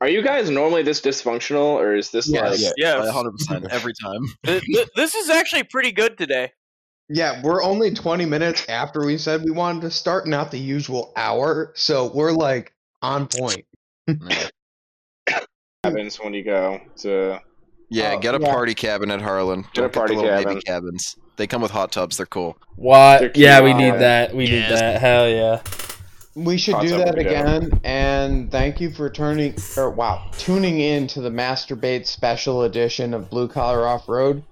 Are you guys normally this dysfunctional, or is this Yes. like? Yeah. Yeah, hundred percent every time. Th- th- this is actually pretty good today. Yeah, we're only 20 minutes after we said we wanted to start, not the usual hour. So we're like on point. Cabins when you go to Yeah, Oh, get a yeah. party cabin at Harlan. Get a Don't party the little cabin. baby cabins. They come with hot tubs. They're cool. What? They're Yeah, we need that. We need that. Hell yeah. We should do that would be again. And thank you for turning or wow, tuning in to the Masturbate special edition of Blue Collar Off Road.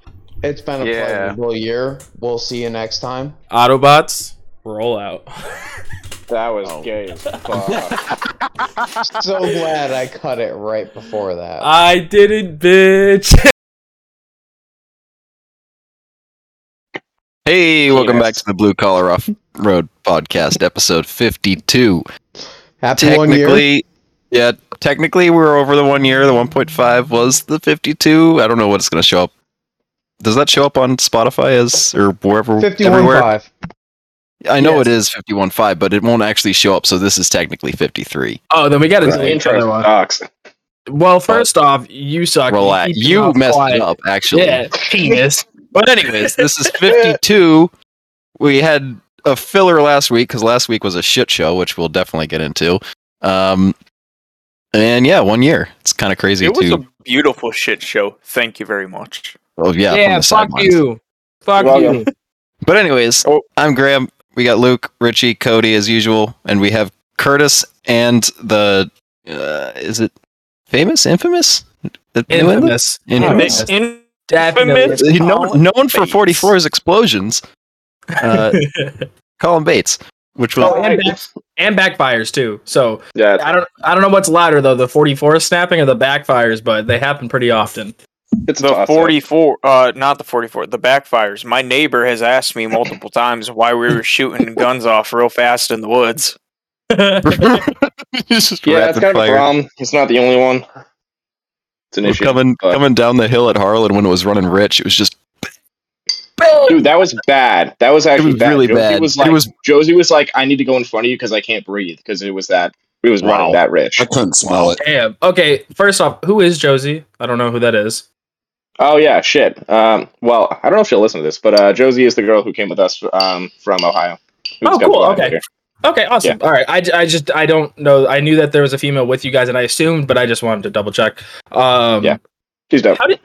It's been a Yeah. pleasurable year. We'll see you next time. Autobots, roll out. that was Oh. gay as fuck. so glad I cut it right before that. I did it, bitch. Hey, welcome Yes. back to the Blue Collar Off Road podcast, episode fifty-two. Happy one year. Technically, yeah, technically we're over the one year. The one point five was the fifty-two. I don't know what it's going to show up. Does that show up on Spotify as or wherever? Fifty-one five. I know Yes. it is fifty-one five, but it won't actually show up. So this is technically fifty-three. oh, then we got to The delete the intro other one. Well, first off, you suck. Relax. keep You messed quiet. it up, actually. Yeah, penis. But anyways, this is 52. We had a filler last week because last week was a shit show, which we'll definitely get into. Um, and yeah, one year. It's kind of crazy It was too. a beautiful shit show. Thank you very much. oh yeah, Yeah, fuck sidelines. you. Fuck Well you. But anyways, Oh. I'm Graham. We got Luke, Richie, Cody as usual, and we have Curtis and the uh, is it famous, infamous, The Infamous. Infamous. Infamous. In- Definitely. He known, known for Bates. 44's explosions. Uh, Colin Bates, which was Oh, and, back, and backfires too. So Yeah, I don't I don't know what's louder though, the 44 snapping or the backfires, but they happen pretty often. it's the toss-up. 44, uh, not the 44, the backfires. My neighbor has asked me multiple times why we were shooting guns off real fast in the woods. Just Yeah, that's rapid kind of a problem. It's not the only one. It's an We're issue. coming but- coming down the hill at Harlan when it was running rich. It was just Dude, that was bad. That was actually was bad. really Josie bad. Was It was- Josie was like, I need to go in front of you because I can't breathe because it was that it was Wow. running that rich. I couldn't smell it. Damn. Okay, first off, who is Josie? I don't know who that is. Oh yeah, shit. Um, well, I don't know if she'll listen to this, but uh, Josie is the girl who came with us um, from Ohio. Oh, cool, the okay. Later. Okay, awesome. All right, I, I just I don't know. I knew that there was a female with you guys, and I assumed, but I just wanted to double check. Um, Yeah. She's dope. How did?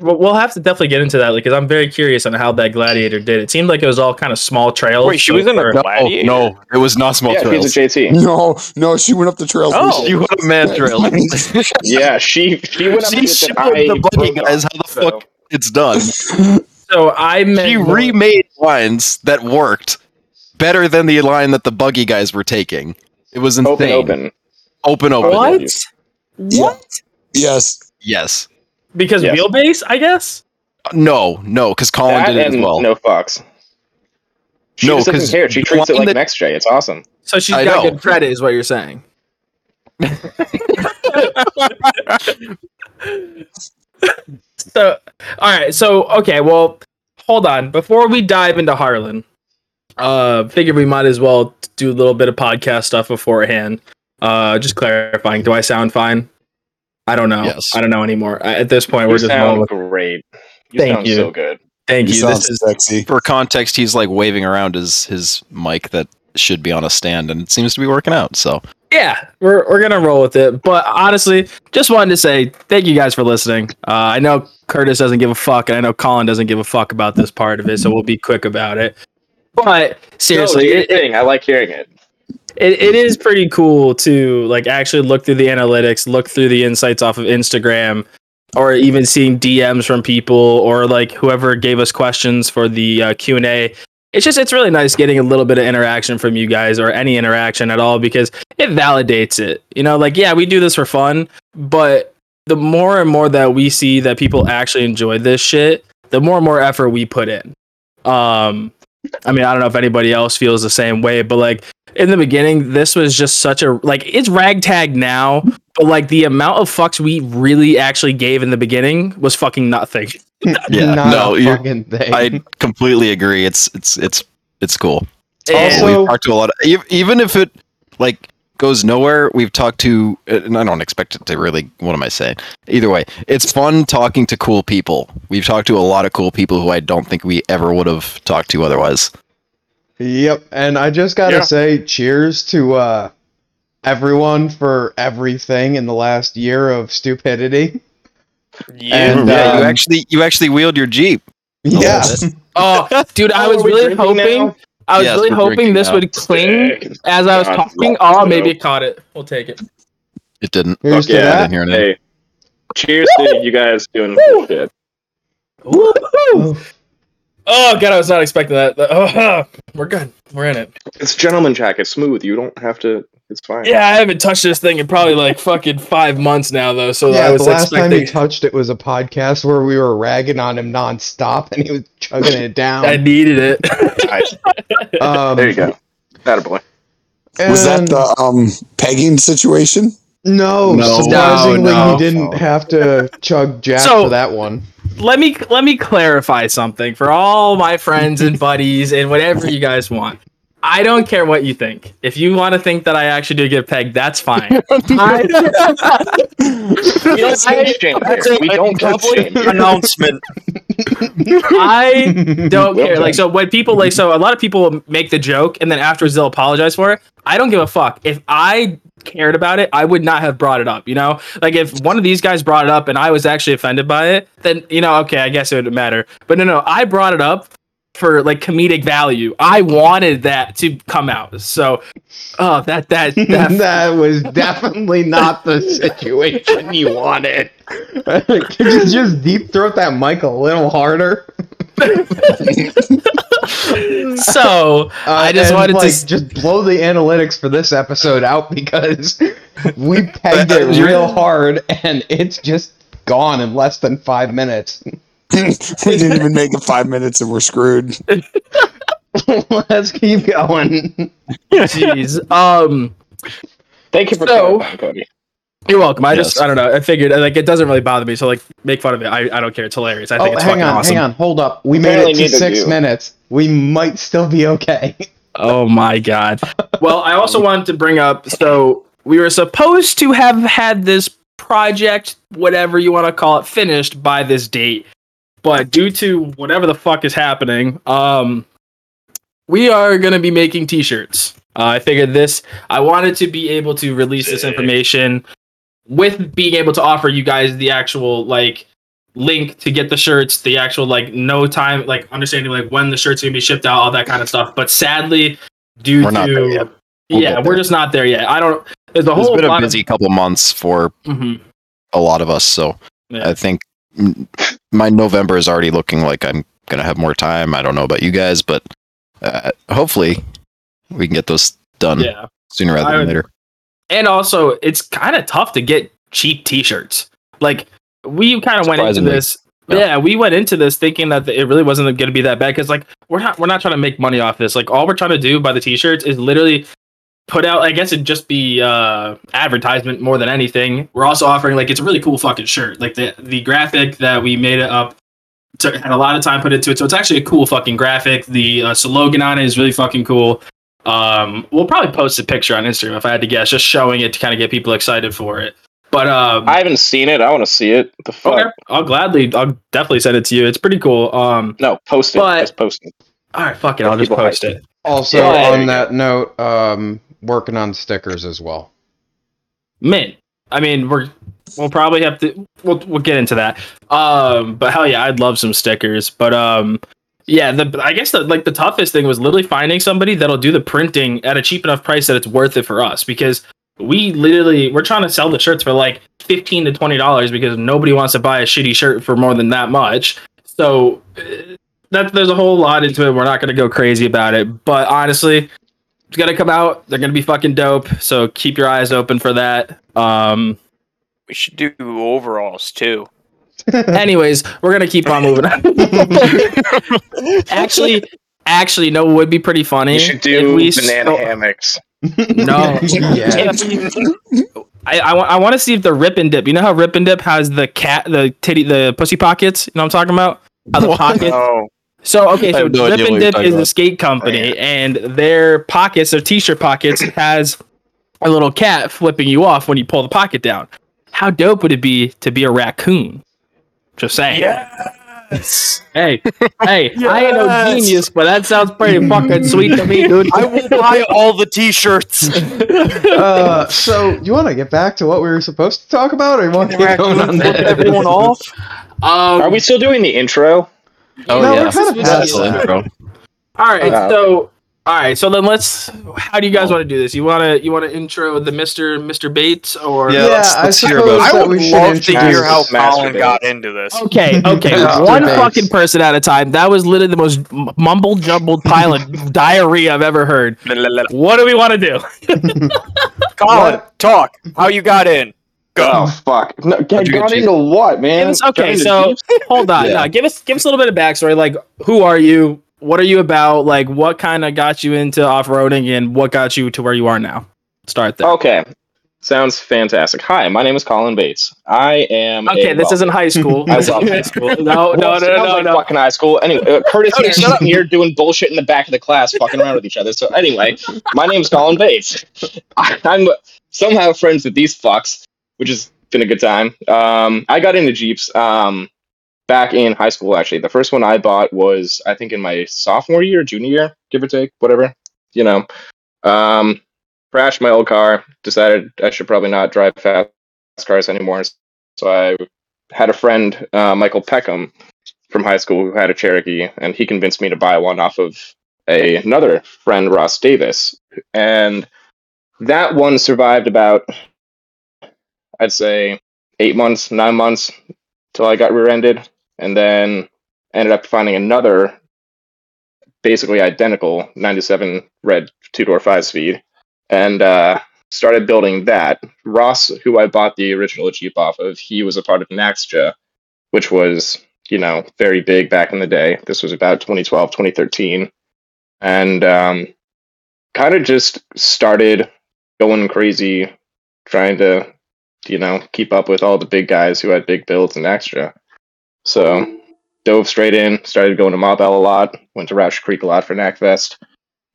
Well, we'll have to definitely get into that because I'm very curious on how that gladiator did. It seemed like it was all kind of small trails. Wait, she so was in a for- no, gladiator? no, it was not small yeah, trails. she's a JT. No, no, she went up the trails. Oh. recently. She went up man trail. yeah, she she went up she to showed the high the buggy broke guys how the so- fuck it's done. So I meant She remade lines that worked better than the line that the buggy guys were taking. It was insane. open open. Open, open. what? Yeah. What? Yes. Yes. Because Yes. wheelbase, I guess. Uh, no, no, because Colin That did it as well. no fucks. She No, just 'cause doesn't care. She treats it like that- Max J. It's awesome. So she's I got know. good credit, is what you're saying. so, all right. So, okay. Well, hold on. Before we dive into Harlan, uh, figured we might as well do a little bit of podcast stuff beforehand. Uh, just clarifying. Do I sound fine? I don't know. Yes. I don't know anymore. At this point, You we're just sound rolling with. great. You Thank sound you. so good. Thank You, you. This is sexy. For context, he's like waving around his his mic that should be on a stand, and it seems to be working out. So yeah, we're we're gonna roll with it. But honestly, just wanted to say thank you guys for listening. Uh, I know Curtis doesn't give a fuck, and I know Colin doesn't give a fuck about this part of it, so we'll be quick about it. But seriously, no, it. I like hearing it. it, it is pretty cool to like actually look through the analytics, look through the insights off of Instagram, or even seeing DMs from people or like whoever gave us questions for the uh, Q and A. It's just it's really nice getting a little bit of interaction from you guys or any interaction at all because it validates it. You know, like yeah, we do this for fun, but the more and more that we see that people actually enjoy this shit, the more and more effort we put in. Um, I mean, I don't know if anybody else feels the same way, but like in the beginning, this was just such a like it's ragtag now, but like the amount of fucks we really actually gave in the beginning was fucking nothing. Yeah, Not no, a fucking thing. I completely agree. It's it's it's it's cool. And- Also- we've talked to a lot of even if it like goes nowhere. We've talked to, and I don't expect it to really. What am I saying? Either way, it's fun talking to cool people. We've talked to a lot of cool people who I don't think we ever would have talked to otherwise. Yep, and I just gotta Yeah. say, cheers to uh, everyone for everything in the last year of stupidity. Yeah. And, yeah, you um, actually you actually wheeled your jeep. a little Yeah. Oh, dude, I was really hoping. now? I was Yes, really hoping this now. would cling Sick. as I was God, talking. Oh, it. maybe it caught it. We'll take it. It didn't. here's Fuck to yeah, I that. didn't hear it. Hey, cheers to you guys doing cool shit. Woo-hoo. Oh god, I was not expecting that. Oh, we're good. We're in it. It's gentleman jacket, smooth. You don't have to. It's fine. Yeah, I haven't touched this thing in probably like fucking five months now, though. So I Yeah, the was last time he touched it was a podcast where we were ragging on him nonstop, and he was chugging it down. I needed it. Nice. Um, There you go. That a boy. Was that the um pegging situation? No, No. surprisingly, No, no. he didn't have to chug Jack So- for that one. let me let me clarify something for all my friends and buddies and whatever you guys want. I don't care what you think. If you want to think that I actually do get pegged, that's fine. I, We don't kink shame here. We don't kink announcement. I don't care. Like, so when people like, so a lot of people make the joke and then afterwards they'll apologize for it. I don't give a fuck. If I cared about it, I would not have brought it up. You know, like if one of these guys brought it up and I was actually offended by it, then you know, okay, I guess it would matter. But no, no, I brought it up for like comedic value. I wanted that to come out. So, oh, that that that. that was definitely not the situation you wanted. Could you just deep throat that mic a little harder? so Uh, I just wanted to like, s- just blow the analytics for this episode out because we pegged it real hard and it's just gone in less than five minutes. we didn't even make it five minutes and we're screwed. Let's keep going. jeez. Um. Thank you for So- clarifying, Cody. You're welcome. I just I don't know. I figured like it doesn't really bother me. So like make fun of it. I, I don't care. It's hilarious. I think Oh, it's hang fucking on, awesome. hang on, hold up. We made it to six do. minutes. We might still be okay. Oh my god. well, I also wanted to bring up so we were supposed to have had this project, whatever you want to call it, finished by this date. But due to whatever the fuck is happening, um we are going to be making t-shirts. Uh, I figured this I wanted to be able to release this information with being able to offer you guys the actual like link to get the shirts, the actual like no time, like understanding like when the shirts gonna be shipped out, all that kind of stuff. But sadly, due We're not to there yet. We'll yeah, we're just not there yet. I don't. There's a It's whole been a lot busy couple months for of. Mhm. a lot of us, so Yeah. I think my November is already looking like I'm gonna have more time. I don't know about you guys, but uh, hopefully we can get those done yeah, sooner rather than would- later. and also it's kind of tough to get cheap T-shirts. Like we kind of went into this. Yeah. Yeah, we went into this thinking that it really wasn't going to be that bad because like we're not we're not trying to make money off this. Like all we're trying to do by the T-shirts is literally put out. I guess it'd just be uh, advertisement more than anything. We're also offering like it's a really cool fucking shirt. Like the the graphic that we made it up took had a lot of time put into it. So it's actually a cool fucking graphic. The uh, slogan on it is really fucking cool. Um, we'll probably post a picture on Instagram if I had to guess, just showing it to kind of get people excited for it. But um, I haven't seen it. I want to see it. The fuck? okay, I'll gladly, I'll definitely send it to you. It's pretty cool. Um, No, post it. But- Just post it. all right, fuck it, I'll just post it. Also, Yeah, on that note, um, working on stickers as well. Mint. I mean, we're we'll probably have to we'll we'll get into that. Um, but hell yeah, I'd love some stickers. But um, yeah, the I guess the like the toughest thing was literally finding somebody that'll do the printing at a cheap enough price that it's worth it for us because we literally we're trying to sell the shirts for like fifteen to twenty dollars because nobody wants to buy a shitty shirt for more than that much. So uh, that there's a whole lot into it. We're not gonna go crazy about it, but honestly, it's gonna come out. They're gonna be fucking dope. So keep your eyes open for that. Um. We should do overalls too. Anyways, we're gonna keep on moving. actually, actually, no, know, what would be pretty funny. You should if do we banana so- hammocks. No. yeah. I I, want- I want to see if the Rip and Dip. You know how Rip and Dip has the cat, the titty, the pussy pockets. You know what I'm talking about? How the What? pocket. Oh, So okay, so have no Rip idea and Dip talking is a skate company, and their pockets, their t-shirt pockets, has a little cat flipping you off when you pull the pocket down. How dope would it be to be a raccoon? Just saying. Yes. Hey, hey, I ain't no genius, but that sounds pretty fucking sweet to me, dude. I will buy all the T-shirts. Uh, so you want to get back to what we were supposed to talk about, or you want to keep going on that? everyone off. Um, Are we still doing the intro? Oh No, yeah, kind of That's past the intro. All right, Uh, so all right, so then let's. How do you guys want to do this? You want to you want to intro the Mister Mister Bates or Yeah, Yeah, let's- I let's hear suppose about I would love to hear how Colin Bates. got into this. Okay, okay, one Bates. fucking person at a time. That was literally the most m- mumble jumbled pile of diarrhea I've ever heard. What do we want to do? Colin, What? talk. How you got in? Oh fuck! No, get, got Jeep? into what, man? Give us- okay, so hold on. Yeah. No, give us give us a little bit of backstory. Like, who are you? What are you about? Like, what kind of got you into off roading, and what got you to where you are now? Start there. Okay, sounds fantastic. Hi, my name is Colin Bates. I am. Okay, this isn't high school. I This love isn't high high school. No, no, well, no, no, no, like no. fucking high school. Anyway, uh, Curtis and I are sitting here doing bullshit in the back of the class, fucking around with each other. So anyway, my name's Colin Bates. I, I'm somehow friends with these fucks, which has been a good time. Um, I got into Jeeps um, back in high school. Actually, the first one I bought was I think in my sophomore year, junior year, give or take, whatever. You know, um, crashed my old car. Decided I should probably not drive fast cars anymore. So I had a friend, uh, Michael Peckham, from high school who had a Cherokee, and he convinced me to buy one off of a, another friend, Ross Davis. And that one survived about, I'd say, eight months, nine months till I got rear ended, and then ended up finding another basically identical 97 red two door five speed and uh, started building that. Ross, who I bought the original Jeep off of, he was a part of NAXJA, which was, you know, very big back in the day. This was about 2012, 2013. And um, kind of just started going crazy, trying to, you know, keep up with all the big guys who had big builds and extra. So dove straight in, started going to Mobile a lot, went to Rausch Creek a lot for NACFest,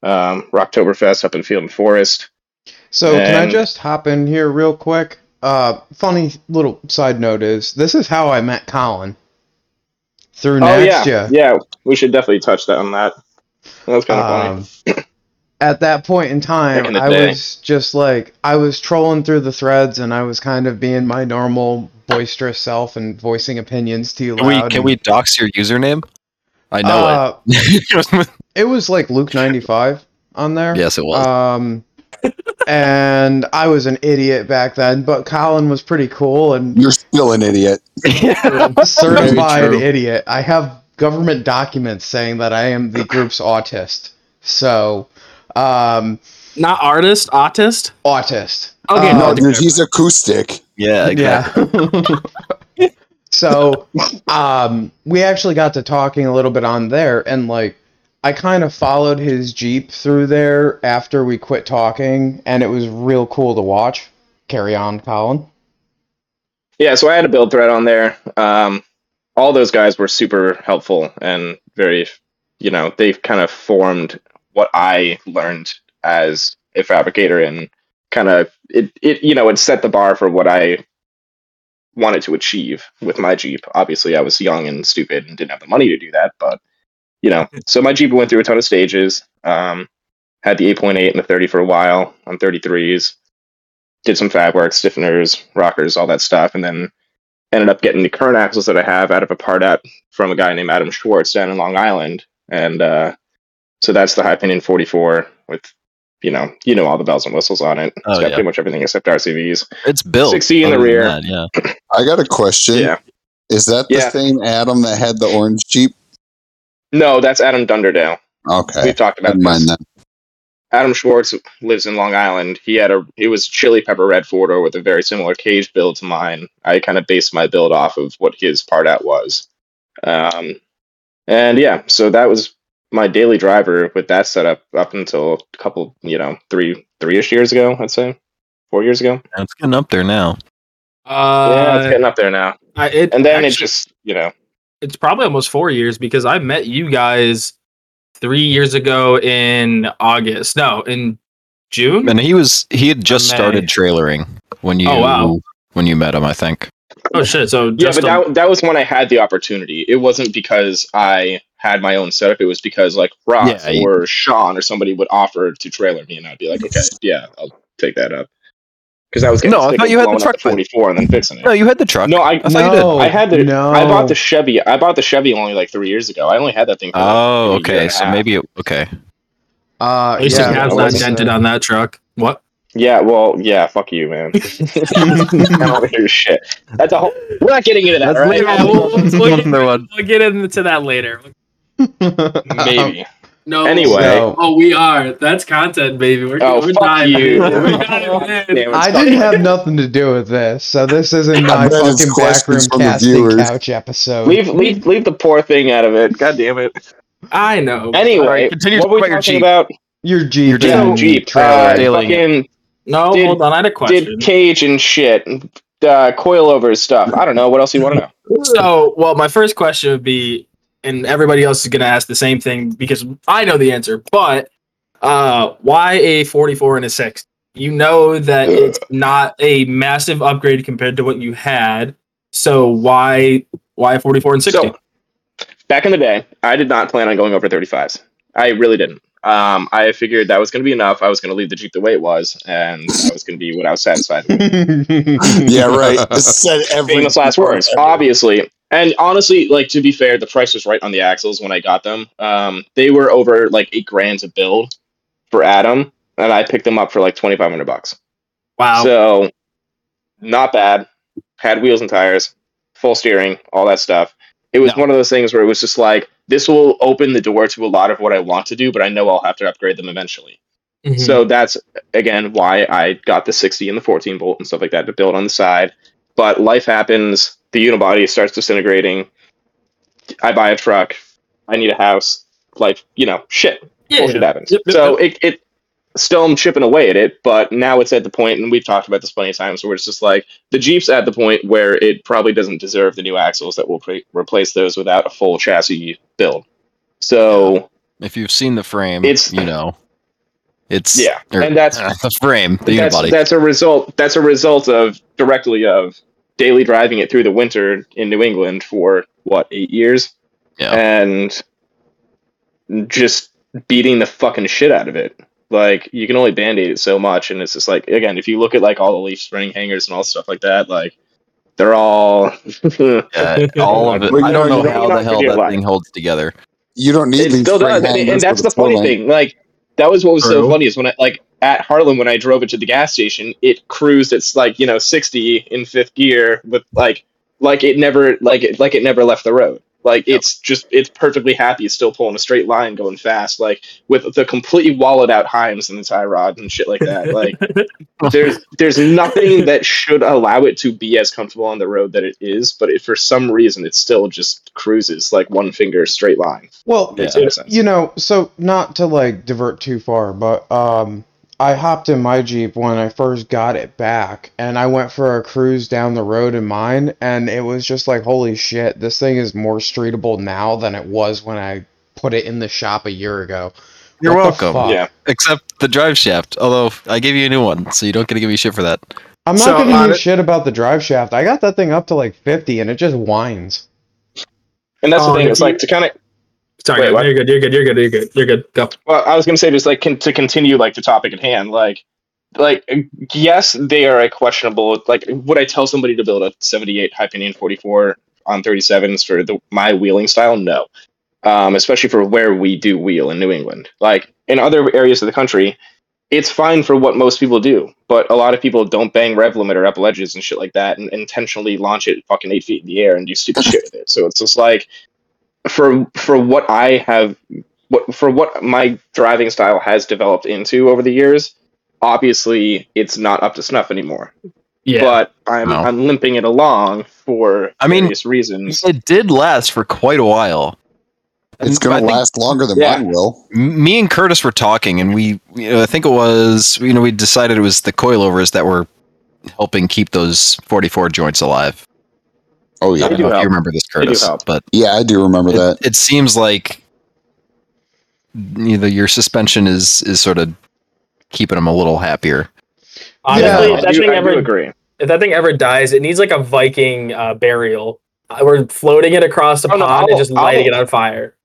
um, Rocktoberfest up in Field and Forest. So can I just hop in here real quick? Uh, funny little side note is this is how I met Colin through Oh yeah, yeah. We should definitely touch that on that. That was kind of funny. At that point in time, in I day. was just like I was trolling through the threads, and I was kind of being my normal boisterous self and voicing opinions to you Can we can and- we dox your username? I know uh, it. it was like Luke ninety five on there. yes, it was. Um, and I was an idiot back then, but Colin was pretty cool and You're still an idiot. certified idiot. I have government documents saying that I am the group's autist. So, um, Not artist, autist. autist. Okay, No, no, dude, he's acoustic. yeah, exactly. Yeah. so, um, we actually got to talking a little bit on there, and like, I kind of followed his Jeep through there after we quit talking, and it was real cool to watch. Carry on, Colin. Yeah, so I had a build thread on there. Um, all those guys were super helpful and very, you know, they've kind of formed what I learned as a fabricator and kind of it, it you know it set the bar for what I wanted to achieve with my Jeep. Obviously, I was young and stupid and didn't have the money to do that, but you know, so my Jeep went through a ton of stages. Um, had the 8.8 and the 30 for a while on 33s. Did some fab work, stiffeners, rockers, all that stuff, and then ended up getting the current axles that I have out of a part out from a guy named Adam Schwartz down in Long Island, and uh, so that's the High Pinion 44 with, you know, you know all the bells and whistles on it. It's Oh, got yeah. pretty much everything except RCVs. It's built. 60 in the rear. that, yeah. I got a question. Yeah. Is that the Yeah. same Adam that had the orange Jeep? No, that's Adam Dunderdale. Okay. We've talked about Never mind this. that. Adam Schwartz lives in Long Island. He had a it was chili pepper red four door with a very similar cage build to mine. I kind of based my build off of what his part out was. Um, and yeah, so that was my daily driver with that setup up until a couple, you know, three three ish years ago, I'd say, four years ago. And It's getting up there now. yeah, it's Uh, getting up there now. I, it, And then it just, you know, it's probably almost four years because I met you guys three years ago in August. No, in June. And he was he had just started trailering when you Oh, wow. when you met him, I think. Oh shit! So Yeah, but a- that, that was when I had the opportunity. It wasn't because I had my own setup. It was because like Ross Yeah, you- or Sean or somebody would offer to trailer me, and I'd be like, okay, yeah, I'll take that up. Because I was getting No, I thought you had the truck, but- 44 and then fixing it. No, you had the truck. No, I I thought you did. no, I had the no. I bought the Chevy. I bought the Chevy only like three years ago. I only had that thing. For like, Oh, a year okay. and So maybe it, okay. Uh, at least yeah, the cab's it not was, dented on that truck. What? Yeah, well, yeah, fuck you, man. I don't hear shit. That's a whole. We're not getting into that, That's right? Yeah, we'll, we'll, we'll, get, we'll get into that later. Maybe. No. Anyway. So, Oh, we are. That's content, baby. We're, Oh, we're fuck diving you. We're diving in. I didn't have nothing to do with this, so this isn't my fucking questions backroom casting couch episode. Leave, leave, leave the poor thing out of it. God damn it. I know. Anyway, Alright, continue what to were we about your talking Jeep. about? Your Jeep, Your Jeep. Yeah, Jeep. trailer. Uh, Detailing it. fucking No, Did- hold on. I had a question. did cage and shit. Uh, coilovers stuff. I don't know. What else you want to know? So, well, my first question would be, and everybody else is going to ask the same thing because I know the answer, but uh, why a 44 and a 6? You know that it's not a massive upgrade compared to what you had. So why why a 44 and 60? So, back in the day, I did not plan on going over 35s. I really didn't. Um, I figured that was going to be enough. I was going to leave the Jeep the way it was, and I was going to be what I was satisfied with. Yeah, right. This said every famous last words, obviously. And honestly, like to be fair, the price was right on the axles when I got them. Um, they were over like eight grand to build for Adam, and I picked them up for like twenty five hundred bucks. wow. So, not bad. Had wheels and tires, full steering, all that stuff. It was No. one of those things where it was just like this will open the door to a lot of what I want to do, but I know I'll have to upgrade them eventually. Mhm. So that's again why I got the 60 and the 14 volt and stuff like that to build on the side. But life happens, the unibody starts disintegrating. I buy a truck, I need a house, like, you know, shit. yeah, Bullshit happens. Yep, yep, so yep. it it still I'm chipping away at it, but now it's at the point and we've talked about this plenty of times where it's just like the Jeep's at the point where it probably doesn't deserve the new axles that will pre- replace those without a full chassis build. So If you've seen the frame, It's- you know. It's Yeah, or, and that's- uh, the frame, the that's, unibody. that's a result that's a result of directly of daily driving it through the winter in New England for what eight years Yeah. and just beating the fucking shit out of it like you can only band-aid it so much and it's just like again if you look at like all the leaf spring hangers and all stuff like that like they're all Yeah, all of it. Well, I don't know, know how the hell that right. thing holds together. You don't need it leaf still spring does and, hangers and that's with the funny thing like that was what was so funny is when i like at Harlan when i drove it to the gas station it cruised it's like you know 60 in fifth gear with like like it never like it like it never left the road like Yep. it's just it's perfectly happy still pulling a straight line going fast like with the completely wallowed out heims and the tie rod and shit like that like there's there's nothing that should allow it to be as comfortable on the road that it is but it, for some reason it still just cruises like one finger straight line Well, Yeah. no you know, so not to like divert too far, but um, I hopped in my Jeep when I first got it back, and I went for a cruise down the road in mine, and it was just like, holy shit, this thing is more streetable now than it was when I put it in the shop a year ago. You're What welcome. yeah Except the drive shaft. Although I gave you a new one, so you don't get to give me shit for that. I'm not So, giving on you it- shit about the drive shaft. I got that thing up to like 50, and it just whines. and that's Oh, the thing it's like to kind of Sorry, Wait, no, you're good. You're good. You're good. You're good. You're good. Go. Well, I was going to say just like con- to continue like the topic at hand, like like yes, they are a questionable. Like, would I tell somebody to build a '78 High Pinion 44 on 37s for the my wheeling style? No, um, especially for where we do wheel in New England. Like in other areas of the country, it's fine for what most people do, but a lot of people don't bang rev limiter up ledges and shit like that, and intentionally launch it fucking eight feet in the air and do stupid shit with it. So it's just like for for what I have what for what my driving style has developed into over the years, obviously it's not up to snuff anymore. Yeah. But I'm No. I'm limping it along for I mean, various reasons. It did last for quite a while. It's going I to think last longer than Yeah. mine will. Me and Curtis were talking, and we, you know, I think it was, you know, we decided it was the coilovers that were helping keep those 44 joints alive. Oh I yeah, don't do know if you remember this, do Curtis, but yeah, I do remember it, that. it seems like either your suspension is is sort of keeping them a little happier. Honestly, Yeah, if that do, thing I do ever agree. if that thing ever dies, it needs like a Viking uh, burial. Uh, We're floating it across the Oh, no, pond and just lighting I'll- it on fire.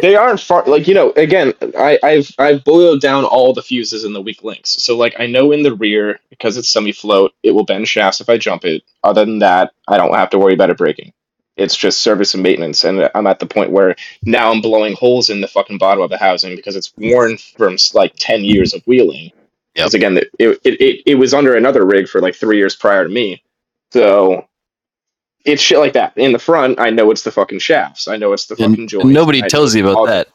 They aren't far like you know again I, i've i've boiled down all the fuses in the weak links. So like i know in the rear because it's semi float it will bend shafts if i jump it. Other than that i don't have to worry about it breaking. It's just service and maintenance and i'm at the point where now i'm blowing holes in the fucking bottom of the housing because it's worn from like 10 years of wheeling. Yep. because again it, it, it, it was under another rig for like three years prior to me. So it's shit like that in the front i know it's the fucking shafts i know it's the fucking joints nobody I tells you about that.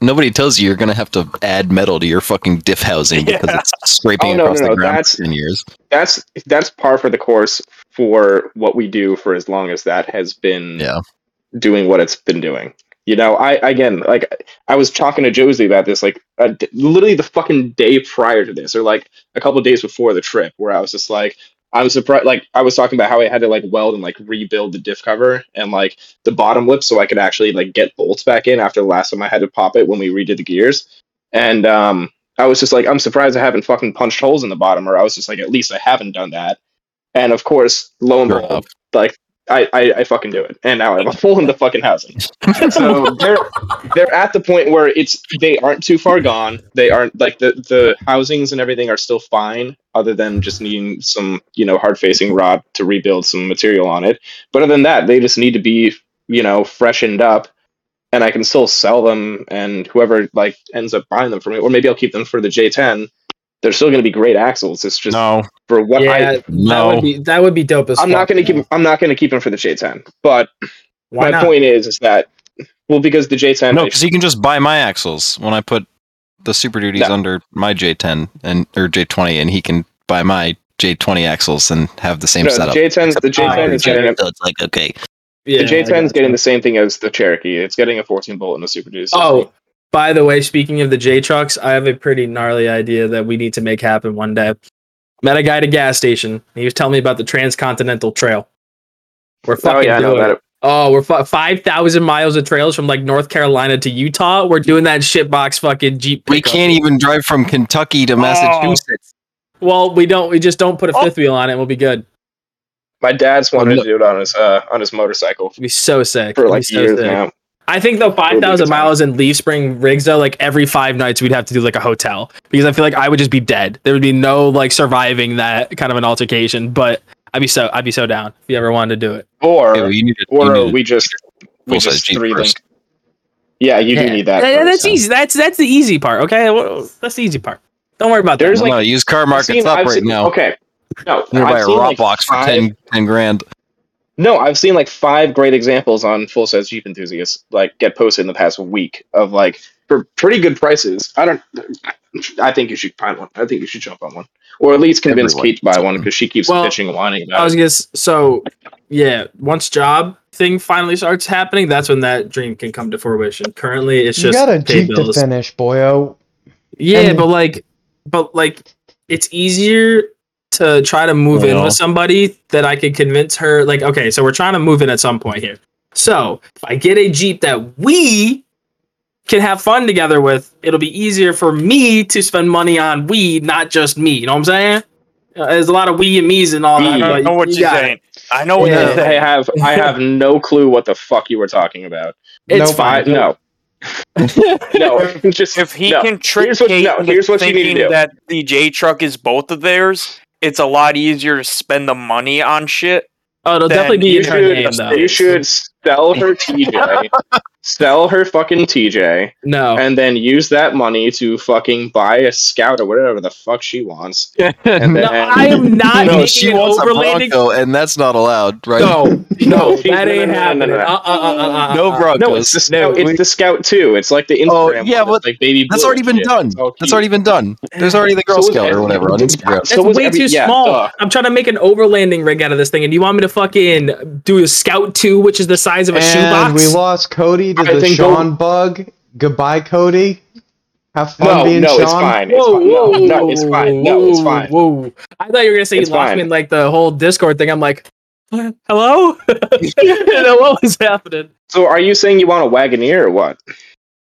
Nobody tells you you're gonna have to add metal to your fucking diff housing because Yeah. it's scraping Oh, no, across no, the no, ground that's- for ten years. that's that's par for the course for what we do for as long as that has been Yeah. doing what it's been doing. You know, I again like I was talking to Josie about this like d literally the fucking day prior to this, or like a couple of days before the trip, where I was just like, I'm surprised. Like I was talking about how I had to like weld and like rebuild the diff cover and like the bottom lip so I could actually like get bolts back in after the last time I had to pop it when we redid the gears. And um, I was just like, I'm surprised I haven't fucking punched holes in the bottom, or I was just like, at least I haven't done that. And of course, lo and behold, like I, I, I fucking do it, and now I have a hole in the fucking housing. so they're they're at the point where it's they aren't too far gone. They aren't like the the housings and everything are still fine, other than just needing some you know hard facing rod to rebuild some material on it. But other than that, they just need to be you know freshened up, and I can still sell them. And whoever like ends up buying them for me, or maybe I'll keep them for the J10. They're still going to be great axles. It's just No, for what yeah, I. that No. would be that would be dope as I'm not going to keep. I'm not going to keep them for the J10. But Why my not? point is, is that well, because the J10. no, I- because you can just buy my axles when I put the Super Duties No. under my J10 and or J20, and he can buy my J20 axles and have the same no, the setup. J10. The J10 is getting. A, so it's like okay, Yeah, the J10 is getting the same thing as the Cherokee. It's getting a 14 bolt and a Super Duty. Oh, by the way, speaking of the J trucks, I have a pretty gnarly idea that we need to make happen one day. Met a guy at a gas station. He was telling me about the Transcontinental Trail. We're oh fucking yeah, I know doing it. Oh, we're fu- five thousand miles of trails from like North Carolina to Utah. We're doing that shitbox fucking Jeep. we can't even drive from Kentucky to Massachusetts. Well, we don't. We just don't put a Oh. fifth wheel on it. and We'll be good. My dad's wanted no- to do it on his uh on his motorcycle We'll be so sick. for We'll be like so years sick. now. I think though five It'll be a thousand good time. miles in Leaf Spring rigs though, like every five nights we'd have to do like a hotel because I feel like I would just be dead. There would be no like surviving that kind of an altercation. But I'd be so I'd be so down if you ever wanted to do it. Or Yeah, well, to, or we just we just Jeep three first. link. Yeah, you do need that. Yeah, first. that's easy. That's that's the easy part. Okay, Well, that's the easy part. Don't worry about There's that. like- no, used car I've market's seen- up I've right seen- now. Okay. No, You're buy a seen raw like box for five- 10, 10 grand. No, I've seen like five great examples on full size Jeep enthusiasts like get posted in the past week of like for pretty good prices. I don't. I think you should find one. I think you should jump on one, or at least convince Everyone Kate to buy one because she keeps Well, bitching and whining about it. I was it. gonna so yeah. Once job thing finally starts happening, that's when that dream can come to fruition. Currently, it's You just got a pay Jeep to bills. finish, boyo. Yeah, And- but like, but like, it's easier to try to move in with somebody that I could convince her. Like, okay, so we're trying to move in at some point here. So if I get a Jeep that we can have fun together with, it'll be easier for me to spend money on weed, not just me. You know what I'm saying? Uh, There's a lot of we and me's and all that. I but know what you you're got it. saying. I know what Yeah. you're I saying. have I have no clue what the fuck you were talking about. It's Nope. I, fine. no, no, just If he no. can trick Here's what- Kate no, into here's what you need to thinking do. that the J truck is both of theirs, it's a lot easier to spend the money on shit. Oh, it'll definitely be you in her should- name though. You should sell her TJ, sell her fucking TJ, No. and then use that money to fucking buy a scout or whatever the fuck she wants. And No, then, I am not no, making she an wants a overlanding. Bronco, and that's not allowed, right? No, no, that ain't no, no, no, happening. no, no. Uh, uh, uh, uh, uh, no uh. Broncos. no, it's the scout. No, it's the scout too. It's like the Instagram. Oh, one yeah, that's but like baby. That's already been shit. done. It's That's already been done. There's already the Girl So Scout or whatever on Instagram. That's So way every- too yeah, small. duh. I'm trying to make an overlanding rig out of this thing, and you want me to fucking do a Scout 2, which is the size of a shoebox? we lost Cody to I the think Sean bug. Goodbye, Cody. Have fun No, being no, Sean. it's fine. It's Whoa, fine. No, whoa, no, it's fine. No, it's fine. Whoa! I thought you were gonna say It's you lost fine. me in like the whole Discord thing. I'm like, hello, you know what was happening? So, are you saying you want a Wagoneer or what?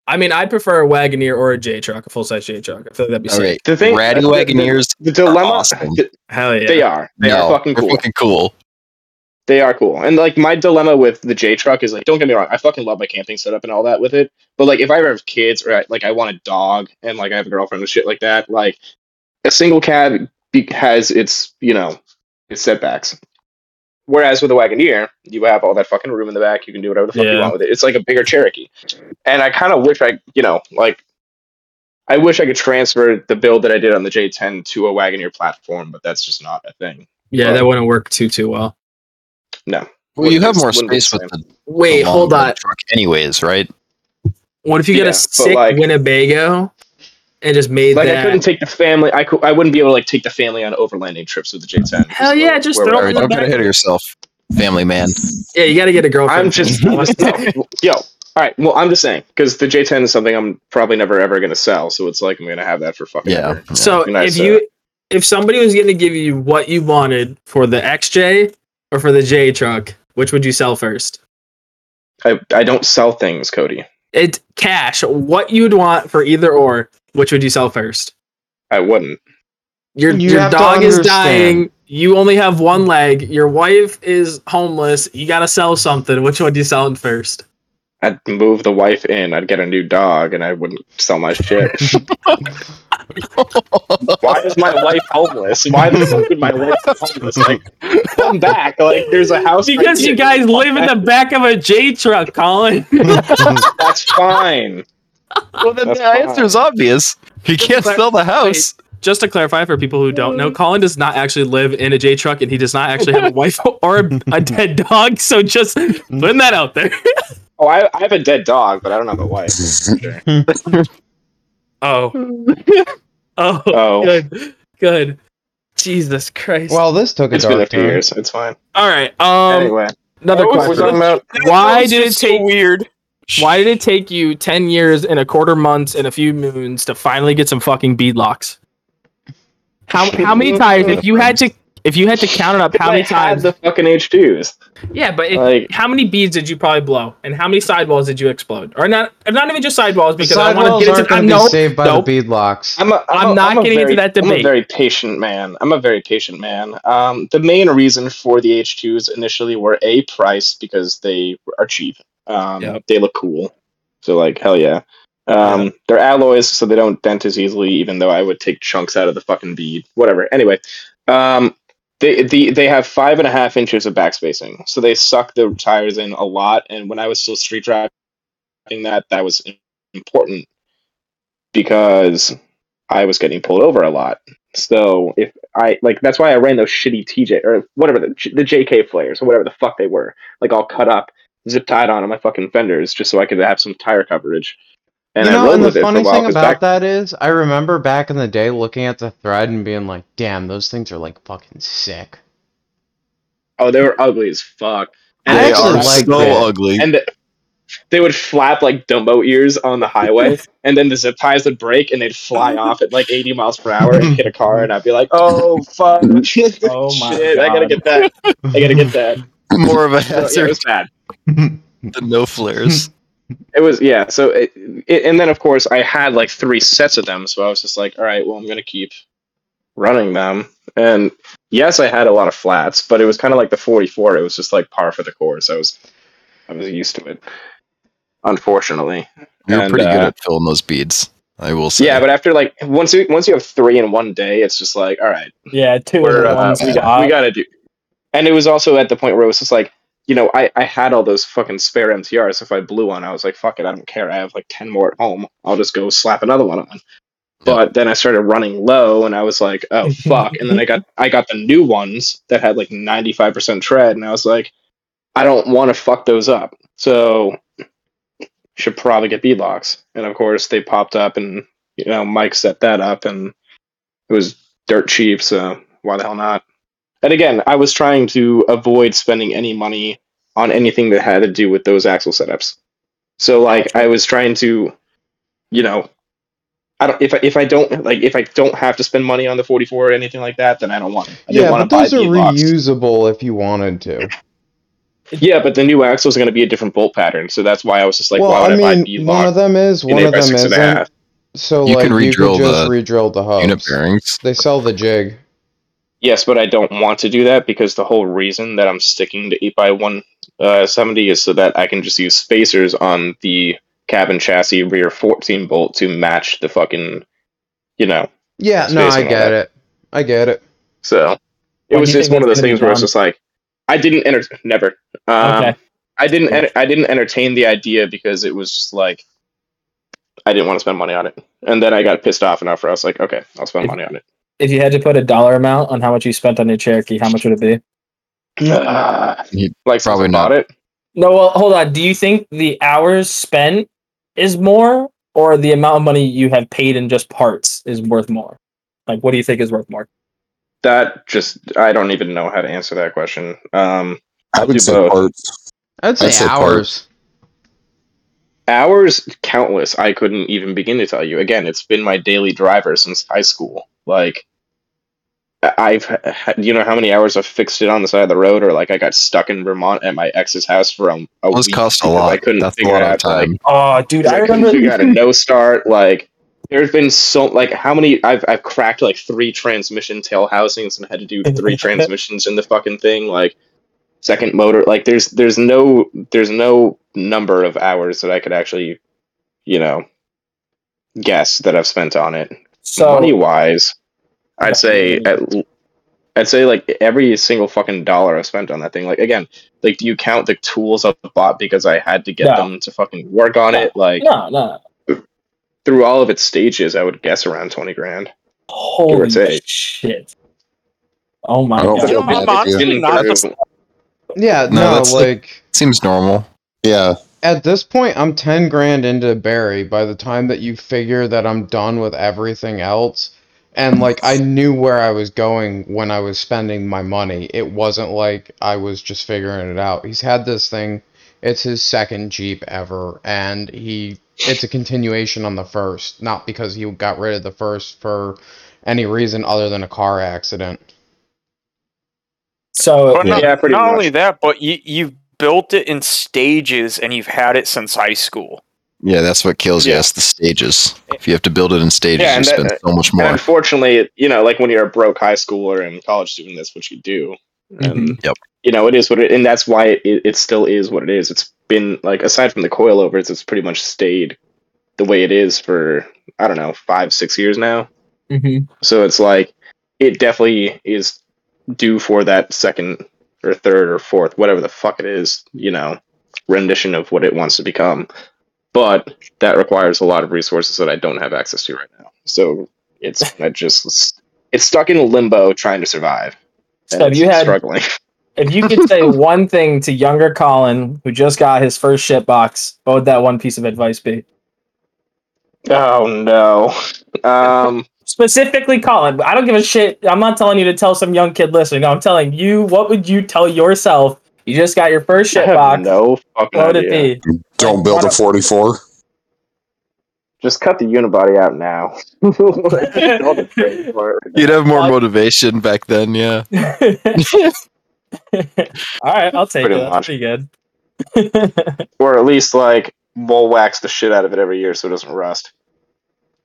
I mean, I'd prefer a Wagoneer or a J truck, a full size J truck. I feel like that'd be All sick. right, The thing, Ratty the- the- Wagoneers. The dilemma, awesome. th- Hell yeah. they are. They no, are fucking cool. fucking cool. They are cool. And like my dilemma with the J truck is like, don't get me wrong, I fucking love my camping setup and all that with it. But like, if I ever have kids or like I want a dog and like I have a girlfriend and shit like that, like a single cab be- has its you know its setbacks. Whereas with a Wagoneer, you have all that fucking room in the back. You can do whatever the fuck you want with it. It's like a bigger Cherokee. And I kind of wish I, you know, like I wish I could transfer the build that I did on the J10 to a Wagoneer platform, but that's just not a thing. Yeah, that wouldn't work too too well. No. Well, you have more Wouldn't the space with the, Wait, the hold on. truck, anyways, right? What if you get Yeah, a sick like- Winnebago and just made like I couldn't take the family. I could. I wouldn't be able to like take the family on overlanding trips with the J10. Hell yeah, just Where- throw where- All right, don't get ahead of yourself, family man. yeah, you got to get a girlfriend. I'm just no, yo. All right. Well, I'm just saying because the J10 is something I'm probably never ever gonna sell. So it's like I'm gonna have that for fucking Yeah. ever. So Nice, if you if somebody was going to give you what you wanted for the XJ or for the J truck, which would you sell first? I I don't sell things, Cody. It cash. What you'd want for either or, which would you sell first? I wouldn't. Your You your dog is dying. You only have one leg. Your wife is homeless. You got to sell something. Which one do you sell first? I'd move the wife in. I'd get a new dog, and I wouldn't sell my shit. Why is my wife homeless? Why the fuck would my wife homeless? Like, come back. Like, there's a house. right Because you here. guys live in the back of a J truck, Colin. That's fine. Well, then That's the fine. answer is obvious. You can't clar- sell the house. Just to clarify for people who don't know, Colin does not actually live in a J truck, and he does not actually have a wife or a, a dead dog. So just putting that out there. Oh, I, I have a dead dog, but I don't have a wife. Sure. Oh, oh, Oh, good, good. Jesus Christ. Well, this took a it's been a few turn. years. It's fine. all right. Um, anyway, another what we're talking question. about. Why did it was so take? weird? Why did it take you ten years and a quarter months and a few moons to finally get some fucking beadlocks? How how many times? If you had to, if you had to count it up, how many times? the fucking H2s. Yeah, but if, Like- how many beads did you probably blow, and how many sidewalls did you explode, or not? Not even just sidewalls, because I want Sidewalls to get aren't into. going I'm to be no, saved by nope. the beadlocks. I'm, a, I'm a- not a getting into that debate. I'm a very patient man. I'm a very patient man. Um, the main reason for the H2s initially were a price because they are cheap. Um, Yep. They look cool. So like hell yeah. Um, They're alloys, so they don't dent as easily. Even though I would take chunks out of the fucking bead. Whatever. Anyway, um, they the they have five and a half inches of back spacing, so they suck the tires in a lot. And when I was still street driving, that that was important because I was getting pulled over a lot. So if I like, that's why I ran those shitty TJ or whatever the, the JK flares or whatever the fuck they were, like all cut up, zip tied on on my fucking fenders, just so I could have some tire coverage. And you know, and the with it for a funny thing about back, that is, I remember back in the day looking at the thread and being like, "Damn, those things are like fucking sick." oh, they were ugly as fuck. I They actually are like so that. ugly. and the, they would flap like Dumbo ears on the highway, and then the zip ties would break, and they'd fly off at like 80 miles per hour and hit a car, and I'd be like, "Oh fuck! Oh my Shit, I gotta get that! I gotta get that!" More of a So, yeah, it was bad. than no flares. It was yeah. So it, it, and then of course I had like three sets of them, so I was just like, all right, well I'm gonna keep running them. And yes, I had a lot of flats, but it was kind of like the 44. It was just like par for the course. I was I was used to it. Unfortunately, You're And, pretty good uh, at filling those beads. I will say. yeah. But after like once you once you have three in one day, it's just like all right, Yeah, two we're, uh, we, got, we gotta do. And it was also at the point where it was just like, you know, I, I had all those fucking spare MTRs. If I blew one, I was like, fuck it, I don't care. I have like 10 more at home. I'll just go slap another one on. But then I started running low and I was like, oh fuck. and then I got I got the new ones that had like 95% tread and I was like, I don't want to fuck those up. So should probably get beadlocks. And of course they popped up and you know, Mike set that up and it was dirt cheap, so why the hell not? And again, I was trying to avoid spending any money on anything that had to do with those axle setups. So like I was trying to, you know, I don't if I, if I don't like if I don't have to spend money on the 44 or anything like that, then I don't want it. I yeah, didn't but want to buy those are beadlocks. reusable if you wanted to. Yeah, but the new axle is going to be a different bolt pattern, so that's why I was just like, well, why would I I, buy mean, B one of them is, one of them six and a isn't. So You like can you re-drill could just the re-drill the hubs. Unit bearings. They sell the jig. Yes, but I don't want to do that because the whole reason that I'm sticking to eight by one uh, is so that I can just use spacers on the cabin chassis rear fourteen bolt to match the fucking, you know. Yeah, no, I get that. it. I get it. So it When was just one of those things where it's done? just like I didn't enter never. Um, Okay. I didn't. enter- I didn't entertain the idea because it was just like I didn't want to spend money on it, and then I got pissed off enough where I was like, okay, I'll spend money on it. If you had to put a dollar amount on how much you spent on your Cherokee, how much would it be? You- like probably not. it. No, well, hold on. Do you think the hours spent is more, or the amount of money you have paid in just parts is worth more? Like, what do you think is worth more? That just I don't even know how to answer that question. Um, I would say both. parts. I'd say, I'd say hours. hours countless. I couldn't even begin to tell you. Again, it's been my daily driver since high school. Like I- I've had, you know how many hours I've fixed it on the side of the road, or like I got stuck in Vermont at my ex's house for um, a Those week cost a lot. I couldn't That's a figure lot of out like. Oh, dude, I I couldn't remember. figure out a no start. Like there's been so like how many I've I've cracked like three transmission tail housings and had to do three transmissions in the fucking thing. Like second motor. Like there's there's no there's no number of hours that I could actually, you know, guess that I've spent on it. So, Money wise, I'd say at, l- I'd say like every single fucking dollar I spent on that thing. Like again, like do you count the tools I bought because I had to get No. them to fucking work on it? Like no, no. through all of its stages, I would guess around twenty grand. Holy shit. Oh my god. think You know, Yeah, I'm they honestly Didn't the Yeah, No, no, that's like Seems normal. Yeah, at this point I'm 10 grand into Barry by the time that you figure that I'm done with everything else and like I knew where I was going when I was spending my money. It wasn't like I was just figuring it out. He's had this thing. It's his second Jeep ever and he it's a continuation on the first, not because he got rid of the first for any reason other than a car accident. So, But not, Yeah, pretty not only that, but you you've built it in stages and you've had it since high school. Yeah, that's what kills you. Yeah. That's the stages. If you have to build it in stages, Yeah, you and spend that- so much more. unfortunately, you know, like when you're a broke high schooler and college student, that's what you do. And Yep. you know, it is what it, and that's why it, it still is what it is. It's been like aside from the coilovers, it's pretty much stayed the way it is for I don't know five six years now. Mhm. So it's like it definitely is due for that second or third or fourth, whatever the fuck it is, you know, rendition of what it wants to become. But that requires a lot of resources that I don't have access to right now. So it's I just it's stuck in a limbo trying to survive. So if you had- struggling. if you could say one thing to younger Colin, who just got his first shit box, what would that one piece of advice be? Oh no. Um Specifically, Colin. I don't give a shit. I'm not telling you to tell some young kid listening. I'm telling you, what would you tell yourself? You just got your first I shit have box. no fucking what idea. it be? don't build a 44. Just cut the unibody out now. You'd have more motivation back then, yeah. All right, I'll take Pretty it. That's much. pretty good. or at least like we'll wax the shit out of it every year so it doesn't rust.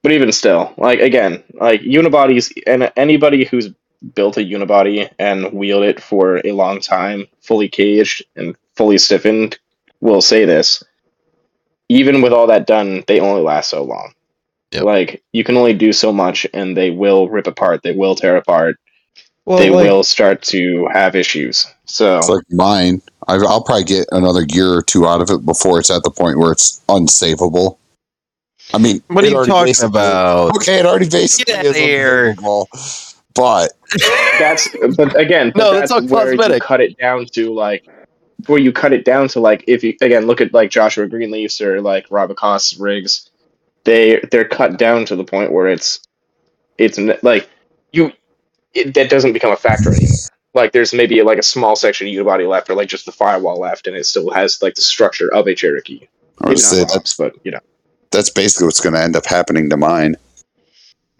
But even still, like again, like unibodies and anybody who's built a unibody and wheeled it for a long time, fully caged and fully stiffened, will say this. Even with all that done, they only last so long. Yep. Like you can only do so much, and they will rip apart. They will tear apart. Well, they like, will start to have issues. So It's like mine. I, I'll probably get another year or two out of it before it's at the point where it's unsavable. I mean, What are you talking about? Okay, it already basically Get outta is here. unsavable, but that's but again but No, that's all where you cosmetic. cut it down to like where you cut it down to like if you again look at like Joshua Greenleafs or like Robert Cost rigs, they they're cut down to the point where it's it's like you it, that doesn't become a factor anymore. Like there's maybe like a small section of unibody left or like just the firewall left, and it still has like the structure of a Cherokee. I would Maybe say not that's but you know. that's basically what's going to end up happening to mine.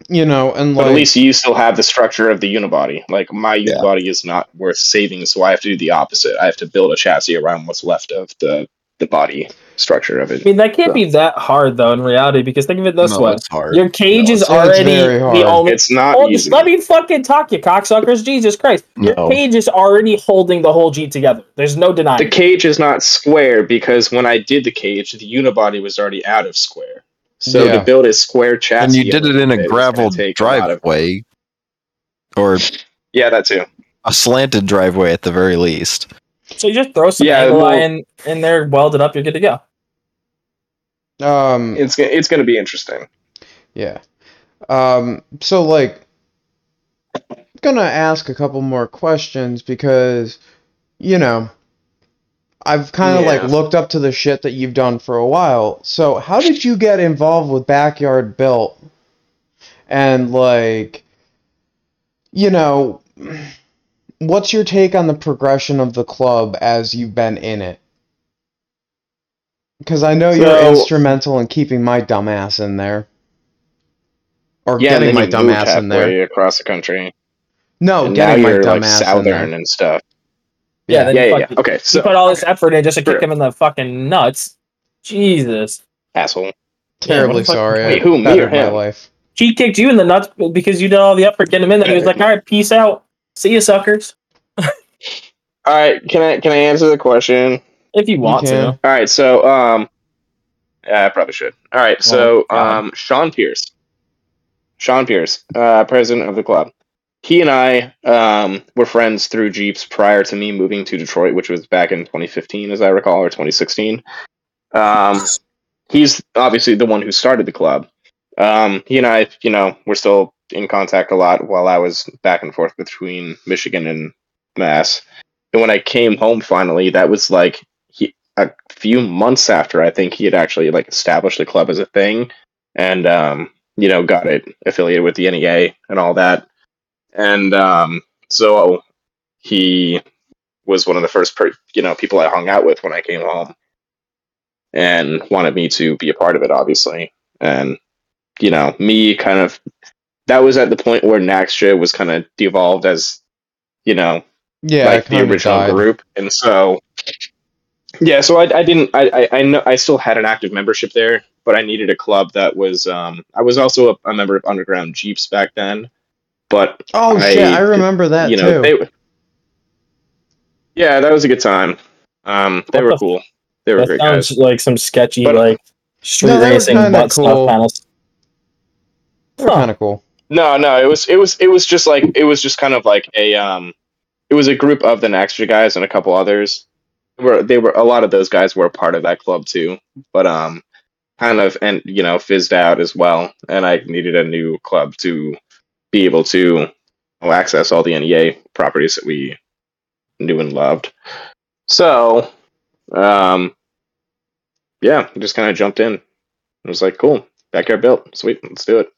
You know, and But like at least you still have the structure of the unibody. Like my Yeah. unibody is not worth saving, so I have to do the opposite. I have to build a chassis around what's left of the the body structure of it. I mean, that can't be that hard though in reality because think of it this no, way: hard. your cage No, is it's- it's already the only. It's not Hold- easy. let me fucking talk, you cocksuckers! Jesus Christ, your No. cage is already holding the whole Jeep together. There's no denying. The cage is not square because when I did the cage, the unibody was already out of square. So Yeah. to build a square chassis, and you did it in a is gravel take a driveway, or Yeah, that too. a slanted driveway at the very least. so you just throw some Yeah, angle well- iron in there, weld it up, you're good to go. um It's it's going to be interesting. Yeah. Um, so like I'm gonna ask a couple more questions because you know I've kind of like looked up to the shit that you've done for a while. So how did you get involved with Backyard Built? And like you know what's your take on the progression of the club as you've been in it? Because I know you're instrumental in keeping my dumbass in there. Or Yeah, getting my dumbass in there. across the country. No, and getting now my you're like dumbass in southern there. and stuff. Yeah, then yeah, you yeah, yeah. fucking- Okay, you so put all this effort in just to kick him in the fucking nuts. Jesus, asshole. Terribly what the fuck- sorry. I Wait, who, me bettered or my him? life. he kicked you in the nuts because you did all the effort getting him in there. He was like, "All right, peace out, see you, suckers." All right, can I can I answer the question? If you want can. to. All right, so um, yeah, I probably should. All right, so um, Sean Pierce, Sean Pierce, uh, president of the club. He and I um were friends through Jeeps prior to me moving to Detroit, which was back in 2015, as I recall, or 2016. Um, he's obviously the one who started the club. Um, he and I, you know, we're still in contact a lot while I was back and forth between Michigan and Mass. And when I came home finally, that was like he, a few months after I think he had actually like established the club as a thing, and um, you know, got it affiliated with the NEA and all that. And um, so he was one of the first, per- you know, people I hung out with when I came home, and wanted me to be a part of it, obviously. And you know, me kind of that was at the point where NAXJA was kind of devolved as, you know, Yeah, like the original died. group, and so yeah, so I, I didn't I, I I know I still had an active membership there, but I needed a club that was um I was also a, a member of Underground Jeeps back then, but Oh I- shit, I remember that you know too. they yeah that was a good time. Um, they What were the- cool. They were That great sounds guys. like some sketchy But- like street No, racing kinda butt cool. stuff kind of. Kind of cool. No, no, it was it was it was just like it was just kind of like a um it was a group of the NAXJA guys and a couple others. Were they were a lot of those guys were a part of that club too, but um kind of and you know fizzed out as well, and I needed a new club to be able to access all the NEA properties that we knew and loved. So, um, yeah, I just kind of jumped in. It was like, cool, backyard built, sweet, let's do it.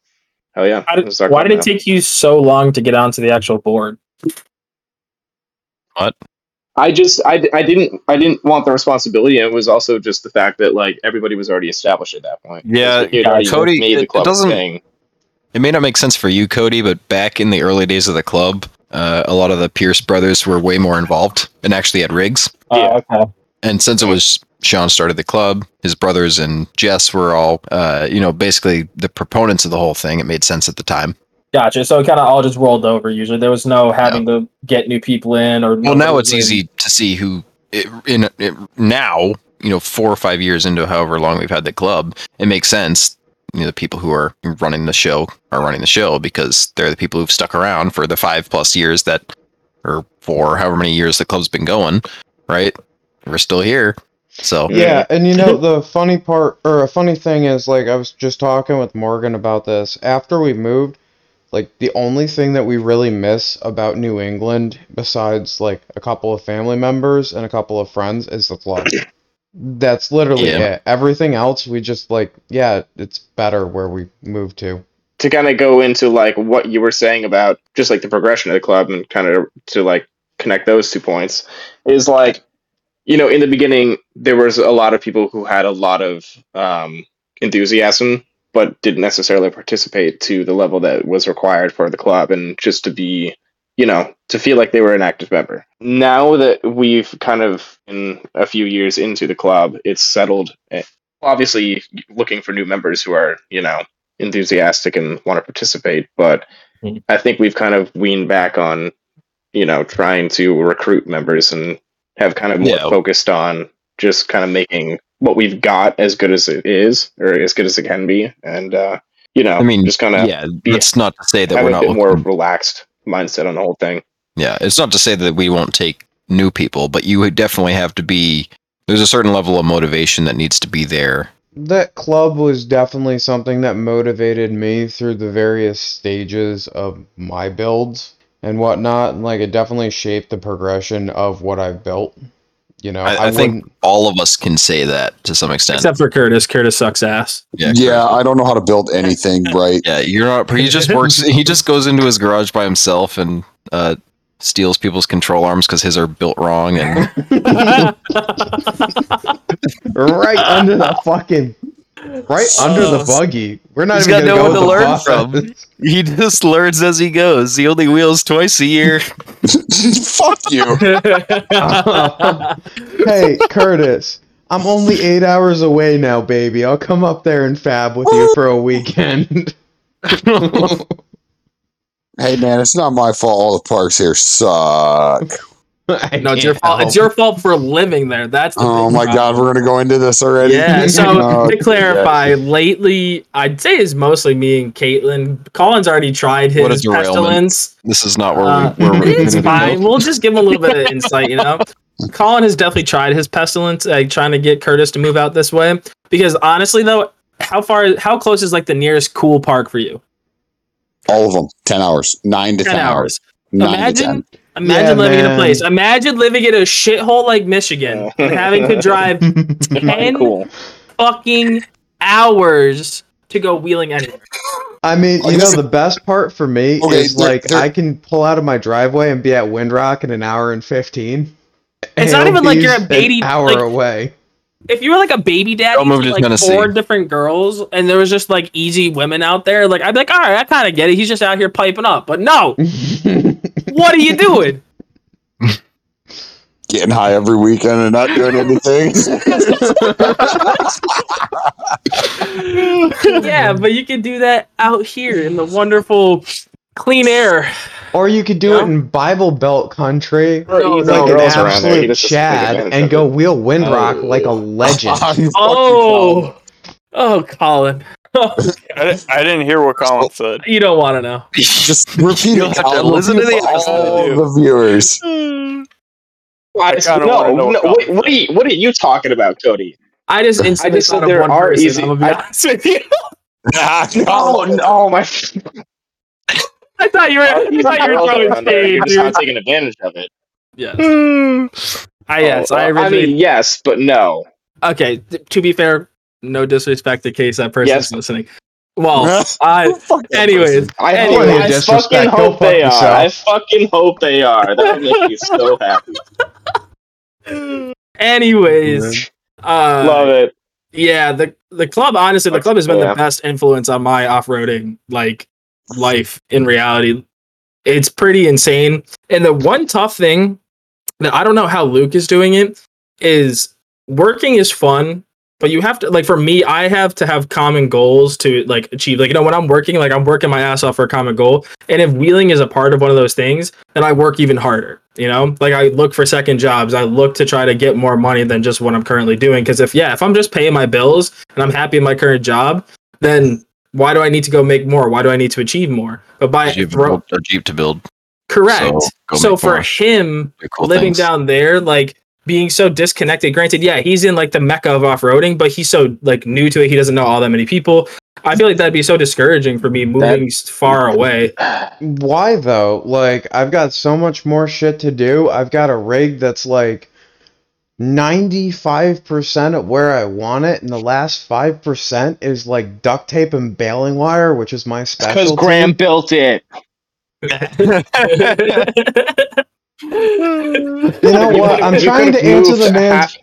Hell yeah! Did- why did it now. take you so long to get onto the actual board? What? I just I, I didn't I didn't want the responsibility, and it was also just the fact that like everybody was already established at that point. Yeah, He had already Cody, made it- the it doesn't- thing. It may not make sense for you, Cody, but back in the early days of the club, uh, a lot of the Pierce brothers were way more involved and actually had rigs. Oh, okay. And since it was Sean started the club, his brothers and Jess were all, uh, you know, basically the proponents of the whole thing. It made sense at the time. Gotcha. So it kind of all just rolled over. Usually, there was no having to get new people in or. Well, now it's in. easy to see who it, in it, now. You know, four or five years into however long we've had the club, it makes sense. You know, the people who are running the show are running the show because they're the people who've stuck around for the five plus years that, or four, however many years the club's been going. Right, we're still here. So Yeah, and you know the funny part or a funny thing is like I was just talking with Morgan about this. After we moved, like the only thing that we really miss about New England besides like a couple of family members and a couple of friends is the club. That's literally Yeah. it. Everything else we just like yeah, it's better where we moved to. To kind of go into like what you were saying about just like the progression of the club and kind of to like connect those two points is like you know in the beginning there was a lot of people who had a lot of um, enthusiasm but didn't necessarily participate to the level that was required for the club, and just to be, you know, to feel like they were an active member. Now that we've kind of in a few years into the club, it's settled. eh, Obviously, looking for new members who are, you know, enthusiastic and want to participate, but Mhm. I think we've kind of weaned back on, you know, trying to recruit members and have kind of more Yeah. focused on just kind of making what we've got as good as it is or as good as it can be and uh you know I mean, just kind of yeah, be- that's not to say that we're not more relaxed mindset on the whole thing Yeah, it's not to say that we won't take new people, but you would definitely have to be. There's a certain level of motivation that needs to be there. That club was definitely something that motivated me through the various stages of my builds and whatnot. and, Like it definitely shaped the progression of what I've built. You know, I, I think all of us can say that to some extent. Except for Curtis. Curtis sucks ass. yeah, Yeah, I don't know how to build anything right. yeah. You're not. He just works. he just goes into his garage by himself and uh, steals people's control arms because his are built wrong. And right under the fucking right under the buggy. We're not He's even got gonna no go one to the learn process. he just learns as he goes. He only wheels twice a year. Fuck you. hey, Curtis. I'm only eight hours away now, baby. I'll come up there and fab with you for a weekend. Hey man, it's not my fault. All the parks here suck. I no, it's your can't fault. It's your fault for living there. That's the Oh my problem. god, we're gonna go into this already. Yeah, so Oh, to clarify, lately I'd say it's mostly me and Caitlin. Colin's already tried his derailment. pestilence. This is not where, Uh, we, where we're it's gonna fine. go. We'll just give him a little bit of insight, you know. Colin has definitely tried his pestilence, like trying to get Curtis to move out this way. Because honestly, though, how far, how close is like the nearest cool park for you? all of them. Ten hours. Nine to ten hours. hours. Nine to ten. Imagine Yeah, living in a place. Imagine living in a shithole like Michigan and having to drive ten cool fucking hours to go wheeling anywhere. I mean, you know, the best part for me Okay, is there- like there- I can pull out of my driveway and be at Windrock in an hour and fifteen. It's not even like you're a baby- An hour like- away. if you were like a baby daddy Don't move to to like Tennessee. four different girls and there was just like easy women out there, like I'd be like, all right, I kind of get it. He's just out here piping up. But no, what are you doing? Getting high every weekend and not doing anything. yeah, but you can do that out here in the wonderful clean air. or you could do Yeah. it in Bible Belt country, No, He's no, like an girls around there. He absolute just doesn't take Chad, and go wheel Windrock oh. like a legend. Oh, oh, Colin. Oh, I, di- I didn't hear what Colin said. you don't want to know. Just repeat it. to Colin. listen to the episode. all the viewers. I kinda no, wanna know no, what what, are you what are you talking about cody I just instantly just said thought there are person. easy- I'm gonna be honest with you. oh no oh my I thought you were. Oh, I thought you were throwing shade, you're just not taking advantage of it Yes. Hmm. Ah, I yes, Oh, I I mean yes but no okay, th- to be fair, no disrespect to case that person's Yes. listening. Well, I. Fuck that Anyways, I, Anyway, hope, I fucking hope fuck they are. I fucking hope they are. That would make me so happy. anyways, uh, Love it. yeah, the the club. Honestly, the club has been Yeah. the best influence on my off roading like life. In reality, it's pretty insane. And the one tough thing that I don't know how Luke is doing it is working is fun, but you have to like for me, I have to have common goals to like achieve. Like you know, when I'm working, like I'm working my ass off for a common goal, and if wheeling is a part of one of those things, then I work even harder. You know, like I look for second jobs. I look to try to get more money than just what I'm currently doing. Because if yeah, if I'm just paying my bills and I'm happy in my current job, then why do I need to go make more? Why do I need to achieve more? But by You have throw- a Jeep to build. correct. So, So, for more. him, cool living things. down there, like being so disconnected. Granted, yeah, he's in like the mecca of off roading, but he's so like new to it. He doesn't know all that many people. I feel like that'd be so discouraging for me moving s far away. Why though? Like I've got so much more shit to do. I've got a rig that's like 95% of where I want it and the last 5% is like duct tape and baling wire, which is my special. Because. Graham built it. You know what? I'm trying to answer the man's half-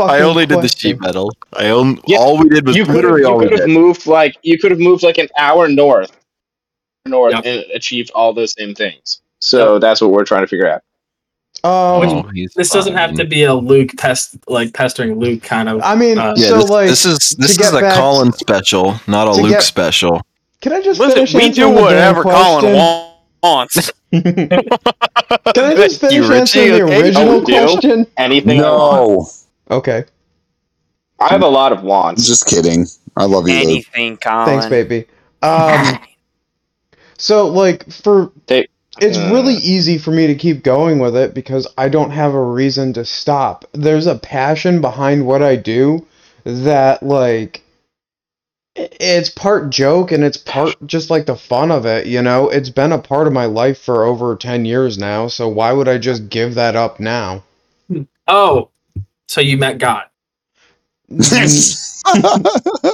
I only did the sheet metal. I own Yeah, all we did was you could have literally all you we could have did. moved like you could have moved like an hour north, north, Yep. and achieved all those same things. So that's what we're trying to figure out. Um, Oh, he's This doesn't have to be a Luke pest like pestering Luke kind of. I mean, Uh, Yeah, so this, like, this is this is a back- Colin special, not a Luke get- special. can I just Listen, finish we do whatever damn Colin wants. Can I just Thank you, finish answering the okay? original Oh, we do? question? Anything I want. No, Okay, I have a lot of wants. just kidding. I love you, Luke. Anything, Colin. thanks, baby. Um, so like for They- it's uh, really easy for me to keep going with it because I don't have a reason to stop. There's a passion behind what I do that like i- it's part joke and it's part just like the fun of it, you know? It's been a part of my life for over 10 years now, so why would I just give that up now? oh, so you met God.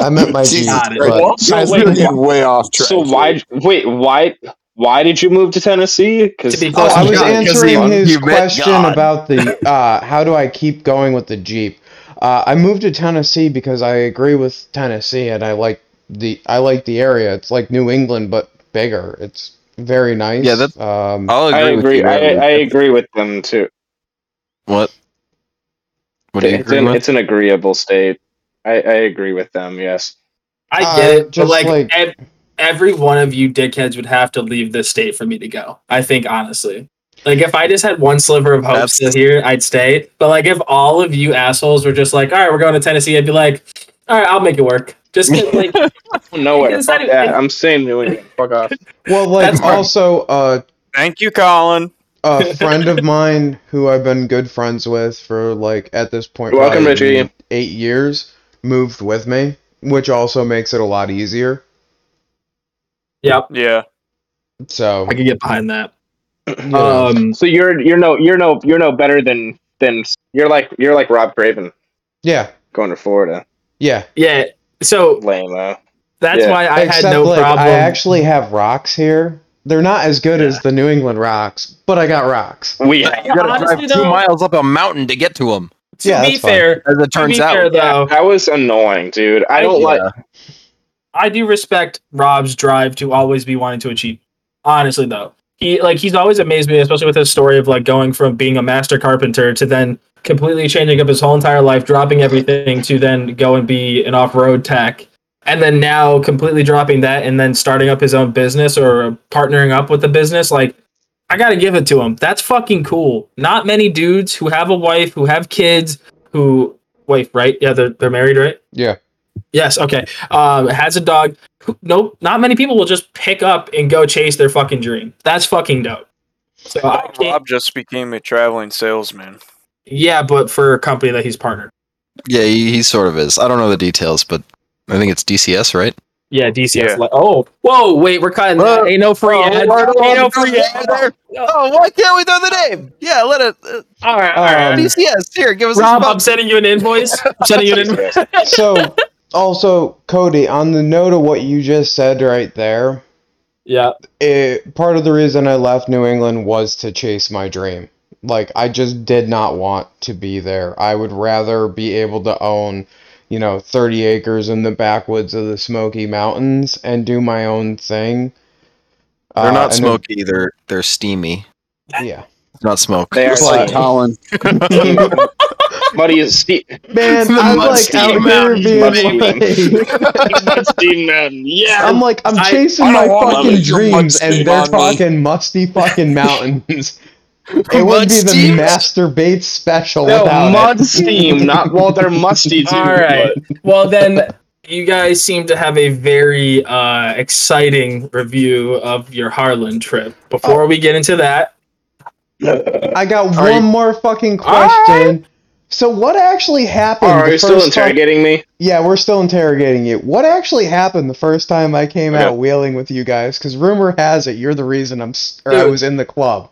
I met my Jesus G, Got it. but What? Guys, wait, we're way off track. So why? Wait, why? Why did you move to Tennessee? Because be Oh, I was God, 'cause answering his question about the uh, how do I keep going with the Jeep. Uh, I moved to Tennessee because I agree with Tennessee and I like the I like the area. It's like New England but bigger. It's very nice. Yeah, that- um, I'll agree. I with agree. you, I, I agree with them too. what? What do you It's agree an, with? it's an agreeable state. I, I agree with them. Yes. I Uh, get it, but just like, like- ev- every one of you dickheads would have to leave this state for me to go. I think honestly, like if I just had one sliver of hope That's- still here, I'd stay. But like if all of you assholes were just like, all right, we're going to Tennessee, I'd be like, all right, I'll make it work. Just 'cause, like, Nowhere. It's Fuck not that. I'm staying New England. Fuck off. well, like That's fine. also uh, Thank you, Colin. a friend of mine who I've been good friends with for like at this point Welcome, probably Richie. eight years moved with me, which also makes it a lot easier. yep, Yeah. So I could get behind that. You. Um, So you're you're no you're no you're no better than than you're like you're like Rob Craven yeah, going to Florida. yeah. yeah, so Lame though. that's Yeah. why I had no like problem. I actually have rocks here. They're not as good as the New England rocks, but I got rocks. We You gotta Honestly, drive two though- miles up a mountain to get to them. to Yeah, be that's fine. fair, As it turns out, fair though, that was annoying, dude. I I- don't like. I do respect Rob's drive to always be wanting to achieve. Honestly, though, he like he's always amazed me, especially with his story of like going from being a master carpenter to then completely changing up his whole entire life, dropping everything to then go and be an off-road tech, and then now completely dropping that and then starting up his own business or partnering up with the business. Like, I gotta give it to him. That's fucking cool. Not many dudes who have a wife, who have kids, who wife, right? Yeah, they're they're married, right? Yeah. Yes. Okay. Um, has a dog. Who- Nope. Not many people will just pick up and go chase their fucking dream. That's fucking dope. So I Rob just became a traveling salesman. yeah, but for a company that he's partnered. yeah, he, he sort of is. I don't know the details, but I think it's DCS, right? Yeah, DCS. Yeah. Like, oh, whoa, wait, we're cutting that. Whoa. Ain't no free Oh, ads. word on, Ain't no free on, ads. Oh, why can't we know the name? Yeah, let it. Uh, All right, all right. DCS, here, give us a Rob, a I'm sending you an invoice. I'm sending you an invoice. So also, Cody, on the note of what you just said right there, yeah. it, part of the reason I left New England was to chase my dream. Like I just did not want to be there. I would rather be able to own, you know, 30 acres in the backwoods of the Smoky Mountains and do my own thing. They're Uh, not smoky. They're they're steamy. yeah. It's not smoke. They are It's like steam. Colin. Buddy is steam. Man, I'm like out here mountains, being mud like, steam man. Yeah. I'm like I'm chasing I my don't fucking it. Your mud dreams, and they're on me. talking musty fucking mountains. It would be the steam? Master Bates special no without mud it. steam, not well. They're musty too. All right. Well, then you guys seem to have a very uh, exciting review of your Harlan trip. Before we get into that, I got Are one you- more fucking question. So what actually happened? Oh, are the you still first time- interrogating me? Yeah, we're still interrogating you. What actually happened the first time I came Okay. out wheeling with you guys? Because rumor has it you're the reason I'm s- or I was in the club.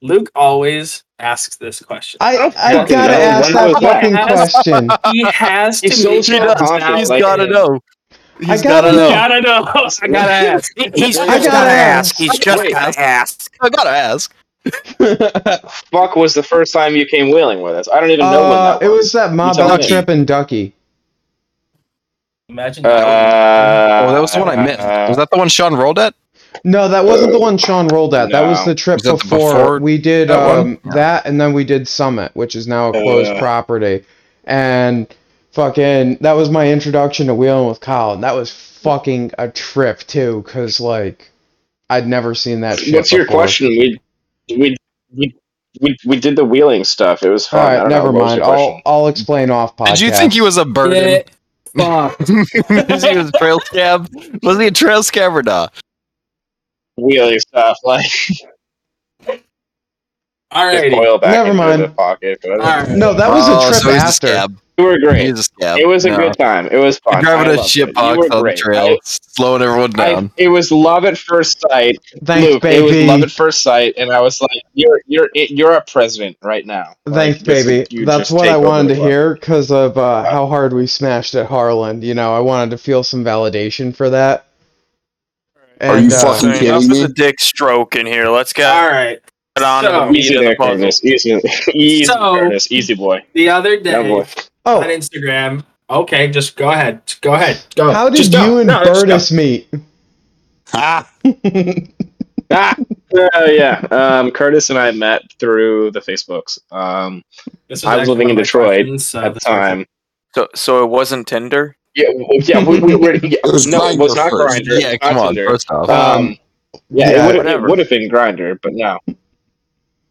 Luke always asks this question. I I gotta know. ask When that was that? fucking question. He has to He's so make sure self-conscious, it's He's like- gotta know. He's I gotta gotta know. know. gotta know. I gotta ask. He's I just gotta gotta ask. ask. He's just Wait. gotta ask. I gotta ask. Fuck was the first time you came wheeling with us? I don't even know when Uh, that it was. was that mob tell me. trip in Ducky. Imagine. Uh, oh, that was the one I missed. Was that the one Sean rolled at? No, that wasn't the one Sean rolled at. That was No. the trip Was that the before. before We did that one? um, that, and then we did Summit, which is now a closed Uh. property. And fucking, that was my introduction to wheeling with Kyle, and that was fucking a trip too, cause like I'd never seen that shit. What's your before. question? We we we we, we did the wheeling stuff. It was All fun. I right, don't know. never mind. I'll? I'll explain off podcast. Did you think he was a burden? Fuck. was he a trail scab? Was he a trail scab or not? wheeling stuff like Alrighty. oil Never mind. pocket. Alright. No, that was Oh, a trip so he's after. A scab. You were great. He's a scab. It was a No. good time. It was fun. You're driving I a loved shit it. Box were on the great. trail, slowing everyone I- down. it was love at first sight. Thanks, Luke, it was love at first sight, and I was like, "You're you're you're a president right now." Like, Thanks, this baby. you That's what I wanted to world. hear because of uh, how hard we smashed at Harlan. You know, I wanted to feel some validation for that. Are you uh, fucking Enough kidding of me? the dick stroke in here. Let's go. All right. on So- the meat Easy of the there. Curtis. Easy, easy, So- Curtis. Easy boy. The other Yeah, day boy. Oh, on Instagram. Okay, just go ahead. Just go ahead. Go. how did Just go. you and No. Burtis meet? Ha! Ah, uh, yeah. Um, Curtis and I met through the Facebooks. Um, This I was living in Detroit questions, so at the time. So, so it wasn't Tinder. Yeah, yeah. We, we were. Yeah, was no, it was not first. grinder. Yeah, come on. First off, Um, yeah, yeah, it would have whatever. would have been grinder, but no.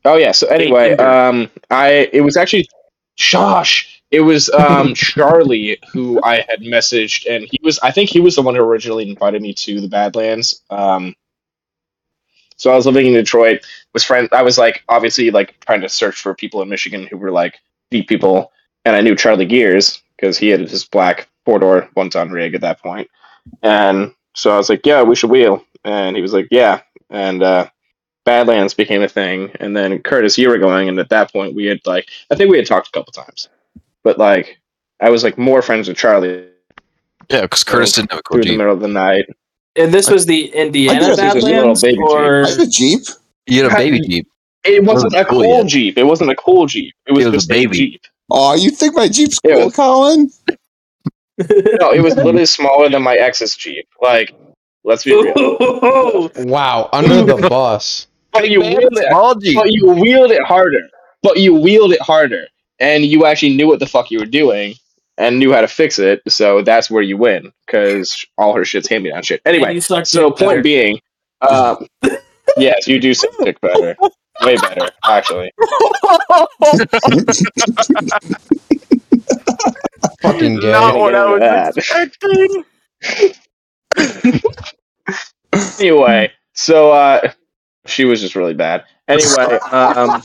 Oh yeah. So anyway, um, I it was actually Josh. It was um Charlie who I had messaged, and he was I think he was the one who originally invited me to the Badlands. Um, so I was living in Detroit. Was friend. I was like obviously like trying to search for people in Michigan who were like deep people, and I knew Charlie Gears because he had his black four door one ton rig at that point. and so I was like, yeah, we should wheel, and he was like, yeah, and uh, Badlands became a thing, and then Curtis, you were going, and at that point we had like I think we had talked a couple times, but like I was like more friends with Charlie yeah, because Curtis didn't have a through cool the middle of the night. And this was the Indiana I guess a little Badlands, baby Jeep. or I have a Jeep. You had a baby Jeep. It wasn't a cool cool yet. Jeep. It wasn't a cool Jeep. It was, It was a just baby. Jeep. Oh, you think my Jeep's cool, was- Colin? No, it was literally smaller than my ex's Jeep. Like, let's be real. Wow, under the bus. But you wheeled it. But you wheeled it harder. But you wheeled it harder, and you actually knew what the fuck you were doing and knew how to fix it. So that's where you win because all her shit's hand me down shit. Anyway, you sucked so dick better. point being, um, yes, you do suck dick better, way better actually. Fucking gay. Not what I was That. expecting. anyway, so uh, she was just really bad. Anyway, um,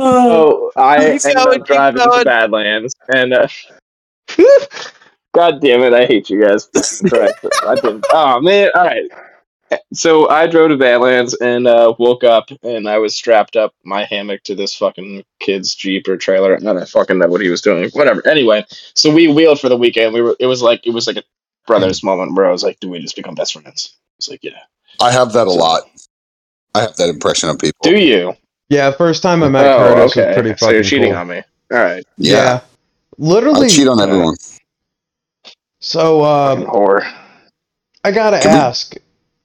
so I Keep ended going, up driving to going. Badlands, and uh, God damn it, I hate you guys. I didn't. Oh man, all right. So I drove to Badlands and uh, woke up, and I was strapped up my hammock to this fucking kid's jeep or trailer. I don't fucking know what he was doing. Whatever. Anyway, so we wheeled for the weekend. We were. It was like it was like a brothers moment where I was like, "Do we just become best friends?" It's like, "Yeah." I have that a lot. I have that impression of people. Do you? Yeah, first time I met oh, Curtis okay. was pretty fucking so you're cheating cool. on me. All right. Yeah, Literally. I cheat on everyone. So, Fucking um, whore. I gotta Can we- ask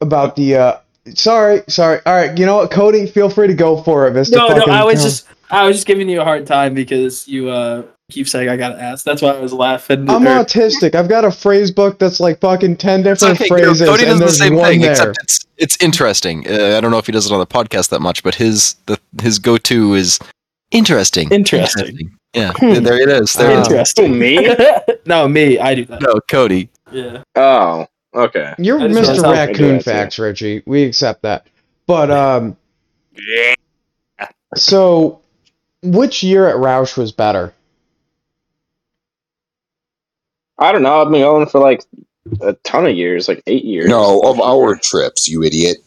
about the. uh Sorry, sorry. All right, you know what, Cody? Feel free to go for it, Mister. No, no, I was just I was just giving you a hard time because you uh keep saying I gotta ask. That's why I was laughing. I'm Or- autistic. I've got a phrase book that's like fucking ten different okay. you know, phrases, Cody does and the there's same one thing, there. except it's it's interesting. Uh, I don't know if he does it on the podcast that much, but his the his go to is interesting. Interesting. Yeah, Hmm. there it is. There it is. Who, Interesting. me? no, me. I do that. No, Cody. Yeah. Oh, okay. You're Mr. wanna Raccoon Yeah, Facts, Richie. We accept that. But um, yeah. so which year at Rausch was better? I don't know. I've been going for like a ton of years, like eight years. No, of our trips, you idiot.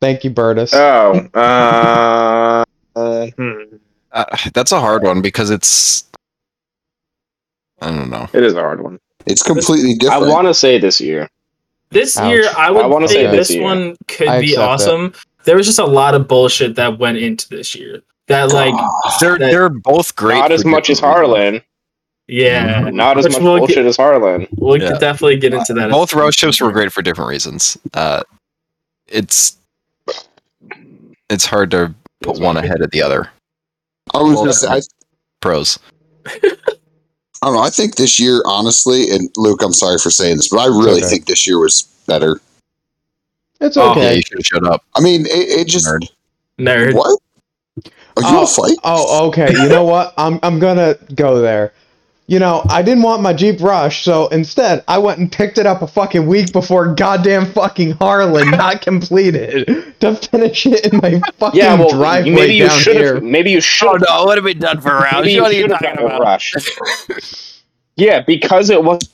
Thank you, Bertus. Oh, uh, uh, hmm. Uh, that's a hard one because it's. I don't know. it is a hard one. It's completely I different. I want to say this year. This Ouch. year, I would I wanna say, say this this year. one could I be accept that. awesome. There was just a lot of bullshit that went into this year. That like, They're that- they're both great. Not as much as different reasons. Harlan. Yeah, Not as Which much we'll bullshit get- as Harlan. we Yeah. could definitely get into that. Both road trips were great for different reasons. Uh, it's it's hard to put one ahead of the other. I was Well, gonna say, I, Pros. I don't know. I think this year, honestly, and Luke, I'm sorry for saying this, but I really okay. think this year was better. It's Oh, Yeah, okay. you should have shut up. I mean, it, it just Nerd. nerd. what? Are you Oh, a fight? Oh, okay. You know what? I'm I'm gonna go there. You know, I didn't want my Jeep Rush, so instead I went and picked it up a fucking week before goddamn fucking Harlan not completed to finish it in my fucking Yeah, well, driveway maybe you down should here. have. Maybe you oh, should. no, it would have been done for rounds. Maybe You you know what are you should have done a about? rush. yeah, because it was-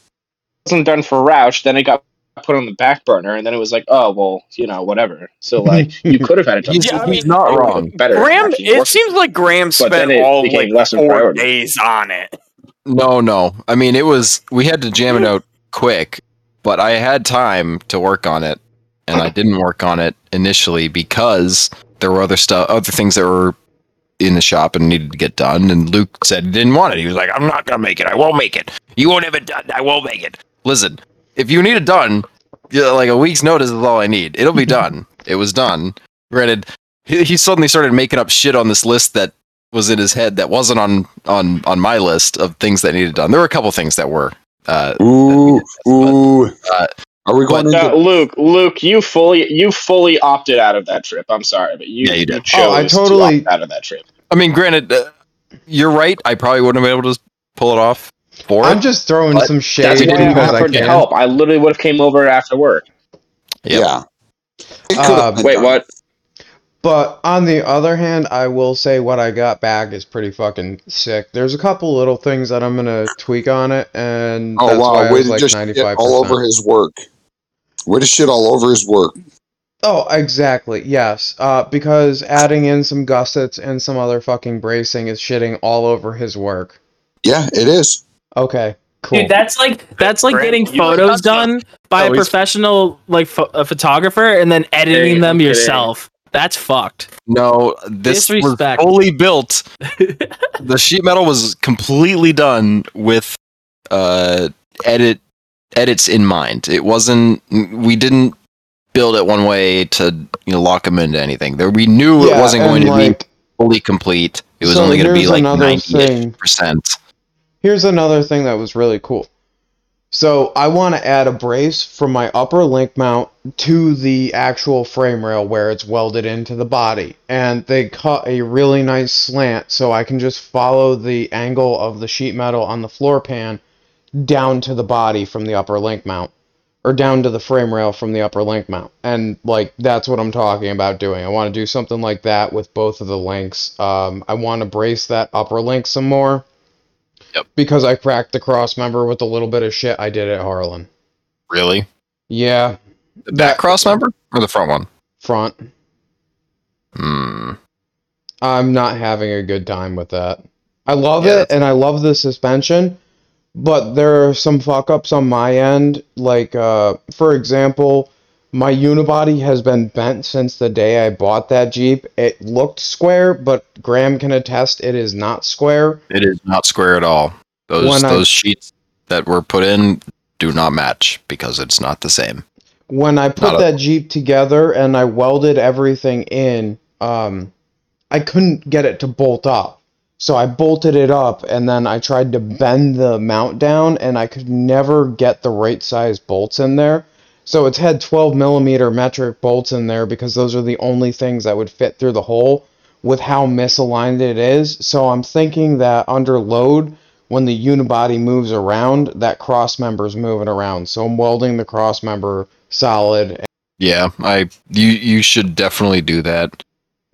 wasn't done for Rausch, then it got put on the back burner, and then it was like, oh well, you know, whatever. So like, you could have had it done. He's, Yeah, I he's mean, not wrong. Better. Graham, it seems like Graham spent all like less of four priority. days on it. No, no. I mean, it was we had to jam it out quick, but I had time to work on it, and I didn't work on it initially because there were other stuff, other things that were in the shop and needed to get done. And Luke said he didn't want it. He was like, "I'm not gonna make it. I won't make it. You won't have it done. I won't make it." Listen, if you need it done, like a week's notice is all I need. It'll be done. it was done. Granted, he, he suddenly started making up shit on this list that was in his head that wasn't on on on my list of things that needed done. There were a couple things that were. Uh, Ooh, ooh. Uh, Are we going but into? No, Luke, Luke, you fully, you fully opted out of that trip. I'm sorry, but you, Yeah, you did. chose Oh, I totally- to opt out of that trip. I mean, granted, uh, you're right. I probably wouldn't have been able to pull it off for I'm it. just throwing But some That's shade we why didn't I because I offered to can. help. I literally would have came over after work. Yep. Yeah. It Um, Wait, done. what? But on the other hand, I will say what I got back is pretty fucking sick. There's a couple little things that I'm gonna tweak on it, and Oh that's why wow! I Way was to like just 95. shit all over his work. Way to shit all over his work. Oh, exactly. Yes. Uh, because adding in some gussets and some other fucking bracing is shitting all over his work. Yeah, it is. Okay. Cool. Dude, that's like that's like Grant, getting photos done by a professional like pho- a photographer and then editing them I'm kidding. yourself. That's fucked. No, this was fully built. the sheet metal was completely done with uh, edit edits in mind. It wasn't. We didn't build it one way to you know lock them into anything. There, we knew it wasn't going and, to be fully complete. It was so only going to be like another ninety percent. Here's another thing that was really cool. So I want to add a brace from my upper link mount to the actual frame rail where it's welded into the body. And they cut a really nice slant so I can just follow the angle of the sheet metal on the floor pan down to the body from the upper link mount. Or down to the frame rail from the upper link mount. And like that's what I'm talking about doing. I want to do something like that with both of the links. Um, I want to brace that upper link some more because I cracked the cross member with a little bit of shit I did at Harlan. Really, Yeah, the back cross member or the front one? front. Hmm. I'm not having a good time with that. I love Yeah, it and I love the suspension, but there are some fuck ups on my end. Like, uh, for example, my unibody has been bent since the day I bought that Jeep. It looked square, but Graham can attest it is not square. It is not square at all. Those When I- those sheets that were put in do not match because it's not the same. when I put Not a- that Jeep together and I welded everything in, um, I couldn't get it to bolt up. So I bolted it up and then I tried to bend the mount down and I could never get the right size bolts in there. So it's had 12 millimeter metric bolts in there because those are the only things that would fit through the hole with how misaligned it is. So I'm thinking that under load, when the unibody moves around, that cross member's moving around. So I'm welding the cross member solid. Yeah, I you you should definitely do that.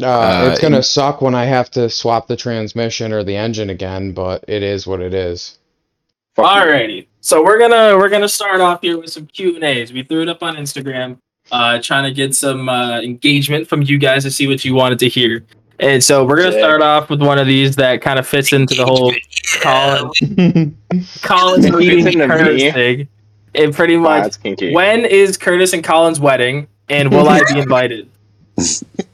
Uh, Uh, it's gonna suck when I have to swap the transmission or the engine again, but it is what it is. Fuck you. Alrighty, so we're gonna we're gonna start off here with some Q and A's. We threw it up on Instagram, uh, trying to get some uh, engagement from you guys to see what you wanted to hear. And so we're gonna start off with one of these that kind of fits into the whole Colin Colin Keep eating it in the curves V. thing. It pretty much. that's. When is Curtis and Colin's wedding, and will I be invited?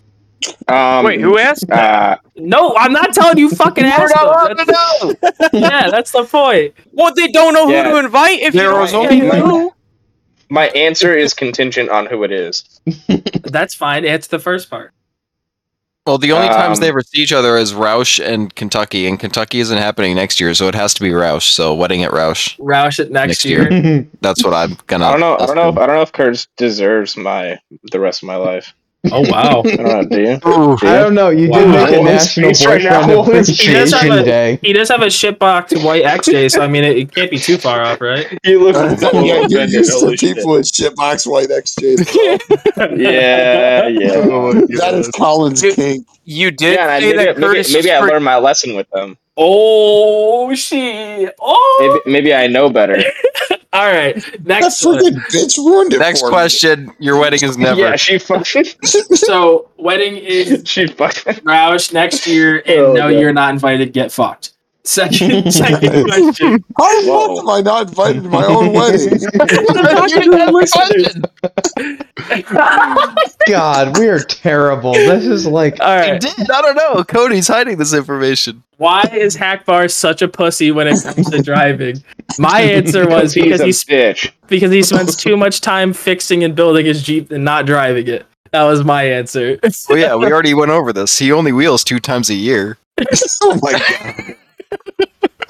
Um, Wait, who asked? Uh, No, I'm not telling you. Fucking ask them. That's- Yeah, that's the point. Well, they don't know who Yeah. to invite. If There was only say who. my answer is contingent on who it is. That's fine. It's the first part. Well, the only times Um, they ever see each other is Rausch and Kentucky, and Kentucky isn't happening next year, so it has to be Rausch. So wedding at Rausch. Rausch it next, Next year. year. That's what I'm gonna. I don't know. I don't know. If. I don't know if Kurtz deserves my the rest of my life. Oh wow. I don't know. You? Ooh. I don't know. You Wow. did make a Hold National face right now. Boyfriend Hold his face. He does have Appreciation a- Day. He does have a shitbox white XJ, so I mean it, it can't be too far off, right? You look. like you're used to Holy shit. people with shitbox white XJs. Yeah, yeah. that is Colin's Dude. king. You did Yeah, and I, say maybe, that maybe, Curtis maybe I learned my lesson with them. Oh shit. Oh. Maybe, maybe I know better. All right. That Next. one. freaking bitch ruined it. Next for me. question. Your wedding is never. Yeah, she fucking. So wedding is She fucking. Rausch next year, and Oh, no, God. you're not invited. Get fucked. Second, second question. How the fuck am I not invited to my own wedding? God, we are terrible. This is like All I right. did. I don't know. Cody's hiding this information. Why is HackBar such a pussy when it comes to driving? My answer was because he's he a because he spends too much time fixing and building his Jeep and not driving it. That was my answer. Well, yeah, we already went over this. He only wheels two times a year. oh my god.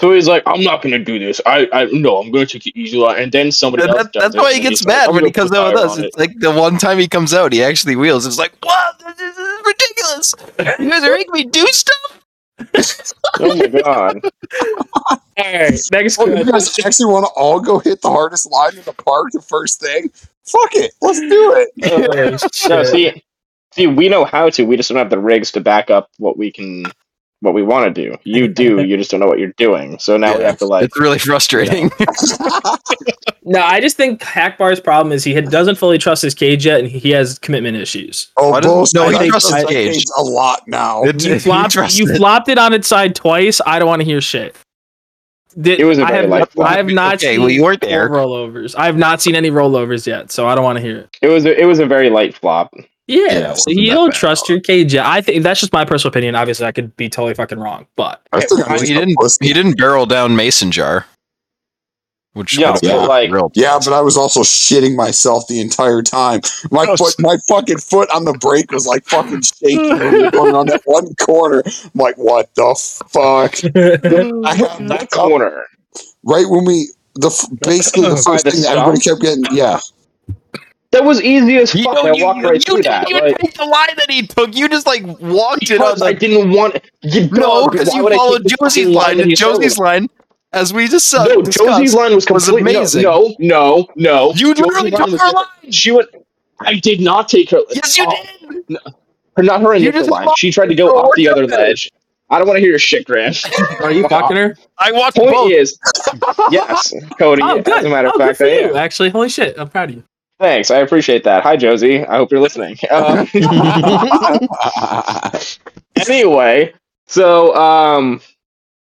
So he's like, I'm not gonna do this. I, I no, I'm gonna take it easy. And then somebody And else that, does that's it, why he gets he's like, mad when he comes put out with us. on It's like the one time he comes out, he actually wheels. It's like, what? This is ridiculous. You guys are making me do stuff. Oh my god. All right, next Oh, you question. guys actually want to all go hit the hardest line in the park the first thing? Fuck it. Let's do it. Oh, No, see, see, we know how to. We just don't have the rigs to back up what we can, what we want to do. You do. You just don't know what you're doing. So now we have to like. It's really frustrating. No, I just think HackBar's problem is he doesn't fully trust his cage yet, and he has commitment issues. Oh, Why no, he trusts his cage. cage a lot now. It- You flopped, you it. flopped it on its side twice. I don't want to hear shit. Did, It was a I very have, light flop. I have not Okay, seen well, you weren't there. rollovers. I have not seen any rollovers yet, so I don't want to hear it. It was a, it was a very light flop. Yeah, Yeah, so you don't bad. trust your cage yet. I think that's just my personal opinion. Obviously, I could be totally fucking wrong, but I think I'm he didn't. pussy. He didn't barrel down Mason jar, which Yeah, would've but like- real Yeah, but I was also shitting myself the entire time. My Oh, foot, my fucking foot on the brake was like fucking shaking when we were going on that one corner. I'm like, what the fuck? I had That corner. right when we the basically the first thing that everybody kept getting. Yeah, That was easy as You, fuck. know, I you, walked you, right you through didn't even Like, take the line that he took. You just like walked it on because I didn't want. You, no, because you would I take followed Josie's line, and? Josie's line, as we just saw. No, Josie's line was was completely amazing. No, no, no. You Josie's literally line took was her line. She went. I did not take her. Yes, you did. Her, not her You initial line. She tried to go her off the other over. ledge. I don't want to hear your shit, Grant. are you fucking her? I watched Point both. is, yes, Cody. Oh, good. As a matter of oh, fact, I am. Actually, holy shit, I'm proud of you. Thanks, I appreciate that. Hi, Josie. I hope you're listening. Um, anyway, so um,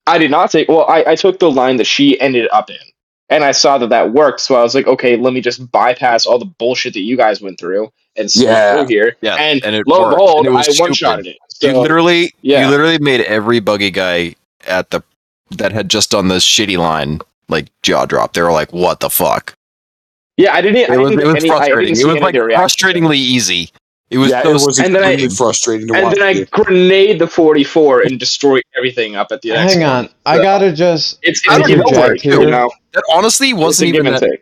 I did not take. Well, I, I took the line that she ended up in, and I saw that that worked. So I was like, okay, let me just bypass all the bullshit that you guys went through and swing Yeah. through here. Yeah, and, and it lo and behold, and it was I one stupid. shotted it. you literally, yeah. you literally made every buggy guy at the that had just done this shitty line like jaw drop. They were like, "What the fuck?" Yeah, I didn't. I It was, didn't it was get any, I frustrating. didn't It was like frustratingly easy. It was yeah, so it was and then I- extremely frustrating to And watch. then I grenade the 44 and destroy everything up at the next Hang one. on, I gotta just. It's, I it's don't know and where take, you know? that honestly wasn't even that.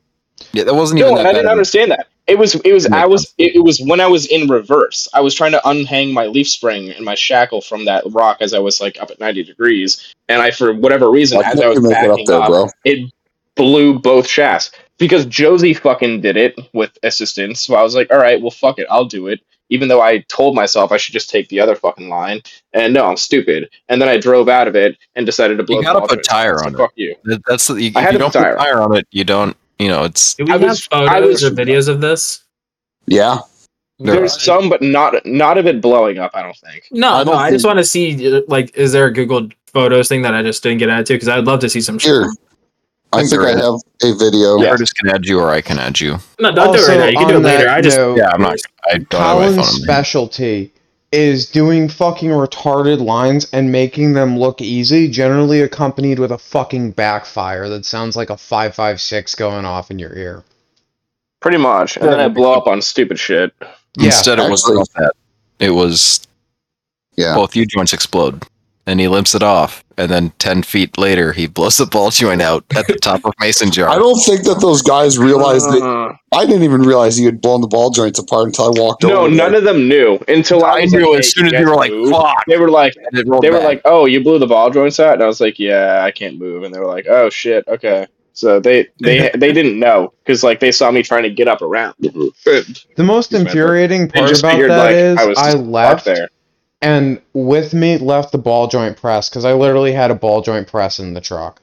Yeah, that wasn't even No, that and I didn't understand that. It was it was I was it, it was when I was in reverse. I was trying to unhang my leaf spring and my shackle from that rock as I was like up at ninety degrees, and I for whatever reason Why as I was you make it up backing there, up, bro? it blew both shafts because Josie fucking did it with assistance. So I was like, all right, well fuck it, I'll do it. Even though I told myself I should just take the other fucking line, and no, I'm stupid. And then I drove out of it and decided to blow. You gotta put alternate tire shafts, on so it. Fuck you. That's you, I had you a don't tire. put tire on it, you don't. You know, it's Do we I have was- photos I was- or videos of this? Yeah, There's are. some, but not not of it blowing up. I don't think. No, I no. don't I just want to see like, is there a Google Photos thing that I just didn't get added to? Because I'd love to see some. shit. Here. I think I have a video. Yeah. Curtis can add you, or I can add you. No, don't do it right now. You can do it later. I just note, Yeah, I'm not. I don't have my Colin's phone. on specialty is doing fucking retarded lines and making them look easy, generally accompanied with a fucking backfire that sounds like a 556 going off in your ear. Pretty much. And then I blow up on stupid shit. Yeah, Instead, it wasn't that. It was Yeah. both U joints explode, and he limps it off, and then ten feet later, he blows the ball joint out at the top of Mason jar. I don't think that those guys realized that. Uh, I didn't even realize he had blown the ball joints apart until I walked no, over. No, none of them knew until I, I was knew like, as "Hey, soon as you you were like, move." "Fuck!" They were like, And it they were like, "Oh, you blew the ball joints out," and I was like, "Yeah, I can't move." And they were like, "Oh shit, okay." So they they they didn't know because like they saw me trying to get up around. The most infuriating part about figured that like is I was I just left there. And with me left the ball joint press because I literally had a ball joint press in the truck.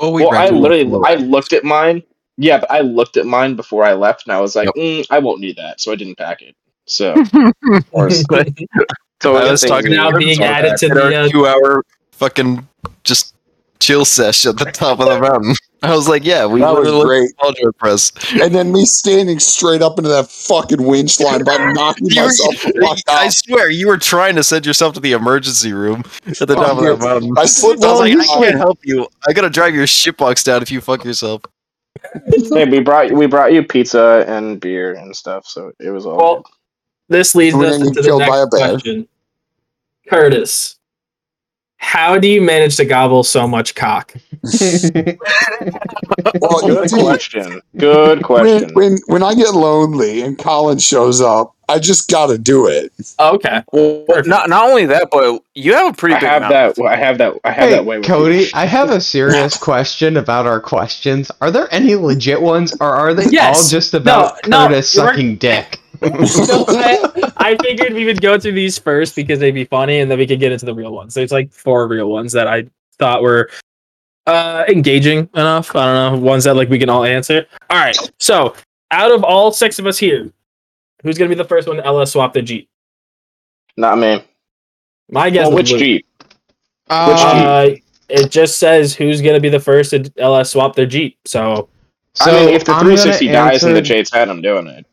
well, we well, I literally I looked at mine. Yeah, but I looked at mine before I left, and I was like, Yep. mm, I won't need that, so I didn't pack it. So, or, so I was talking now being added to our the. Uh, two-hour fucking just chill sesh at the top of the mountain. I was like, "Yeah, we That was literally great. ball press." And then me standing straight up into that fucking winch line, about knocking You- myself the I out. swear, you were trying to send yourself to the emergency room at the top of the mountain. I slipped I was like, I can't help you. I gotta drive your shitbox down if you fuck yourself. hey, we brought we brought you pizza and beer and stuff, so it was all. well, this leads We're us gonna into the killed next by question. Curtis, how do you manage to gobble so much cock? Well, good question. Good question. when when I get lonely and Colin shows up, I just gotta do it. Okay. Well, not not only that, but you have a pretty I big have mouth. that. I have that. I have Hey, that way. With Cody, you. I have a serious question about our questions. Are there any legit ones, or are they Yes. all just about No, no, Curtis you're sucking dick? So I, I figured we would go through these first because they'd be funny, and then we could get into the real ones. So it's like four real ones that I thought were uh engaging enough. I don't know ones that like we can all answer. All right. So out of all six of us here, who's gonna be the first one to LS swap the Jeep? Not me. My guess. Well, is which Luke. Jeep? Uh, Uh, it just says who's gonna be the first to LS swap their Jeep. So so I mean, if the I'm 360 dies in the answer- Jade's head, I'm doing it.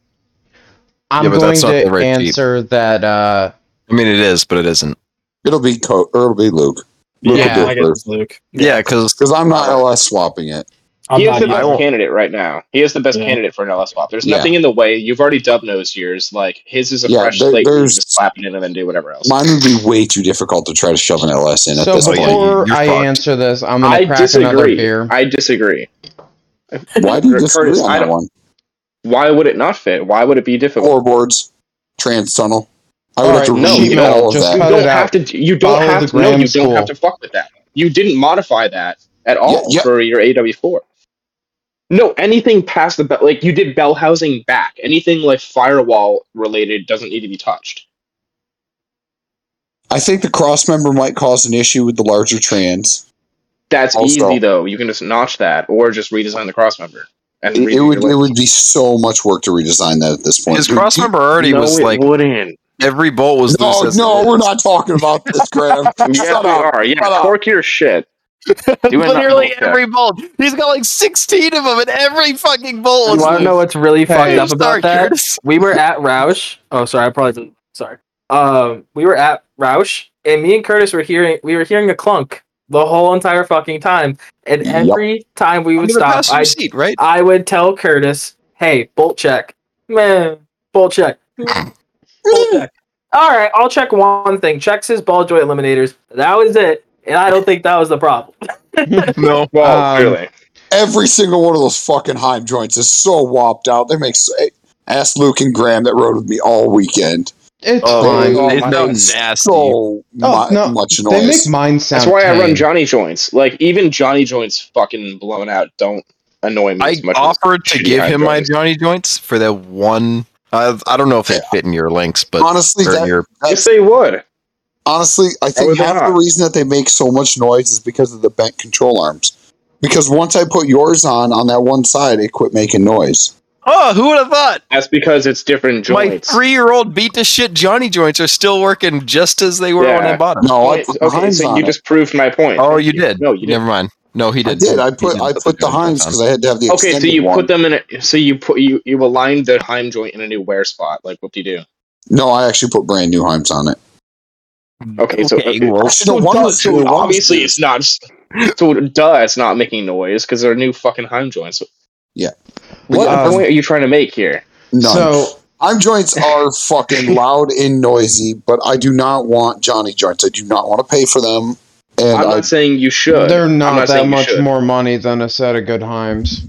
I'm Yeah, but going that's not to the right Jeep. answer that. Uh, I mean, it is, but it isn't. It'll be Co- or it'll be Luke. Luke Yeah, I guess it's Luke. Yeah, because because I'm not LS swapping it. I'm he is the best won't- candidate right now. He is the best Yeah. candidate for an LS swap. There's Yeah. nothing in the way. You've already dubbed nosed years. Like his is a Yeah, fresh there- slate. You there's- just slap it in and then do whatever else. Mine would be way too difficult to try to shove an LS in at this point. before You're I answer this, I'm gonna I crack another beer. I disagree. Why do you Curtis, disagree on that one? Why would it not fit? Why would it be difficult? Floorboards, trans tunnel. I would All have to right, no, read you all don't. of that. You don't have to. You don't Follow have to. No, Graham you don't school. have to fuck with that. You didn't modify that at all Yeah, yeah. for your AW4. No, anything past the bell, like you did bell housing back. Anything like firewall related doesn't need to be touched. I think the cross member might cause an issue with the larger trans. That's Also- easy though. You can just notch that or just redesign the crossmember. And It, it would it would be so much work to redesign that at this point. his We- cross member already no, was it like wouldn't. every bolt was No, loose. no, it we're not talking about this, Graham. Yes, Shut we up. are. Yeah, Shut up. torque your shit. Doing Literally nothing. every bolt. He's got like 16 of them, and every fucking bolt You was want to know what's really Hey, fucked up about that? Curtis. We were at Rausch. Oh, sorry, I probably didn't. Sorry. Um, we were at Rausch, and me and Curtis were hearing we were hearing a clunk the whole entire fucking time, and Yep. every time we would stop, I seat, right? I would tell Curtis, "Hey, bolt check, man, bolt check, bolt check." All right, I'll check one thing. Checks his ball joint eliminators. That was it, and I don't think that was the problem. no. Well, Um, clearly. Every single one of those fucking Heim joints is so whopped out. They make so, ask Luke and Graham that rode with me all weekend. It's Oh, fine. oh, It's my nasty. So Oh, mu- no, much They noise. make mine sound. That's why I run. Johnny joints. Like even Johnny joints, fucking blown out, don't annoy me I as much. as offered to give high him my. Johnny joints for that one. I I don't know if they Yeah. fit in your links, but honestly, that, your Yes, they would. honestly, I think half not? the reason that they make so much noise is because of the bent control arms. Because once I put yours on on that one side, it quit making noise. Oh, who would have thought? That's because it's different joints. My joints. three-year-old beat to shit Johnny joints are still working just as they were when Yeah. I bought them. No, I put okay, Heims so on you it. just proved my point. Oh, you did. No, you Never didn't. mind. No, he did. I did. did. I put I put put the the Heims because I had to have the Okay, so you one. put them in a so you put you you aligned the Heim joint in a new wear spot. Like what do you do? No, I actually put brand new Heims on it. Okay, so Okay, okay, well, Actually, so, no, one duh, was so new, obviously it's not. So duh, it's not making noise because they're new fucking Heim joints. Yeah. What Um, point are you trying to make here? None. So I'm joints are fucking loud and noisy, but I do not want Johnny joints. I do not want to pay for them. And I'm I not saying you should. they're I'm not, that much should. more money than a set of good Heims.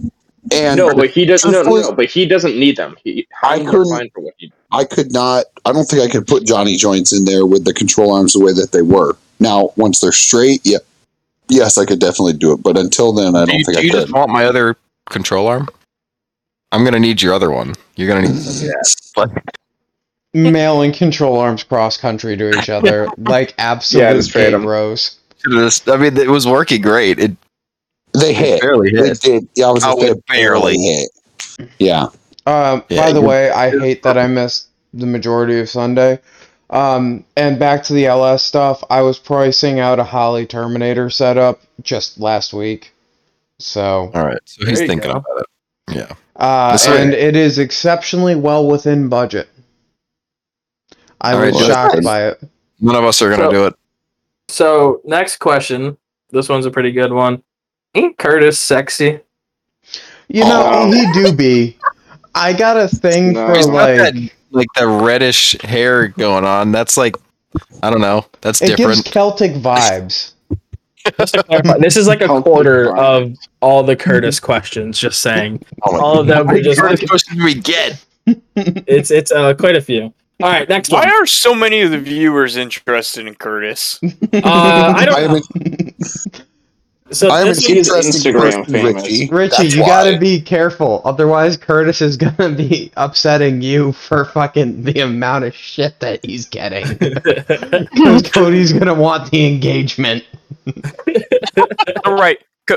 and no, but he doesn't. No, no, no, but he doesn't need them. He, I couldn't- fine for what he. I could not. I don't think I could put Johnny joints in there with the control arms the way that they were. Now, once they're straight, yeah, yes, I could definitely do it. But until then, I Do don't you, think do I you could. just want my other control arm? I'm gonna need your other one. You're gonna need. yes. Male and control arms cross country to each other like absolute Yeah, just gay trade 'em. bros. Just- I mean, it was working great. It They hit. barely They hit. did. Yeah, I was Oh, it barely. hit. Yeah. Um, Yeah, by the way, I hate that I missed the majority of Sunday. Um, and back to the LS stuff, I was pricing out a Holley Terminator setup just last week. So, All right, so he's thinking go. about it. Yeah. uh, and it is exceptionally well within budget. I All right, was do it. shocked by it. None of us are gonna So- do it. So next question. This one's a pretty good one. Ain't Curtis sexy? You know, Oh. he do be. I got a thing No. for He's like that like the reddish hair going on. That's like, I don't know. That's different. it gives. Celtic vibes. Just to clarify, this is like a quarter of all the Curtis questions. Just saying, Oh all of them How are just. Curtis questions we get? It's it's uh, quite a few. All right, next Why one. are so many of the viewers interested in Curtis? Uh, I don't I know. haven't. So I haven't this seen one- He's interesting Instagram person, famous. Richie. Richie, That's you why. gotta be careful. Otherwise, Curtis is gonna be upsetting you for fucking the amount of shit that he's getting. Because Cody's gonna want the engagement. All right, C-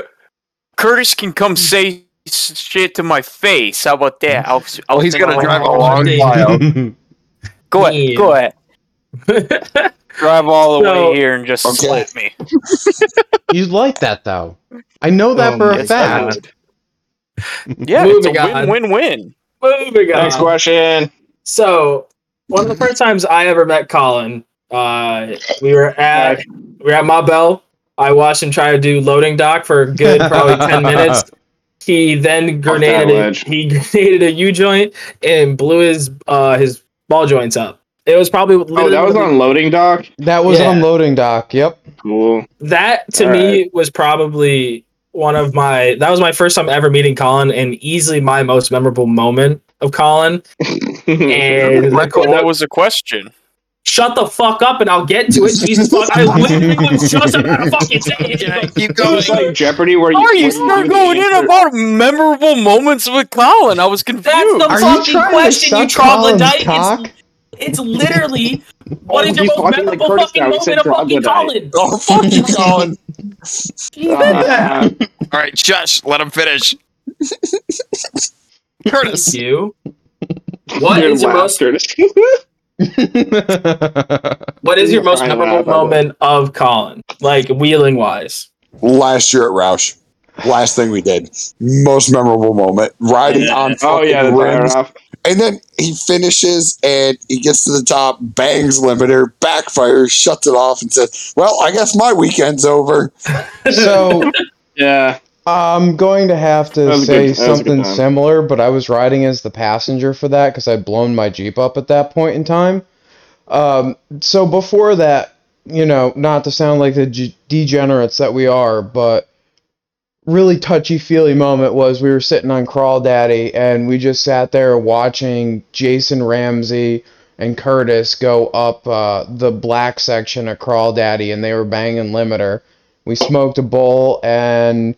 Curtis can come say s- shit to my face. How about that? I'll, I'll Oh, he's gonna I'll- drive a long damn. while. Go ahead. Go ahead. Drive all the So- way here and just Okay. slap me. You'd like that though. I know that Oh, for a yes, fact. Yeah, it's a win-win-win. Moving on. Next question. So, one of the first times I ever met Colin, uh, we were at we were at Ma Bell. I watched him try to do loading dock for a good probably ten minutes. He then Fuck grenaded a, he grenaded a U joint and blew his uh his ball joints up. It was probably Oh, that was on loading dock. That was Yeah. on loading dock. Yep. Cool. that to All me was probably one of my that was my first time ever meeting Colin and easily my most memorable moment of Colin. And the, What the- was a question? shut the fuck up and I'll get to it. Jesus fuck! I literally was just about to fucking say it. keep It was like Jeopardy where you. How are you where start do going in answer. about memorable moments with Colin? I was confused. That's the Are you fucking trying question, you to suck Colin's troglodyte. Cock? It's, it's literally what Oh, is your most talking like memorable fucking now. Moment of fucking. Colin? Oh, fuck you, Colin. Uh, All right, shush. Let him finish. Curtis. Thank you. What you're is your most Curtis. what is your most memorable laugh, moment of Colin? Like wheeling wise. Last year at Rausch. Last thing we did. Most memorable moment. Riding on Oh yeah, fucking rims. And then he finishes and he gets to the top, bangs limiter, backfires, shuts it off, and says, Well, I guess my weekend's over. so Yeah. I'm going to have to say good- that was a good something similar, but I was riding as the passenger for that because I'd blown my Jeep up at that point in time. Um, so before that, you know, not to sound like the g- degenerates that we are, but really touchy feely moment was we were sitting on Crawl Daddy and we just sat there watching Jason Ramsey and Curtis go up uh, the black section of Crawl Daddy and they were banging limiter. We smoked a bowl and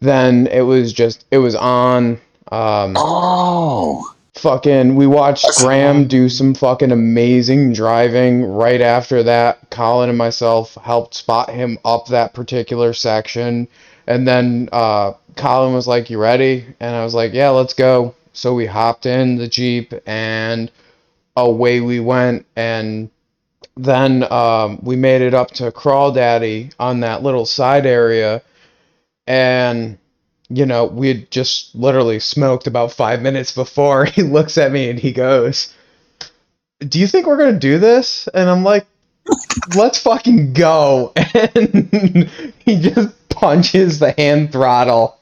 then it was just it was on. Um, Oh. fucking we watched That's- Graham do some fucking amazing driving right after that. Colin and myself helped spot him up that particular section. And then uh, Colin was like, You ready? And I was like, Yeah, let's go. So we hopped in the Jeep and away we went. And then um, we made it up to Crawl Daddy on that little side area. and you know we had just literally smoked about five minutes before. He looks at me and he goes, "Do you think we're gonna do this?" And I'm like, "Let's fucking go!" And he just punches the hand throttle,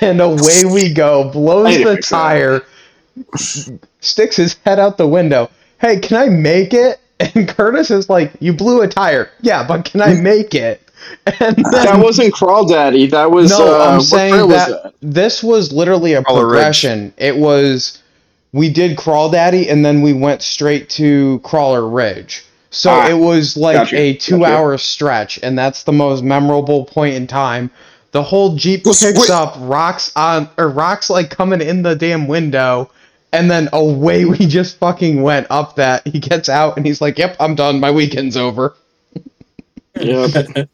and away we go. Blows I need to the tire, sticks his head out the window. Hey, can I make it? And Curtis is like, "You blew a tire." Yeah, but can I make it? And then, That wasn't Crawl Daddy. That was no, uh, I'm saying trail was that, this was literally a Crawler Ridge. progression. It was we did Crawl Daddy and then we went straight to Crawler Ridge. So Ah, it was like gotcha, a gotcha. two-hour stretch, and that's the most memorable point in time. The whole jeep Well, picks wait- up, rocks on or rocks like coming in the damn window, and then away we just fucking went up that. He gets out and he's like, "Yep, I'm done. My weekend's over." Yeah,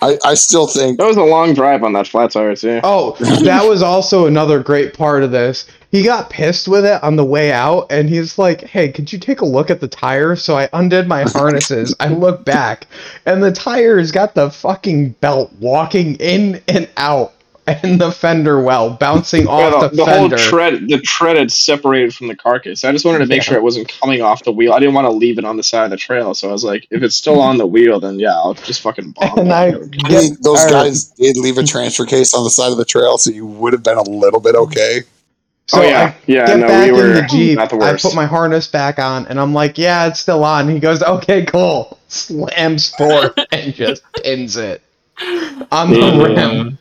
I, I still think that was a long drive on that flat tire too. Oh, that was also another great part of this. He got pissed with it on the way out, and he's like, "Hey, could you take a look at the tire?" So I undid my harnesses. I look back, and the tire's got the fucking belt walking in and out, and the fender well bouncing Yeah, off the, the, the whole fender. tread, the tread had separated from the carcass. I just wanted to make Yeah. sure it wasn't coming off the wheel. I didn't want to leave it on the side of the trail, so I was like, if it's still on the wheel, then yeah, I'll just fucking bomb and it. I I think those or- guys did leave a transfer case on the side of the trail, so you would have been a little bit okay. So oh yeah, yeah. get no, back we were in the jeep. not the I put my harness back on, and I'm like, "Yeah, it's still on." He goes, "Okay, cool." Slams forward and just pins it on the Yeah. rim.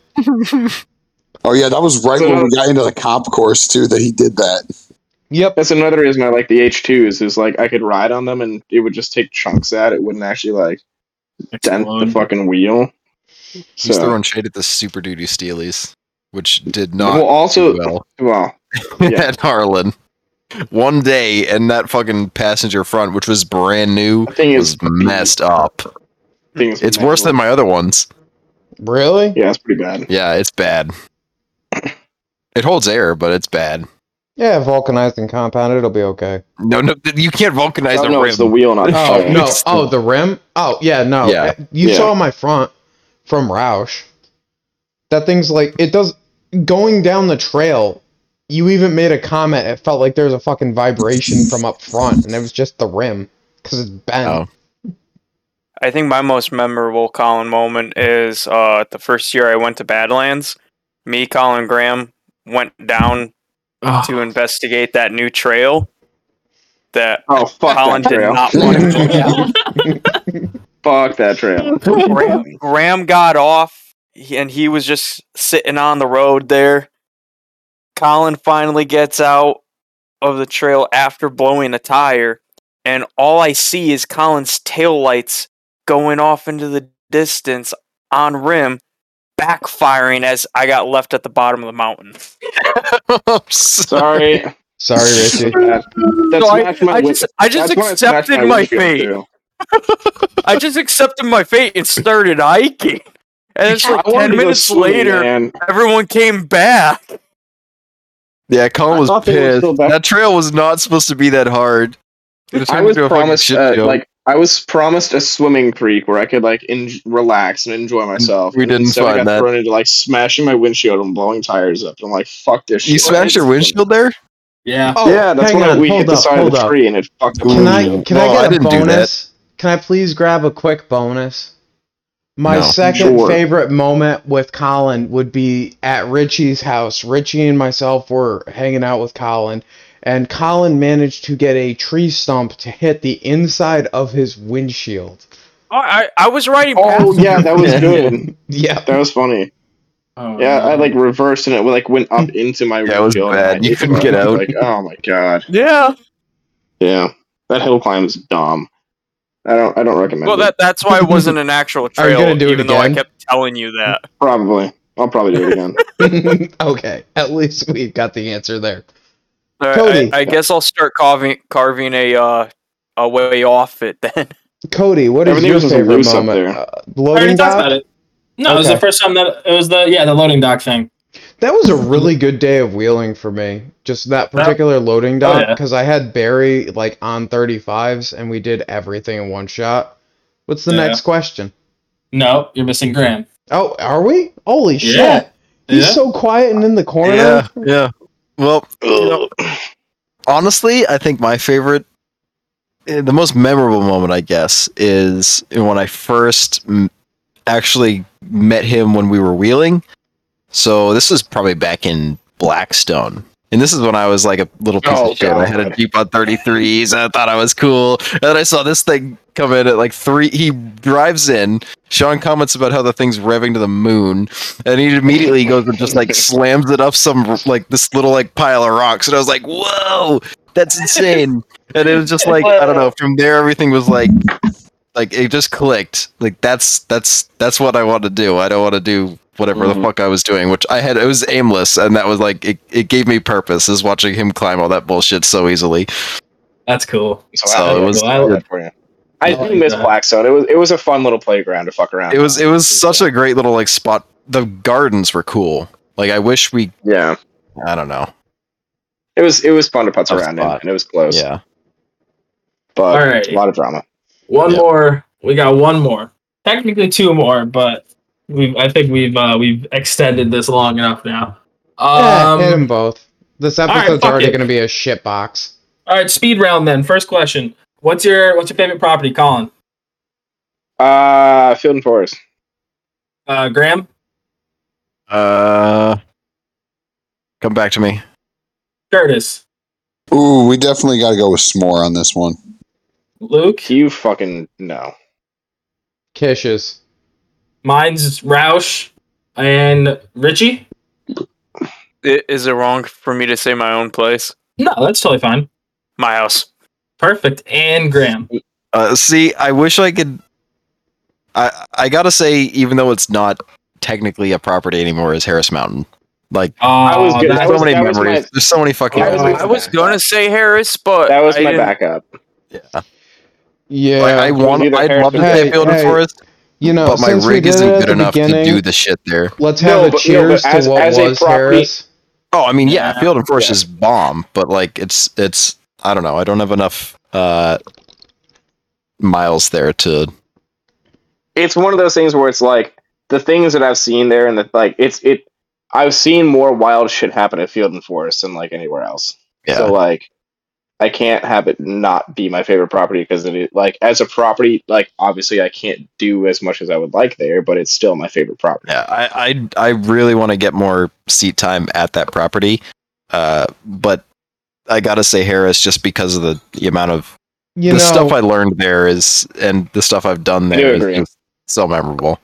Oh yeah, that was right So- when we got into the comp course too that he did that. Yep. That's another reason I like the H2s is like I could ride on them and it would just take chunks at it. Wouldn't actually like dent the fucking wheel. He's So, throwing shade at the Super Duty Steelies, which did not well, also, do well well, Yeah. at Harlan. One day, and that fucking passenger front, which was brand new, the thing is, was messed up. things It's worse than my other ones. Really? Yeah, it's pretty bad. Yeah, it's bad. It holds air, but it's bad. Yeah, vulcanized and compounded, it'll be okay. No, no, you can't vulcanize Oh, the no, rim. it's the wheel, not the Oh no! Oh, the rim. Oh yeah, no. Yeah. Uh, you Yeah. saw my front from Rausch. That thing's like it does. Going down the trail, you even made a comment. It felt like there was a fucking vibration from up front, and it was just the rim because it's bent. Oh. I think my most memorable Colin moment is uh, the first year I went to Badlands. Me, Colin Graham, went down Oh, to investigate that new trail that Oh fuck Colin that did trail! not want to go down. Fuck that trail. Graham, Graham got off and he was just sitting on the road there. Colin finally gets out of the trail after blowing a tire, and all I see is Colin's taillights going off into the distance on rim, backfiring as I got left at the bottom of the mountain. Sorry. Sorry, Richie. That, that So I, my I just, I just that's when it smashed accepted my windshield, fate. I just accepted my fate and started hiking. And it's like I 10 minutes swimming, later, man. everyone came back. Yeah, Colin was thought they were pissed. still back. That trail was not supposed to be that hard. It I was into a fucking promised uh, like I was promised a swimming creek where I could like en- relax and enjoy myself. We and didn't instead I find got that. thrown into like smashing my windshield and blowing tires up. I'm like, fuck this shit. you smashed your It's- windshield there? Yeah. Oh, yeah, that's when on, we hold hit the side of the up. tree and it fucked. Can I can No, I I get a didn't do that. bonus? Can I please grab a quick bonus? My No. second Sure. favorite moment with Colin would be at Richie's house. Richie and myself were hanging out with Colin, and Colin managed to get a tree stump to hit the inside of his windshield. Oh, I, I was riding Oh past yeah, that was good. Yeah. That was funny. Oh, Yeah, I like reversed and it like went up into my Yeah, it was bad. You hit couldn't it. get out. Like, oh my god. Yeah. Yeah, that hill climb is dumb. I don't. I don't recommend Well, it. that that's why it wasn't an actual Are you trail, gonna it even though I again? kept telling you that. Probably. I'll probably do it again. okay. At least we've got the answer there. I- Cody. I, I guess I'll start carving carving a uh, a way off it then. Cody, what is Everything your was just favorite loose up moment? there. Uh, I already loading talked dock? about it. No, it was Okay. the first time that it was the yeah the loading dock thing. That was a really good day of wheeling for me. Just that particular loading dock yeah. because I had Barry like on 35s and we did everything in one shot. What's the Yeah. next question? No, you're missing Graham. Oh, are we? Holy shit! Yeah. He's so quiet and in the corner. Yeah, yeah. Well, you know, honestly, I think my favorite, eh, the most memorable moment, I guess, is when I first actually met him when we were wheeling. So this is probably back in Blackstone. And this is when I was like a little piece Oh, of shit. I had a God. Jeep on 33s and I thought I was cool. And then I saw this thing come in at like three. He drives in. Sean comments about how the thing's revving to the moon. And he immediately goes and just like slams it up some like this little like pile of rocks. And I was like, whoa, that's insane. and it was just like, I don't know. From there, everything was like, like it just clicked. Like that's that's that's what I want to do. I don't want to do whatever the Mhm. fuck I was doing, which I had. It was aimless, and that was like it. It gave me purpose. Is watching him climb all that bullshit so easily. That's cool. So it was. I like- for you. I I do like miss that. Blackstone. It was it was a fun little playground to fuck around. It was. on. It was such a great little like spot. The gardens were cool. Like I wish we. yeah. I don't know. It was it was fun to putz Tough around in, and it was close. Yeah. but All right. a lot of drama. One Yeah. more. We got one more. Technically two more, but we've. I think we've uh, we've extended this long enough now. Yeah, Um, hit them both. This episode's fuck already it. going to be a shit box. all right, speed round then. First question. What's your What's your favorite property, Colin? Uh, Field and Forest. Uh, Graham, Uh. Come back to me. Curtis, Ooh, we definitely got to go with s'more on this one. Luke. You fucking no. Kishes. Mine's Rausch and Richie. I- Is it wrong for me to say my own place? No, that's totally fine. My house. Perfect. And Graham. Uh, see, I wish I could. I I gotta say, even though it's not technically a property anymore, is Harris Mountain. Like, I was Oh, good. there's that so was- many memories. my- There's so many fucking. that was memories. I was gonna say Harris, but That was I my didn't- backup. Yeah. Yeah. Like, I want. I'd love to or- say Hey, Field hey. Forest, you know, but my since we rig did isn't good enough to do the shit there. let's No, have a but- no, cheers but as- to what as a was property- Harris. Oh, I mean, yeah, Yeah. Field and Forest Yeah. is bomb, but like, it's it's. I don't know. I don't have enough uh miles there to. It's one of those things where it's like the things that I've seen there, and that like. It's it. I've seen more wild shit happen at Field and Forest than like anywhere else. Yeah. So like, I can't have it not be my favorite property because it is, like as a property, like obviously I can't do as much as I would like there, but it's still my favorite property. Yeah, I I, I really want to get more seat time at that property, uh, but I gotta say Harris just because of the, the amount of You the know, stuff I learned there is and the stuff I've done I there do is agree. just so memorable.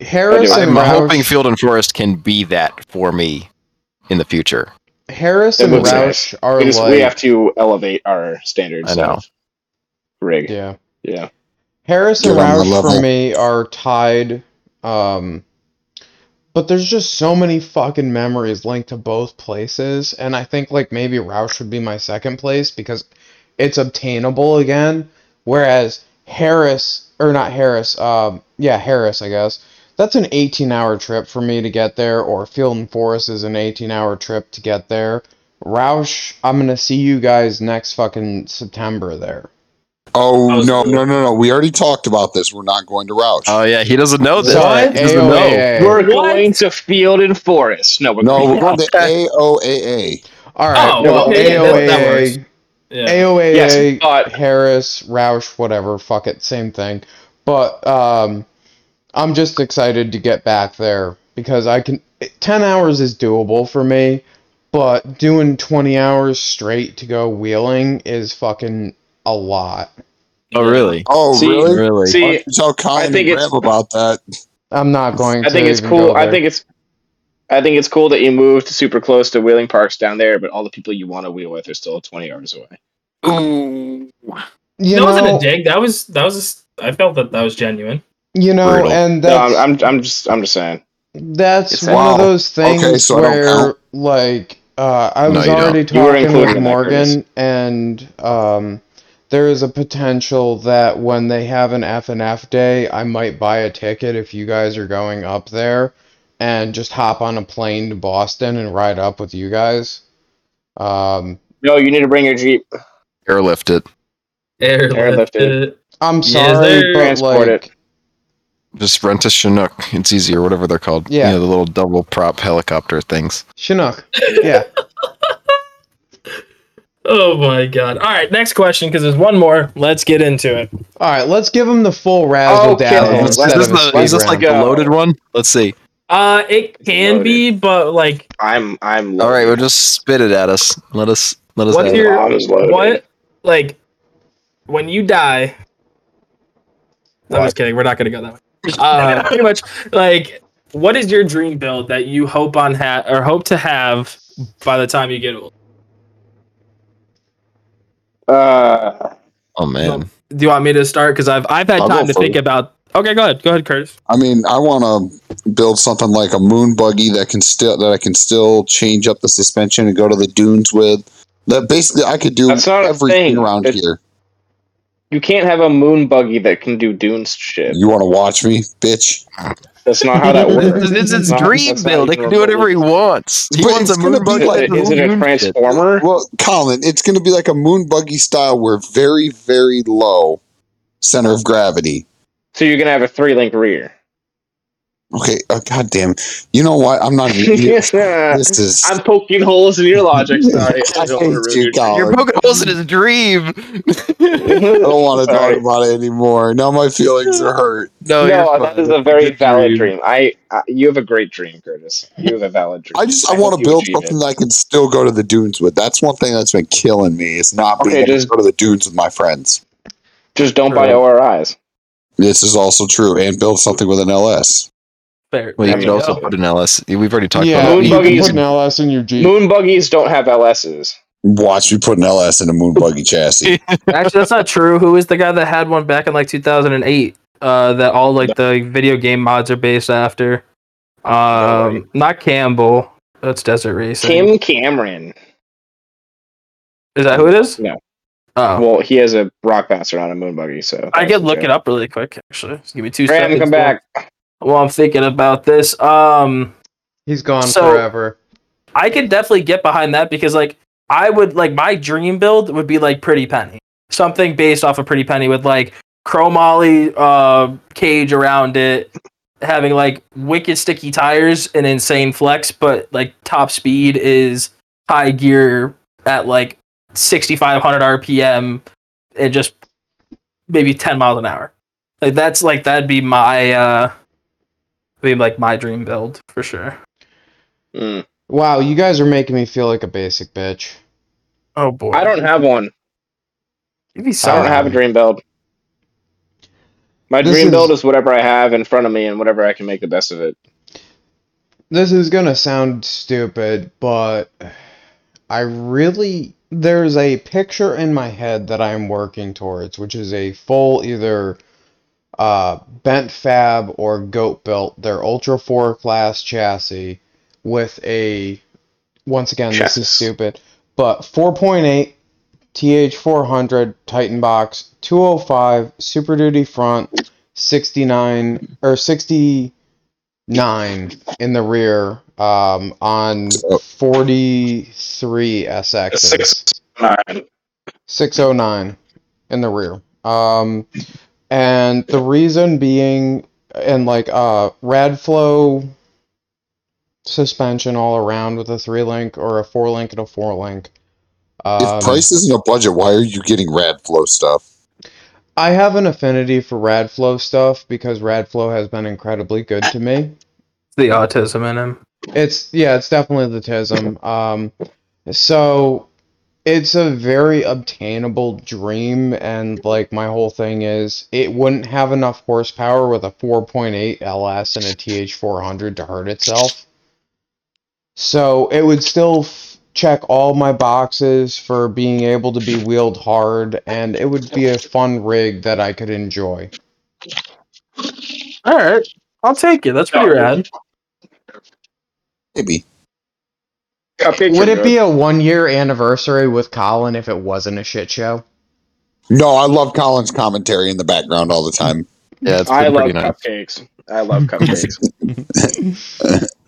Harris I do. and I'm hoping Field and Forest can be that for me in the future. Harris and looks Rausch are We, just, like we have to elevate our standards. I know. Rig. Yeah. yeah. Harris and Get Rausch for me are tied. Um, but there's just so many fucking memories linked to both places, and I think like maybe Rausch would be my second place because it's obtainable again, whereas Harris or not Harris, um, yeah Harris, I guess. That's an 18 hour trip for me to get there, or Field and Forest is an 18 hour trip to get there. Rausch, I'm gonna see you guys next fucking September there. Oh no, no, no, no! We already talked about this. We're not going to Rausch. Oh yeah, he doesn't know this. Sorry, He doesn't know. AOAA. We're What? going to Field and Forest. No, we're no, going we're going to AOAA. All right, Oh, well, okay, that- that AOAA. Yeah. AOAA, Yes, but Harris, Rausch, whatever, fuck it, same thing. But um, I'm just excited to get back there because I can. 10 hours is doable for me, but doing 20 hours straight to go wheeling is fucking a lot. Oh really? Oh, See, really? Really? Why see, don't you tell I think it's- Graham about that. I'm not going to. I think it's even cool. I think it's I think it's cool that you moved super close to Wheeling Parks down there, but all the people you want to wheel with are still 20 hours away. Ooh. you that know, wasn't a dig. That was that was. I felt that that was genuine. You know, Brutal. and No, that's I'm, I'm I'm just I'm just saying. That's It's- one Wow. of those things Okay, so where, like, uh, I No, was don't. already talking included with in that, Curtis. Morgan, and um, there is a potential that when they have an F and F day, I might buy a ticket if you guys are going up there, and just hop on a plane to Boston and ride up with you guys. Um, No, you need to bring your Jeep. Airlift it. Airlifted. Airlifted. I'm sorry, sir. but Transport like, Just rent a Chinook. It's easier, whatever they're called. Yeah. You know, the little double prop helicopter things. Chinook. Yeah. Oh my god! All right, next question because there's one more. Let's get into it. All right, let's give him the full razzle Okay, dazzle let's- is this, a the, is this like round. the go. loaded one? Let's see. Uh, it can be, but like, I'm I'm. All right, well, just spit it at us. Let us let us. what's have it. your loaded. what? Like, when you die. I'm just kidding. We're not gonna go that way. Uh, pretty much, like, what is your dream build that you hope on ha- or hope to have by the time you get old? Uh, Oh man, Do you want me to start? Because I've I've had I'll time to think first. about. Okay, go ahead. Go ahead, Curtis. I mean, I want to build something like a moon buggy that can still that I can still change up the suspension and go to the dunes with. That basically I could do That's not a everything thing. around It's- here. You can't have a moon buggy that can do dunes shit. You want to watch me, bitch? That's not how that works. It's his That's not- dream not build. He even can do whatever he wants. He But wants it's a moon buggy. like- Is it a moon shit. transformer? Well, Colin, it's going to be like a moon buggy style where very very low center of gravity. So you're gonna have a three link rear. Okay, uh, god damn. You know what? I'm not even. this is. I'm poking holes in your logic. Sorry, I I don't wanna hate you, your- You're poking holes in his dream. I don't want to talk Sorry. about it anymore. Now my feelings are hurt. no, No, you're that fine. is a very Good valid dream. I, I, you have a great dream, Curtis. You have a valid dream. I just I hope want to build something it. that I can still go to the dunes with. That's one thing that's been killing me. Is not being Okay, able just- to go to the dunes with my friends. Just don't buy Right. ORIs. This is also true, and build something with an LS. Fair. Well, you There could also go. put an LS. We've already talked yeah, about Moon you that. can buggies- put an LS in your Jeep. Moon buggies don't have LSs. Watch me put an LS in a moon buggy chassis. Actually, that's not true. Who is the guy that had one back in like 2008? Uh, that all like the video game mods are based after. Um, not Campbell. That's Desert Racing. Tim Cameron. is that who it is? No. Oh, Well, he has a rock bastard on a moon buggy, so I could look it up really quick. Actually, Just give me two Graham, seconds. come back. While I'm thinking about this, um, He's gone So- forever. I could definitely get behind that because like I would like my dream build would be like Pretty Penny, something based off of Pretty Penny with like chromoly uh cage around it, having like wicked sticky tires and insane flex, but like top speed is high gear at like 6500 RPM and just maybe 10 miles an hour. Like that's like that'd be my uh be like my dream build for sure. Mm. Wow, you guys are making me feel like a basic bitch. Oh boy. I don't have one. You'd be I don't have a dream build. My This dream is- build is whatever I have in front of me and whatever I can make the best of it. This is gonna sound stupid, but I really there's a picture in my head that I'm working towards, which is a full either uh, bent fab or goat built, their Ultra 4 class chassis with a once again this is stupid, but 4.8 TH400 Titan box, 205 Super Duty front, 69 or 69 in the rear um, on 43 SXs. Six 609 in the rear. Um, and the reason being, and like uh, RadFlo suspension all around with a three link or a four link and a four link. Um, if price isn't a budget, why are you getting rad flow stuff? I have an affinity for RadFlo stuff because RadFlo has been incredibly good to me. the autism in him. It's yeah, it's definitely the TISM. Um, so it's a very obtainable dream, and like my whole thing is, it wouldn't have enough horsepower with a 4.8 LS and a TH400 to hurt itself. So it would still f- check all my boxes for being able to be wheeled hard, and it would be a fun rig that I could enjoy. All right, I'll take it. That's pretty rad. Maybe. Cupcakes Would it be a one year anniversary with Colin if it wasn't a shit show? No, I love Colin's commentary in the background all the time. Yeah, it's I been love nice. cupcakes. I love cupcakes.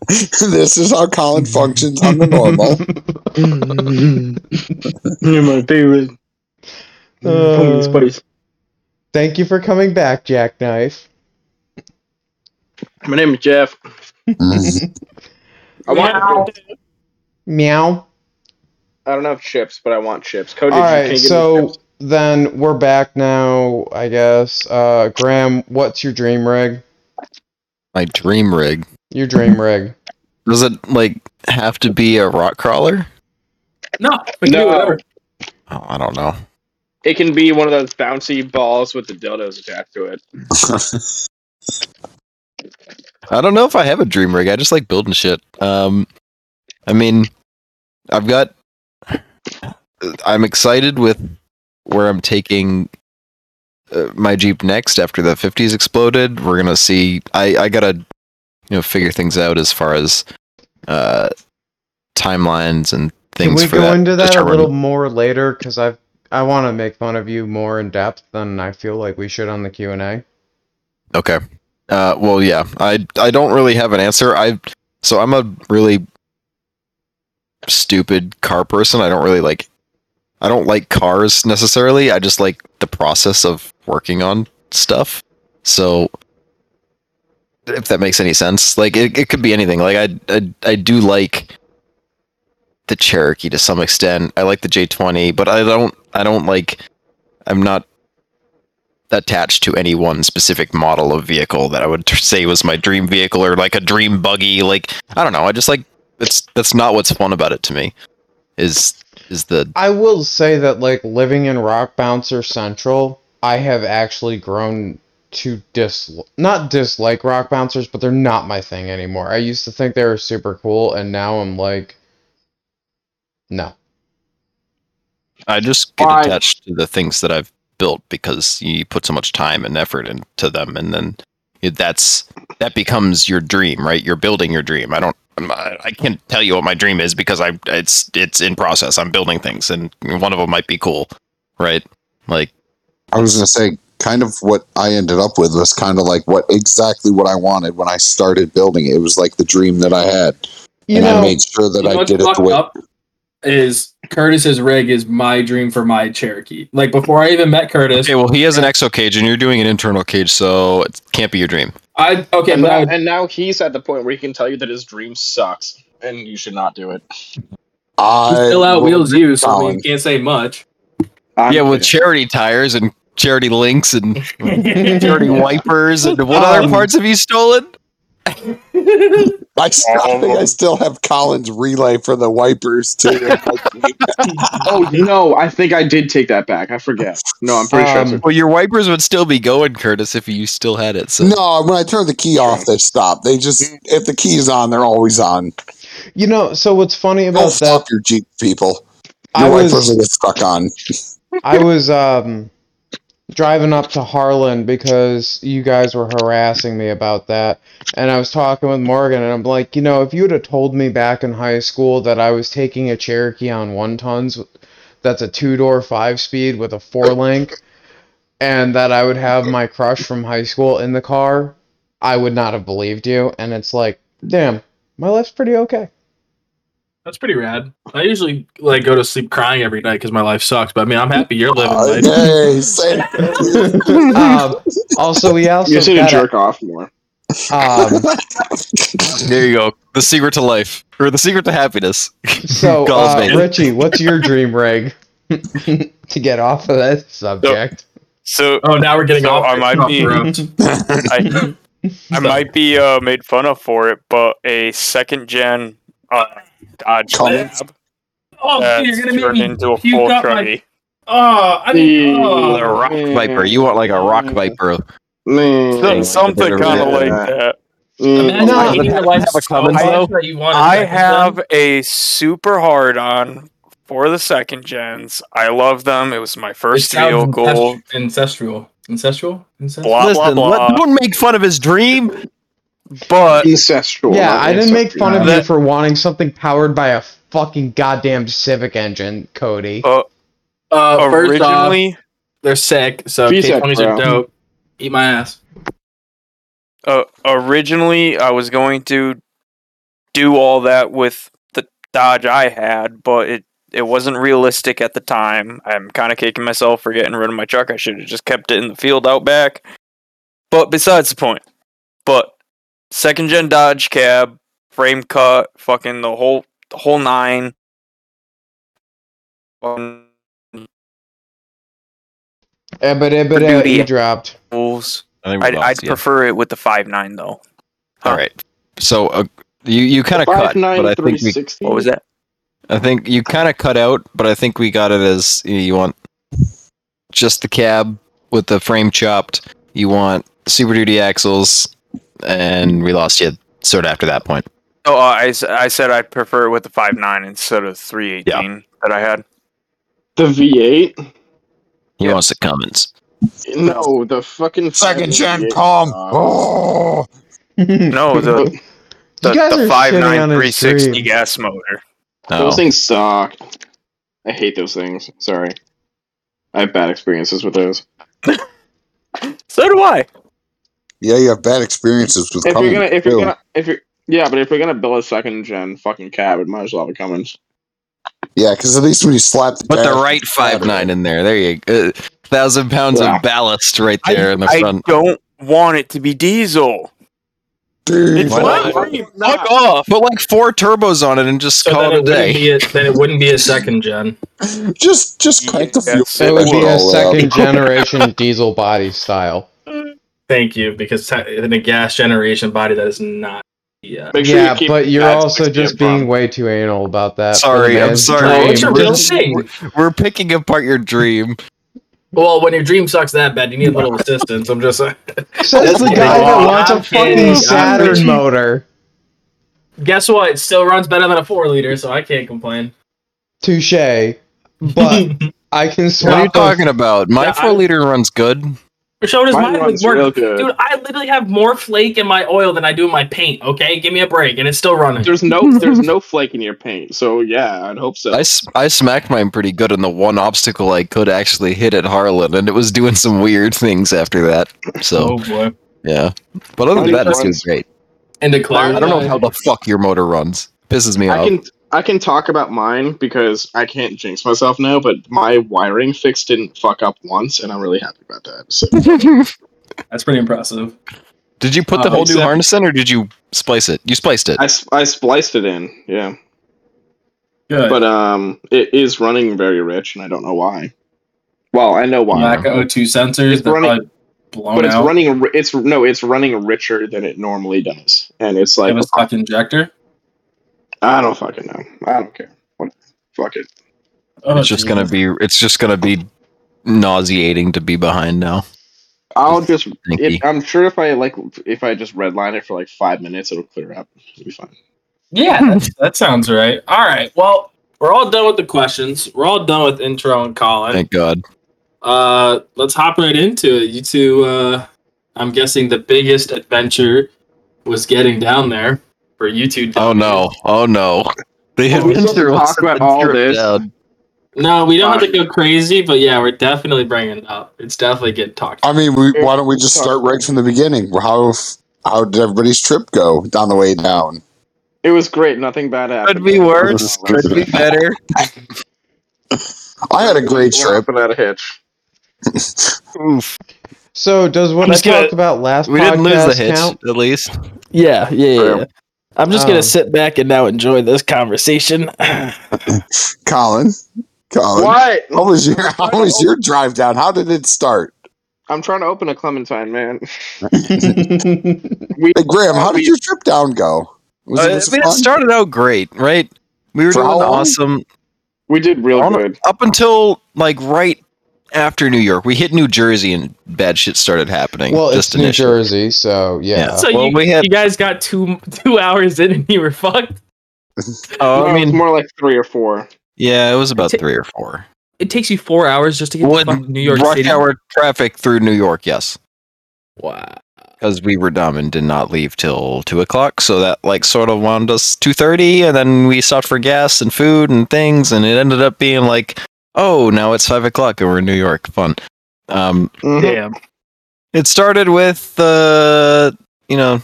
this is how Colin functions on the normal. You're my favorite. Uh, Spice. Thank you for coming back, Jackknife. My name is Jeff. Mm. I want. Meow. I don't have chips, but I want chips. Cody, All can you right, give me so chips? then we're back now, I guess. Uh, Graham, what's your dream rig? My dream rig. Your dream rig. Does it like have to be a rock crawler? No, we can do No. whatever. Oh, I don't know. it can be one of those bouncy balls with the dildos attached to it. I don't know if I have a dream rig. I just like building shit. Um, I mean, I've got. I'm excited with where I'm taking uh, my Jeep next after the 50s exploded. We're gonna see. I I gotta, you know, figure things out as far as uh timelines and Can things we for go that. into that a little more later? Because I I want to make fun of you more in depth than I feel like we should on the Q and A. Okay. Uh, well, yeah. I I don't really have an answer. I so I'm a really stupid car person. I don't really like. I don't like cars necessarily. I just like the process of working on stuff. So, if that makes any sense, like it, it could be anything. Like I, I I do like the Cherokee to some extent. I like the J20, but I don't I don't like. I'm not attached to any one specific model of vehicle that I would say was my dream vehicle or like a dream buggy. Like I don't know. I just like it's that's not what's fun about it to me. Is is the I will say that like living in Rock Bouncer Central, I have actually grown to dis not dislike Rock Bouncers, but they're not my thing anymore. I used to think they were super cool, and now I'm like, no. I just get Why? attached to the things that I've built because you put so much time and effort into them, and then it, that's that becomes your dream, right? You're building your dream. I don't. I'm- I I can't tell you what my dream is because I it's it's in process. I'm building things, and one of them might be cool, right? Like I was gonna say, kind of what I ended up with was kind of like what exactly what I wanted when I started building it. It was like the dream that I had, You and I made sure that You I what's did it the way. up is Curtis's rig is my dream for my Cherokee. Like before I even met Curtis, okay, well he has an exo cage, and you're doing an internal cage, so it can't be your dream. I okay, and, but now, would, and now he's at the point where he can tell you that his dream sucks, and you should not do it. I still out wheels you, so Colin. we can't say much. I'm yeah, with charity tires and charity links and charity wipers and what other Um, parts have you stolen? I, still, I I still have Colin's relay for the wipers too. oh no, I think I did take that back. I forget. No, I'm pretty sure. Um, It's Well, your wipers would still be going, Curtis, if you still had it. So no, when I turn the key off, they stop. They just if the key's on, they're always on. you know. So what's funny Don't about that? stop your Jeep, people. Your was- wipers will get stuck on. I was um driving up to Harlan because you guys were harassing me about that. And I was talking with Morgan and I'm like, you know, if you would have told me back in high school that I was taking a Cherokee on one tons that's a two door five speed with a four link and that I would have my crush from high school in the car, I would not have believed you. And it's like, damn, my life's pretty okay. That's pretty rad. I usually like go to sleep crying every night because my life sucks. But I mean, I'm happy you're living life. yay, same. um, also, we also you just need to got a- jerk off more. um, there you go. The secret to life, or the secret to happiness. So, uh. Richie, what's your dream rig to get off of that subject? So Oh, now we're getting So off. I it. might be- I, I might be uh, made fun of for it, but a second gen uh, Dodge Cummins? Lab Oh, that's you're gonna make turned me into a full up my- truggy. Oh, I mean, The oh. rock viper. You want like a rock viper? Man. So- something kind of like that. Imagine No, hating your life have a so Cummins, much that you want a I second have a super hard on for the second gens. I love them. It was my It first sounds vehicle. incest- ancestral. Ancestral? Ancestral? Blah blah Listen, let, blah. don't make fun of his dream. But Ancestral. yeah, I didn't make fun of you for wanting something powered by a fucking goddamn Civic engine, Cody. uh, Uh, first off, originally, they're sick, so VTEC, K20s are dope. Eat my ass. uh, originally I was going to do all that with the Dodge I had, but it it wasn't realistic at the time. I'm kind of kicking myself for getting rid of my truck. I should have just kept it in the field out back. But besides the point. But second gen Dodge cab, frame cut, fucking the whole the whole nine. Um, Ebba ebba Duty. he dropped. rules. I think I'd, lost I'd prefer it with the five nine though. All right. So uh, you you kind of cut, but I think we, What was that? I think you kind of cut out, but I think we got it as you, you want just the cab with the frame chopped. You want Super Duty axles, and we lost you sort of after that point. Oh, uh, I, s- I said I'd prefer it with the five nine instead of three eighteen that I had. The V8? He Yep. wants the Cummins. No, the fucking Second gen V8 Kong. Oh. No, the the, You the five shitting nine on his three sixty gas motor. Oh. Those things suck. I hate those things. Sorry. I have bad experiences with those. So do I. Yeah, you have bad experiences with If Cummins. you're gonna, if you're gonna, if you're, yeah, but if you're gonna build a second gen fucking cab, it might as well have a Cummins. Yeah, because at least when you slap the Put the right it's five nine in there. There you go. Uh, thousand pounds Yeah. of ballast right there I, in the I front. don't want it to be diesel. Dude, It's Why my not? Fuck off. Put like four turbos on it and just So call it it a day. be a, then it wouldn't be a second gen. just just crank the fuel. Yes, It would be a all the way up. second generation diesel body style. Thank you, because te- in a gas generation body, that is not. Yeah. Uh, Make sure yeah, you keep but you're also just up front. being way too anal about that. Sorry, I'm man's sorry. No, dream. it's a We're real just- thing. We're picking apart your dream. Well, when your dream sucks that bad, you need a little assistance. I'm just saying. Says the guy that wants a I'm kidding. fucking I'm Saturn reaching- motor. Guess what? It still runs better than a four liter, so I can't complain. Touche. But I can swap. What are you a- talking about? My Yeah, four I- liter runs good. So does Mine mine. runs Like, real good. Dude, I literally have more flake in my oil than I do in my paint. Okay, give me a break, and it's still running. There's no, there's no flake in your paint, so yeah, I'd hope so. I, I smacked mine pretty good in the one obstacle I could actually hit at Harlan, and it was doing some weird things after that. So oh boy. yeah, but other than that, it's doing great. And declare. I don't know how the fuck your motor runs. Pisses me I off. can, I can talk about mine because I can't jinx myself now, but my wiring fix didn't fuck up once, and I'm really happy about that. So That's pretty impressive. Did you put the Uh, whole new harness in, or did you splice it? You spliced it. I, I spliced it in, yeah. Good. But um, it is running very rich, and I don't know why. Well, I know why, Lack of O2 sensors. It's running- blown but it's out. running. It's no, it's running richer than it normally does, and it's They like have a stock injector. I don't fucking know. I don't care. What? Fuck it. Oh, it's just gonna be. It's just gonna be nauseating to be behind now. I'll just. It, I'm sure if I like, if I just redline it for like five minutes, it'll clear up. It'll be fine. Yeah, that sounds right. All right. Well, we're all done with the questions. We're all done with intro and Colin. Thank God. Uh, let's hop right into it. You two. Uh, I'm guessing the biggest adventure was getting down there for you two. Oh no! Oh no! The we still have to adventure was talk about all this? down. No, we don't have to go crazy, but yeah, we're definitely bringing it up. It's definitely getting talked. I mean, we, why don't we just start right from the beginning? How how did everybody's trip go down the way down? It was great. Nothing bad happened. Could be worse. Could be better. I had a great trip. and had a hitch. Oof. So does what I'm I just gonna- talked about last We didn't lose the podcast hitch, count? at least. Yeah, yeah, yeah. yeah. I'm just Um, gonna sit back and now enjoy this conversation. Colin, Colin, What? how was your how was your drive down? How did it start? I'm trying to open a clementine, man. We, Hey Graham, how did your trip down go? Was Uh, it, I mean, it it started out great, right? We were For doing awesome we did real On- good. up until like right after New York. We hit New Jersey and bad shit started happening. well, just it's New. Jersey, so yeah. so Well, you, we had- you guys got two two hours in and you were fucked. Oh, No, I mean, more like three or four. yeah, it was about Ta- three or four. It takes you four hours just to get to New York rush City. hour traffic through New York, yes, Wow. because we were dumb and did not leave till two o'clock. So that like sort of wound us two thirty, and then we stopped for gas and food and things, and it ended up being like, oh, now it's five o'clock and we're in New York. Fun. Um, Mhm. Damn. It started with the you know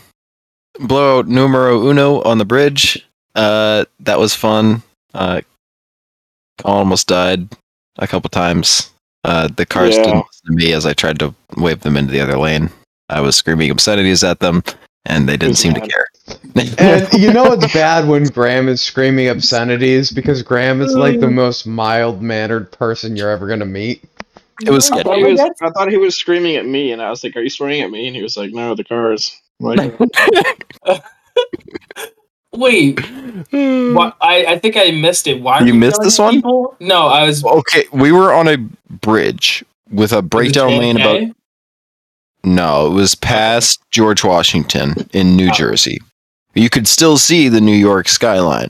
blowout numero uno on the bridge. Uh, that was fun. Uh, almost died a couple times. Uh, the cars Yeah. didn't listen to me as I tried to wave them into the other lane. I was screaming obscenities at them. and they didn't Who's seem to care. And you know it's bad when Graham is screaming obscenities because Graham is like the mm. most mild mannered person you're ever gonna meet. it was I thought, he was, I thought he was screaming at me, and I was like, "Are you swearing at me?" And he was like, "No, the cars." I'm like, Wait, hmm. what? I, I think I missed it. Why? You missed this one? people? No, I was. Okay, we were on a bridge with a breakdown lane about No, it was past George Washington in New Oh. Jersey. You could still see the New York skyline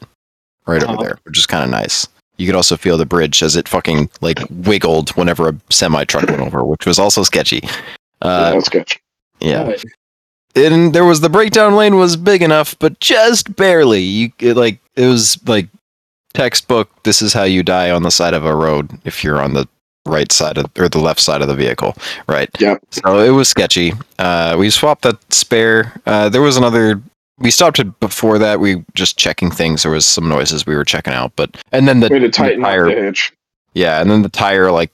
right Oh. over there, which is kind of nice. You could also feel the bridge as it fucking like wiggled whenever a semi truck went over, which was also sketchy. yeah, Uh, that's good. yeah, and there was the breakdown lane was big enough, but just barely. You it, like it was like textbook. This is how you die on the side of a road if you're on the right side of or the left side of the vehicle, right? Yep. So it was sketchy. Uh, we swapped that spare. Uh, there was another. We stopped it before that. We just checking things. There was some noises we were checking out, but and then the, Way to the tighten up tire. the hitch. Yeah, and then the tire like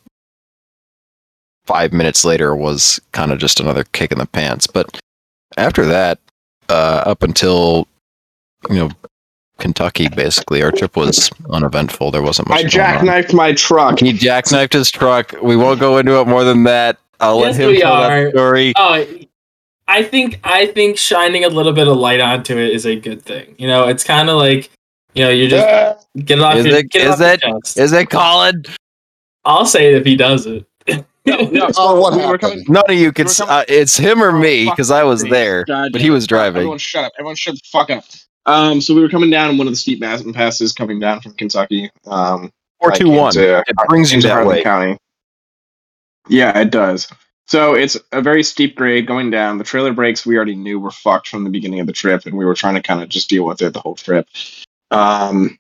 five minutes later was kind of just another kick in the pants. But after that, uh, up until you know Kentucky, basically our trip was uneventful. There wasn't much. I jackknifed my truck. He jackknifed his truck. We won't go into it more than that. I'll Yes, let him we tell are. that story. Oh, I think I think shining a little bit of light onto it is a good thing. You know, it's kind of like you know you're just Uh, get it off Is your, it- get it is off your it- chest. Is it Colin? I'll say it if he does it. no, no, Oh, what we were coming. None of you could. We're s- coming- Uh, it's him or me because I was there, God but he was driving. Everyone shut up. Everyone shut the fuck up. Um, so we were coming down one of the steep mountain passes coming down from Kentucky. Um, Four like two one. into- It brings you into that Harlan way. County. Yeah, it does. So it's a very steep grade going down. The trailer brakes we already knew were fucked from the beginning of the trip, and we were trying to kind of just deal with it the whole trip. Um,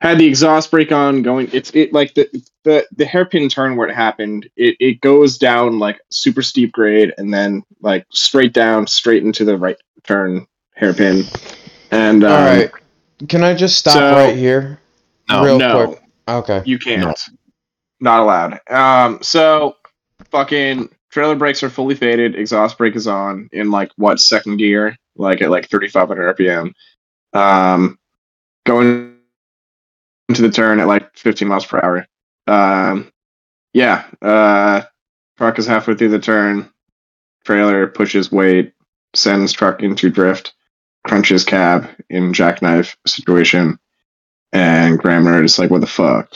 had the exhaust brake on going. It's it like the the the hairpin turn where it happened. It it goes down like super steep grade, and then like straight down, straight into the right turn hairpin. And um, All right, can I just stop so- right here, No, real no. quick? Okay. You can't. Not allowed. Um, so fucking trailer brakes are fully faded. Exhaust brake is on in like what second gear? Like at like 3,500 RPM. Um, going into the turn at like 15 miles per hour. Um, yeah. Uh, truck is halfway through the turn. Trailer pushes weight, sends truck into drift, crunches cab in jackknife situation and Grammar is like, "What the fuck?"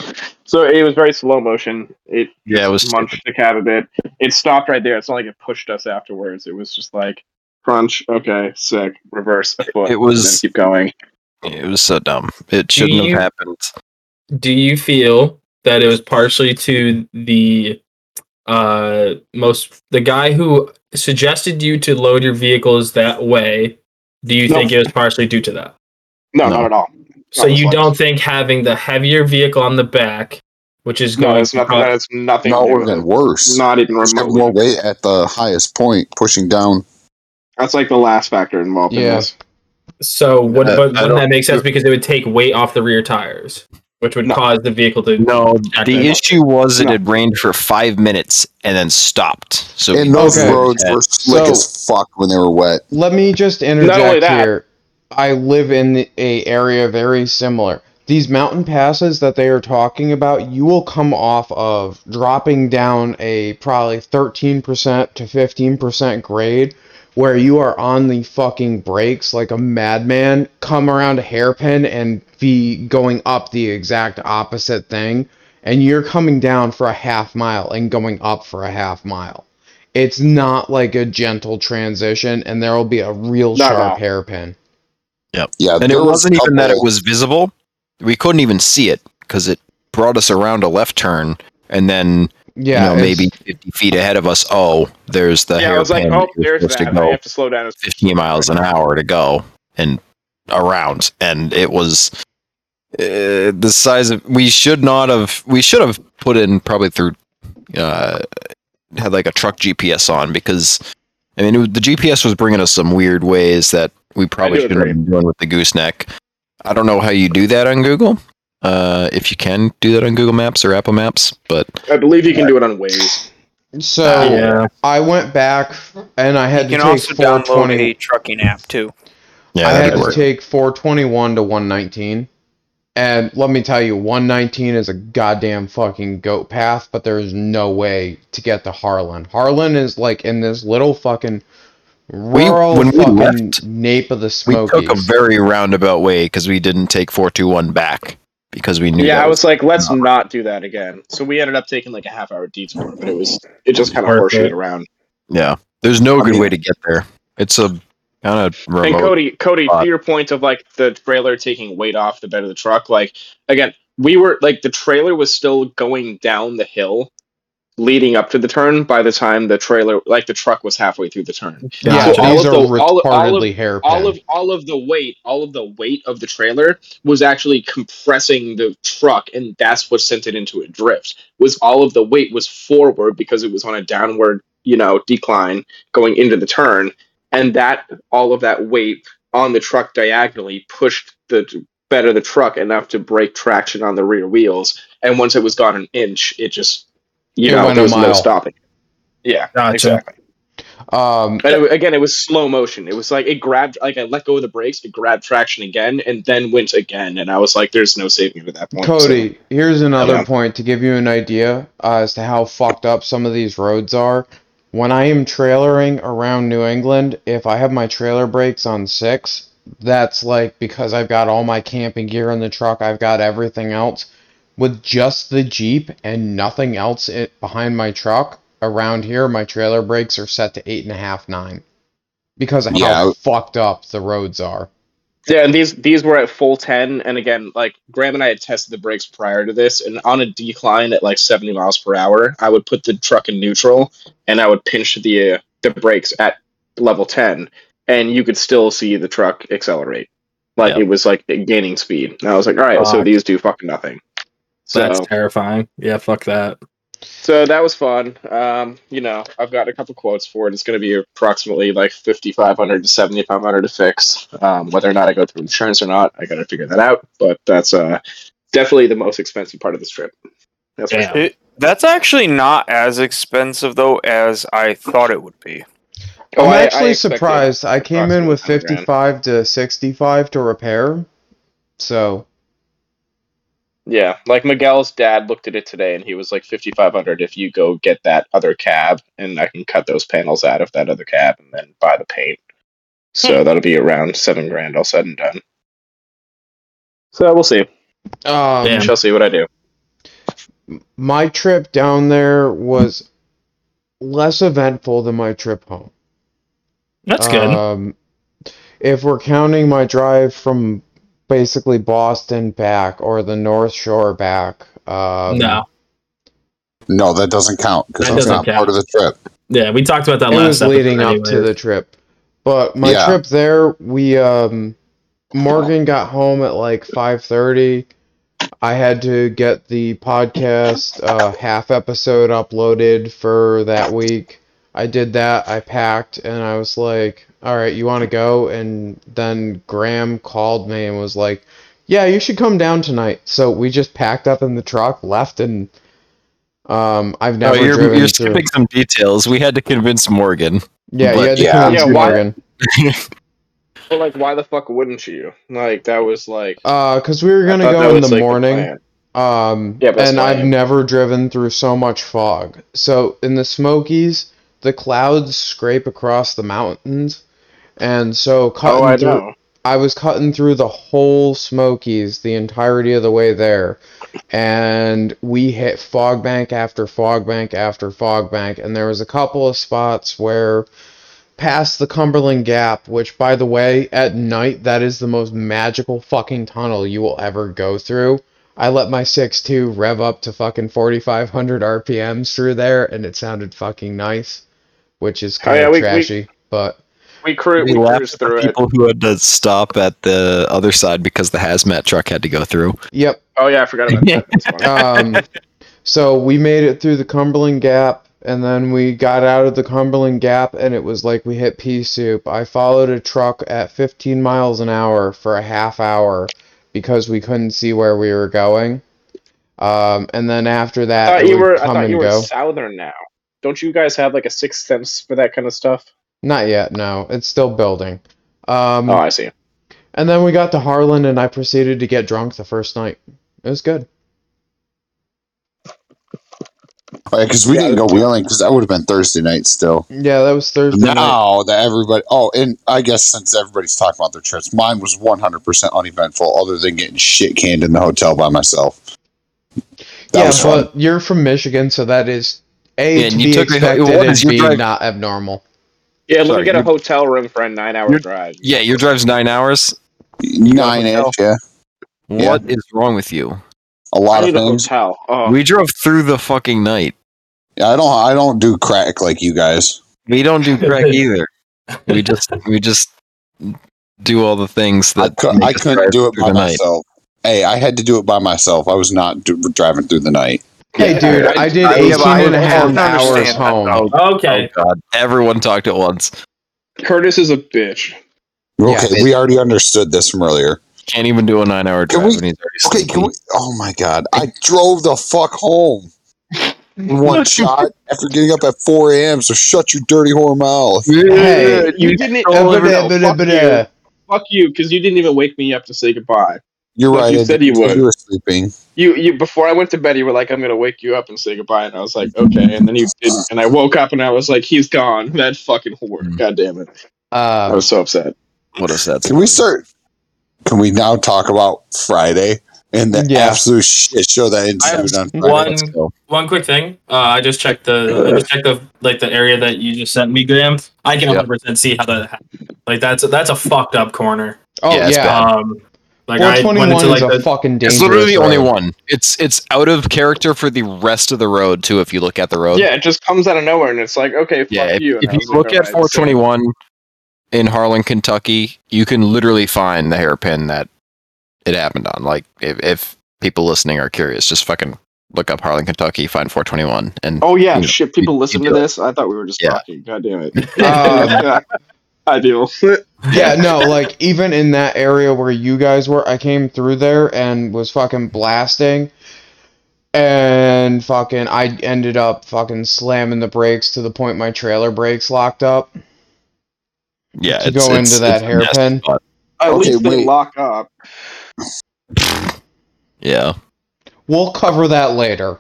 So it was very slow motion. It Yeah, it was munched the cab a bit. It stopped right there. It's not like it pushed us afterwards. It was just like crunch. Okay, sick. Reverse a foot. It was- and then keep going. It was so dumb. It shouldn't you- have happened. Do you feel that it was partially to the uh most the guy who suggested you to load your vehicles that way? Do you No. think it was partially due to that? No, No. not at all. So you slightest. don't think having the heavier vehicle on the back, which is No, going it's to nothing. cause- That's nothing. No, to do we're with getting it. worse. Not even It's got remotely. more weight at the highest point, pushing down. That's like the last factor involved in Yeah. this. So would, Uh, but I wouldn't that make sense because it would take weight off the rear tires, which would No. cause the vehicle to No, the Knife. issue was it No. had rained for five minutes and then stopped. So And those Okay. roads were slick So- as fuck when they were wet. Let me just only interject that- here. I live in a area very similar. These mountain passes that they are talking about, you will come off of dropping down a probably 13% to 15% grade where you are on the fucking brakes like a madman, come around a hairpin and be going up the exact opposite thing, and you're coming down for a half mile and going up for a half mile. It's not like a gentle transition, and there will be a real No, sharp no. hairpin. Yeah, and it was a wasn't even that it was visible. We couldn't even see it because it brought us around a left turn and then Yeah, you know maybe 50 feet ahead of us. Oh, there's the yeah, I was like, oh, there's that. to I have to slow down. as- 15 miles an hour to go and around and it was uh, the size of we should not have we should have put in probably through uh had like a truck gps on because i mean it, the gps was bringing us some weird ways that we probably shouldn't have agree. been doing with the gooseneck i don't know how you do that on google uh if you can do that on google maps or apple maps but I believe you can do it on Waze. So yeah. I went back and I had You to can take also download 420. a trucking app too. Yeah, I that'd had to work. take 421 to 119. And let me tell you, 119 is a goddamn fucking goat path, but there is no way to get to Harlan. Harlan is like in this little fucking rural when we fucking left, nape of the We Smokies. took a very roundabout way because we didn't take four two one back because we knew. Yeah, I was like, let's no. not do that again. So we ended up taking like a half hour detour, but it was it just kind of horseshit around. Yeah, there's no I good mean- way to get there. It's a kind of remote. And Cody, Cody, spot. to your point of like the trailer taking weight off the bed of the truck, like again, we were like the trailer was still going down the hill leading up to the turn by the time the trailer like the truck was halfway through the turn. yeah, So all of are the- all of- all of- hairpin. all of all of the weight all of the weight of the trailer was actually compressing the truck and that's what sent it into a drift was all of the weight was forward because it was on a downward you know decline going into the turn and that all of that weight on the truck diagonally pushed the bed of the truck enough to break traction on the rear wheels and once it was gone an inch it just you It know went there a was no stopping yeah Gotcha. exactly um, and it, again, it was slow motion. It was like it grabbed, like I let go of the brakes, it grabbed traction again, and then went again. And I was like, "There's no saving it at that point." Cody, here's another Yeah. point to give you an idea uh, as to how fucked up some of these roads are. When I am trailering around New England, if I have my trailer brakes on six, that's like because I've got all my camping gear in the truck, I've got everything else. With just the Jeep and nothing else it, behind my truck, around here, my trailer brakes are set to eight and a half, nine. Because of Yeah. how fucked up the roads are. Yeah, and these these were at full ten. And again, like Graham and I had tested the brakes prior to this, and on a decline at like 70 miles per hour, I would put the truck in neutral, and I would pinch the uh, the brakes at level 10, and you could still see the truck accelerate. Like Yeah. it was like gaining speed. And I was like, all right, so these do fucking nothing. So That's terrifying. Yeah, fuck that. So that was fun. Um, you know, I've got a couple quotes for it. It's going to be approximately like fifty five hundred to seventy five hundred to fix. Um, whether or not I go through insurance or not, I got to figure that out. But that's uh, definitely the most expensive part of this trip. That's Damn. sure. It, that's actually not as expensive though as I thought it would be. Oh, I'm I- I actually surprised. I came in with 55 to 65 to repair. So, Yeah, like Miguel's dad looked at it today, and he was like fifty five hundred if you go get that other cab, and I can cut those panels out of that other cab, and then buy the paint. So that'll be around seven grand all said and done. So we'll see. um, Damn. Shall see what I do. my trip down there was less eventful than my trip home. That's good. Um, if we're counting my drive from basically Boston back or the North Shore back, um, no. No, that doesn't count because That that's doesn't not count. part of the trip. Yeah, we talked about that it last was episode leading up to anyways. the trip. But my Yeah. trip there, we um Morgan got home at like 5:30. I had to get the podcast uh, half episode uploaded for that week. I did that. I packed and I was like, "All right, you want to go?" And then Graham called me and was like, "Yeah, you should come down tonight." So we just packed up in the truck, left, and um, I've No, never Oh, you're, driven you're through. skipping some details. We had to convince Morgan. Yeah, but you had to yeah. convince Yeah, why- Morgan. But like, why the fuck wouldn't you? Like, that was like. Uh, cause we were gonna go in the like, morning. plan. Um, Yeah, but and I've never driven through so much fog. So in the Smokies, the clouds scrape across the mountains, and so cutting Oh, I through, know. I was cutting through the whole Smokies the entirety of the way there, and we hit fog bank after fog bank after fog bank, and there was a couple of spots where past the Cumberland Gap, which by the way, at night that is the most magical fucking tunnel you will ever go through. I let my 6.2 rev up to fucking 4500 RPMs through there and it sounded fucking nice, which is Oh, kind yeah, of we- we- trashy, but We, cru- We we laughed cruised at the through it. people who had to stop at the other side because the hazmat truck had to go through. yep, Oh, yeah, I forgot about that. Um, so we made it through the Cumberland Gap, and then we got out of the Cumberland Gap, and it was like we hit pea soup. I followed a truck at 15 miles an hour for a half hour because we couldn't see where we were going. Um, and then after I that, thought you were. I come thought you were go. southern now. Don't you guys have like a sixth sense for that kind of stuff? Not yet. No, it's still building. Um, Oh, I see. and then we got to Harlan, and I proceeded to get drunk the first night. It was good. Because we didn't go wheeling because that would have been Thursday night still. Yeah, that was Thursday night. Now that everybody, oh, and I guess since everybody's talking about their trips, mine was 100% uneventful, other than getting shit canned in the hotel by myself. That yeah, was fun. but you're from Michigan, so that is a Yeah, to and you be took a- expected what and is b drive- not abnormal. Yeah, let Sorry, me get a hotel room for a nine-hour drive. Yeah, your drive's nine hours. Nine hotel? inch, yeah. Yeah. What is wrong with you? A lot of need a things. hotel. Oh, We drove through the fucking night. Yeah, I don't. I don't do crack like you guys. We don't do crack either. We just we just do all the things that cou- make I couldn't do it by the night. myself. Hey, I had to do it by myself. I was not do- driving through the night. Hey, dude, I did I- 18 I and a half hours home. though. Okay. Oh god, everyone talked at once. Curtis is a bitch. Okay, it- we already understood this from earlier. Can't even do a nine-hour Can drive, we- and he's Okay, sleepy. can we? Oh my god, I drove the fuck home. in One shot after getting up at 4 a.m. So shut your dirty whore mouth. Hey, you didn't. Oh, but, no, but, fuck but, you. uh, Fuck you, because you didn't even wake me up to say goodbye. You're Like right. you I said you would. You were sleeping. You, you. Before I went to bed, you were like, "I'm gonna wake you up and say goodbye," and I was like, "Okay." And then you didn't, and I woke up and I was like, "He's gone." That fucking whore. Mm. God damn it. I uh, was so upset. What is that? Can we start? Can we now talk about Friday and the Yeah. absolute shit show that ensued on Friday? One one quick thing. Uh, I just checked the I just checked the like the area that you just sent me, Graham. I can Yeah. 100 percent see how that happened. Like that's that's a fucked up corner. oh Yeah, yeah. Um, like I went 421 into like is a the, fucking dangerous. It's literally the only one. It's it's out of character for the rest of the road too. If you look at the road, Yeah, it just comes out of nowhere, and it's like, okay, fuck yeah. If, you. And if you was like, look at "Alright, so- 421 in Harlan, Kentucky, you can literally find the hairpin that it happened on. Like if, if people listening are curious, just fucking look up Harlan, Kentucky, find 421, and Oh yeah, you know, shit. People you- listen you to this. I thought we were just Yeah. talking. God damn it. Um, I do. yeah, no, like even in that area where you guys were, I came through there and was fucking blasting. And fucking, I ended up fucking slamming the brakes to the point my trailer brakes locked up. yeah, to it's, go it's- into that it's nasty hairpin. At Okay, least they wait. lock up. Yeah. We'll cover that later.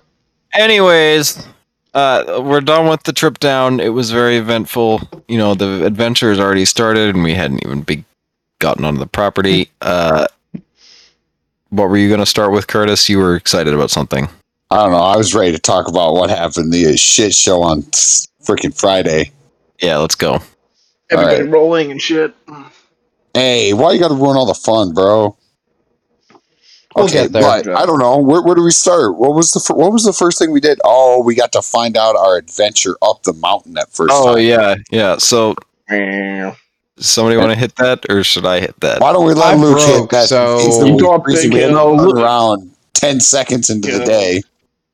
Anyways, uh, we're done with the trip down. It was very eventful. You know, the adventure has already started, and we hadn't even be gotten onto the property. Uh, what were you going to start with, Curtis? You were excited about something. I don't know. I was ready to talk about what happened the shit show on freaking Friday. Yeah, let's go. Everybody rolling and shit. Hey, why you got to ruin all the fun, bro? We'll get there. but I don't know. Where, where do we start? What was the fir- what was the first thing we did? Oh, we got to find out our adventure up the mountain that first Oh time. yeah, yeah. So somebody want to hit that, or should I hit that? Why don't we let I Luke hit that? so- He's the You go up reason big we had hill. to run around ten seconds into the day.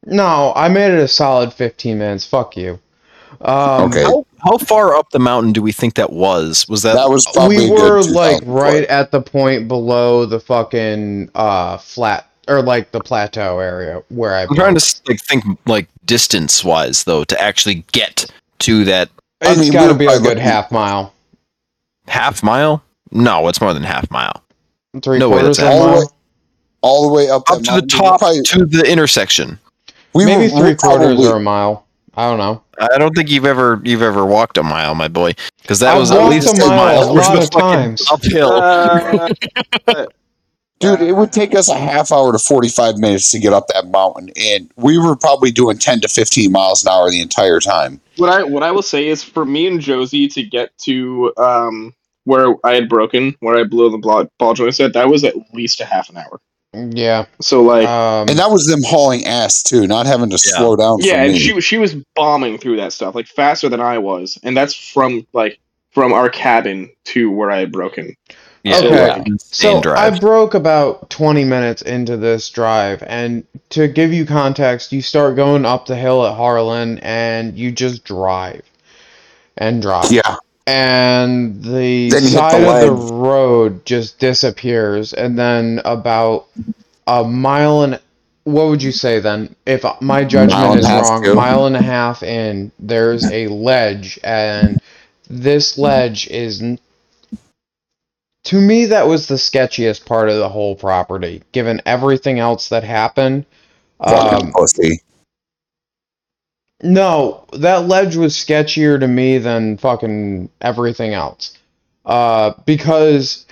No, I made it a solid 15 minutes. Fuck you. Um, Okay. How, how far up the mountain do we think that was? Was that, That was probably we were like right foot. at the point below the fucking uh flat or like the plateau area where I. I'm trying to like think like distance wise though to actually get to that I It's mean, got to be a good half mile, half mile. No, it's more than half mile. three No way, that's of a all the way mile, all the way up, Up to the mountain. We top probably- to the intersection. we were- maybe we're three quarters probably- or a mile. I don't know. I don't think you've ever you've ever walked a mile, my boy, because that I've was at least a two mile miles a worth lot of of fucking times. uphill. Uh, Dude, it would take us a half hour to 45 minutes to get up that mountain. And we were probably doing 10 to 15 miles an hour the entire time. what I what I will say is for me and Josie to get to um where I had broken, where I blew the ball, ball joint at, that was at least a half an hour. Yeah. So like, Um, And that was them hauling ass, too, not having to Yeah. slow down yeah, for and me. she she was bombing through that stuff like faster than I was, and that's from like from our cabin to where I had broken. Yeah, Okay. like, So. I broke about 20 minutes into this drive, and to give you context, you start going up the hill at Harlan, and you just drive and drive, yeah. And the Then side the of the road just disappears, and then about a mile and what would you say then? If my judgment is wrong, too. mile and a half in, there's a ledge, and this ledge is. To me, that was the sketchiest part of the whole property, given everything else that happened. Um. No, that ledge was sketchier to me than fucking everything else. Uh, because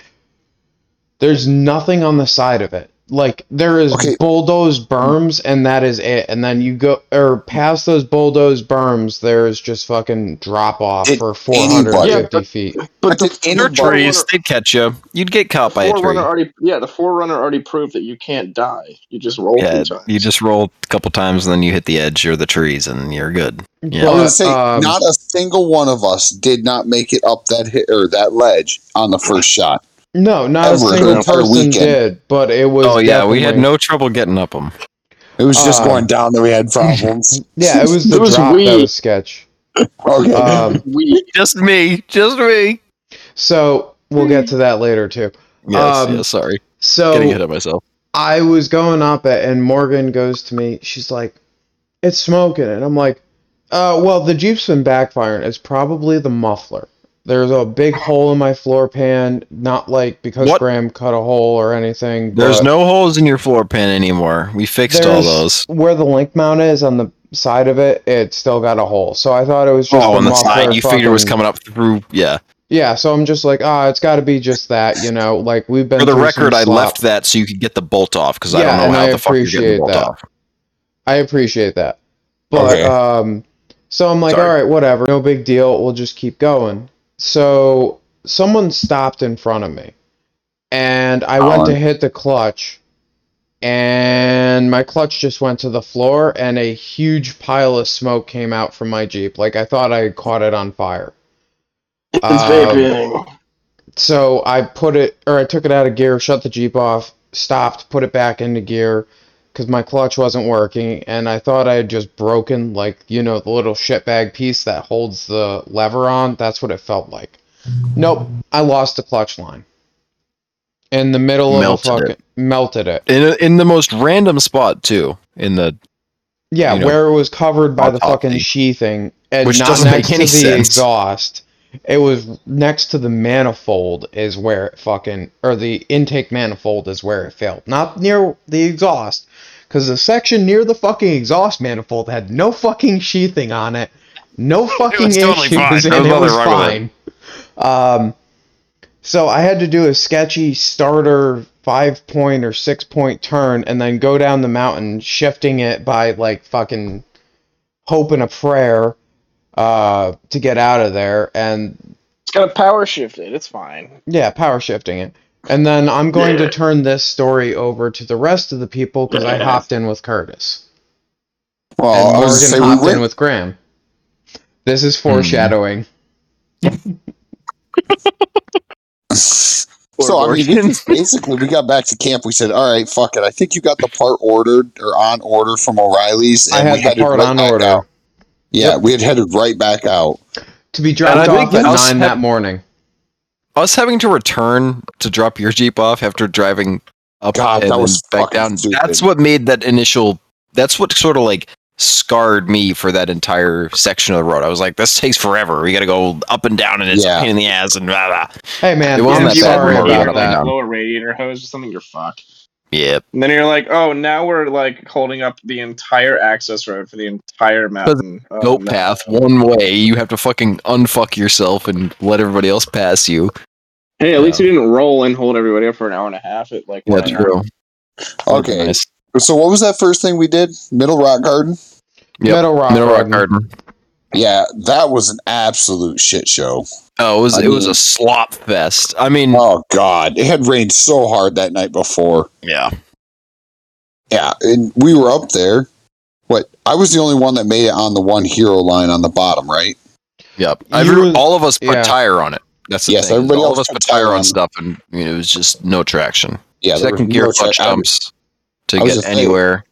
there's nothing on the side of it. Like there is Okay. bulldozed berms, and that is it. And then you go or past those bulldozed berms, there's just fucking drop off Did for 450 anybody- feet. But Did the, any trees. They'd catch you. You'd get caught by a tree. 4Runner already, yeah, the 4Runner already proved that you can't die. You just roll Yeah, times. you just roll a couple times and then you hit the edge or the trees and you're good. Yeah. I was gonna say, um, not a single one of us did not make it up that hit or that ledge on the first shot. No, not a single the entire person weekend. did. But it was. Oh yeah, we had definitely- no trouble getting up them. It was just Uh, going down that we had problems. Yeah, it was the It was drop that weed. was sketch. okay. Um, we Just me, just me. so we'll get to that later too. Yes, Um, yeah, sorry, So getting ahead of myself. I was going up it, and Morgan goes to me. She's like, "It's smoking," and I'm like, "Uh, well, the Jeep's been backfiring. It's probably the muffler. There's a big hole in my floor pan. Not like because What? Graham cut a hole or anything. There's no holes in your floor pan anymore. We fixed all those. where the link mount is on the side of it. It still got a hole. So I thought it was just Oh, the on the side, you figured it was coming up through. Yeah. Yeah, so I'm just like, ah, it's got to be just that, you know. Like we've been For the record, I left that so you could get the bolt off because I don't know and how I the fuck you're getting the bolt that. off. I appreciate that. But Okay. um so I'm like, Sorry. all right, whatever, no big deal. We'll just keep going. So someone stopped in front of me. And I went to hit the clutch and my clutch just went to the floor and a huge pile of smoke came out from my Jeep. Like I thought I had caught it on fire. it's Um, vaping. so I put it, or I took it out of gear, shut the Jeep off, stopped, put it back into gear because my clutch wasn't working, and I thought I had just broken, like, you know, the little shitbag piece that holds the lever on. That's what it felt like. Nope, I lost the clutch line. In the middle Melted of a fucking. Melted it. In in the most random spot too. In the Yeah, you know, where it was covered by the fucking sheathing and Which not next to the sense. exhaust. It was next to the manifold is where it fucking or the intake manifold is where it failed. Not near the exhaust. Cause the section near the fucking exhaust manifold had no fucking sheathing on it. No fucking was totally issues fine. and There was it was fine. Um so I had to do a sketchy starter five point or six point turn and then go down the mountain, shifting it by like fucking hope and a prayer uh, to get out of there. And It's got a power shift it. It's fine. yeah, power shifting it. And then I'm going to turn this story over to the rest of the people because I hopped in with Curtis. well, and I was Morgan gonna say we hopped in with Graham. This is hmm. foreshadowing. So I mean, basically, we got back to camp. We said, "All right, fuck it. I think you got the part ordered or on order from O'Reilly's." I and had we the headed part right on back order. out. Yeah, Yep. we had headed right back out. To be I dropped off at 9 had- that morning. Us having to return to drop your Jeep off after driving up God, and that was back down. stupid. That's what made that initial. That's what sort of like scarred me for that entire section of the road. I was like, this takes forever. We got to go up and down, and it's Yeah. a pain in the ass, and blah blah. Hey man, It wasn't I'm that bad sorry when we were about going that. down. blow a radiator hose or something, you're fucked. Yep. And then you're like, oh, now we're like holding up the entire access road for the entire mountain. Oh, Goat no. path one way. You have to fucking unfuck yourself and let everybody else pass you. Hey, at least you didn't roll and hold everybody up for an hour and a half. It like Yeah, went out. true. Okay, Nice. so what was that first thing we did? Middle Rock Garden. Yep. Middle Rock Middle Rock Garden. Garden. Yeah, that was an absolute shit show. Oh, it was I it was a slop fest. I mean, Oh God, it had rained so hard that night before. yeah. Yeah, and we were up there. What? I was the only one that made it on the one hero line on the bottom, right? Yep. Every, was- all of us put yeah. tire on it. That's the Yes, thing. everybody all of else us put put tire tire on on. stuff, and you know, it was just no traction. Yeah, Second gear no clutch check- I- dumps to get just saying- anywhere.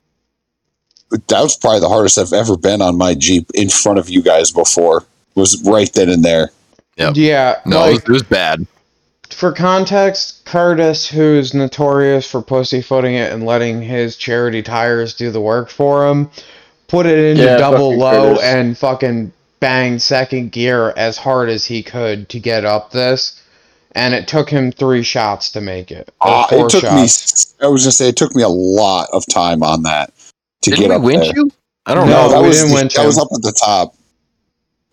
That was probably the hardest I've ever been on my Jeep in front of you guys before. Was right then and there. Yep. Yeah, No, it, was, like it was bad. for context, Curtis, who's notorious for pussyfooting it and letting his charity tires do the work for him, put it into Yeah, double low Curtis. and fucking banged second gear as hard as he could to get up this. And it took him three shots to make it. Uh, four it took shots. me. I was gonna say it took me a lot of time on that to Didn't get we up winch there. you? I don't No, know. that we was didn't the- winch that was up at the top.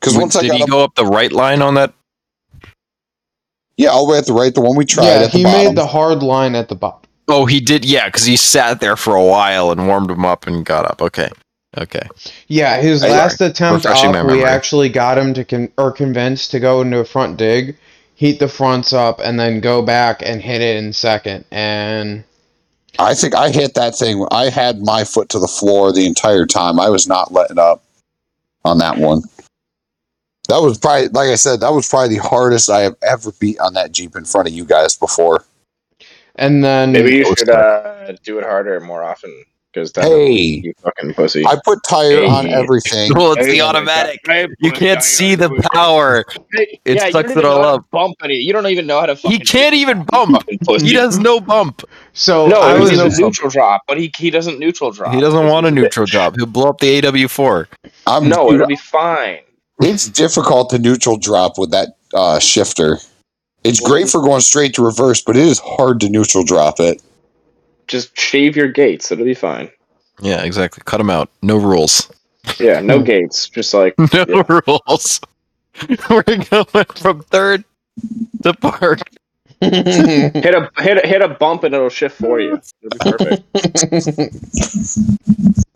Because once I Did got he up, go up the right line on that? yeah, all the way at the right, the one we tried Yeah, at he bottom. made the hard line at the bottom. Oh, he did. Yeah, because he sat there for a while and warmed him up and got up. Okay, okay. Yeah, his Hey, last attempt refreshing up, we actually got him to con- or convinced to go into a front dig, heat the fronts up, and then go back and hit it in second. And I think I hit that thing. I had my foot to the floor the entire time. I was not letting up on that one. That was probably, like I said, that was probably the hardest I have ever beat on that Jeep in front of you guys before. and then Maybe you should uh, do it harder more often because then Hey, you fucking pussy. I put tire on everything. Well, it's Hey, the automatic. You can't see the power. It yeah, sucks it all know how to up. Bump any. You don't even know how to. He can't even bump. He does no bump. so No, I was does a neutral drop, but he he doesn't neutral drop. He doesn't want a neutral drop. He'll blow up the AW4. I'm, No, dude, it'll be fine. it's difficult to neutral drop with that uh, shifter. It's great for going straight to reverse, but it is hard to neutral drop it. Just shave your gates. It'll be fine. Yeah, exactly. Cut them out. No rules. Yeah, no gates. Just like No Yeah. rules. We're going from third to park. hit a hit a, hit a bump and it'll shift for you. It'll be perfect.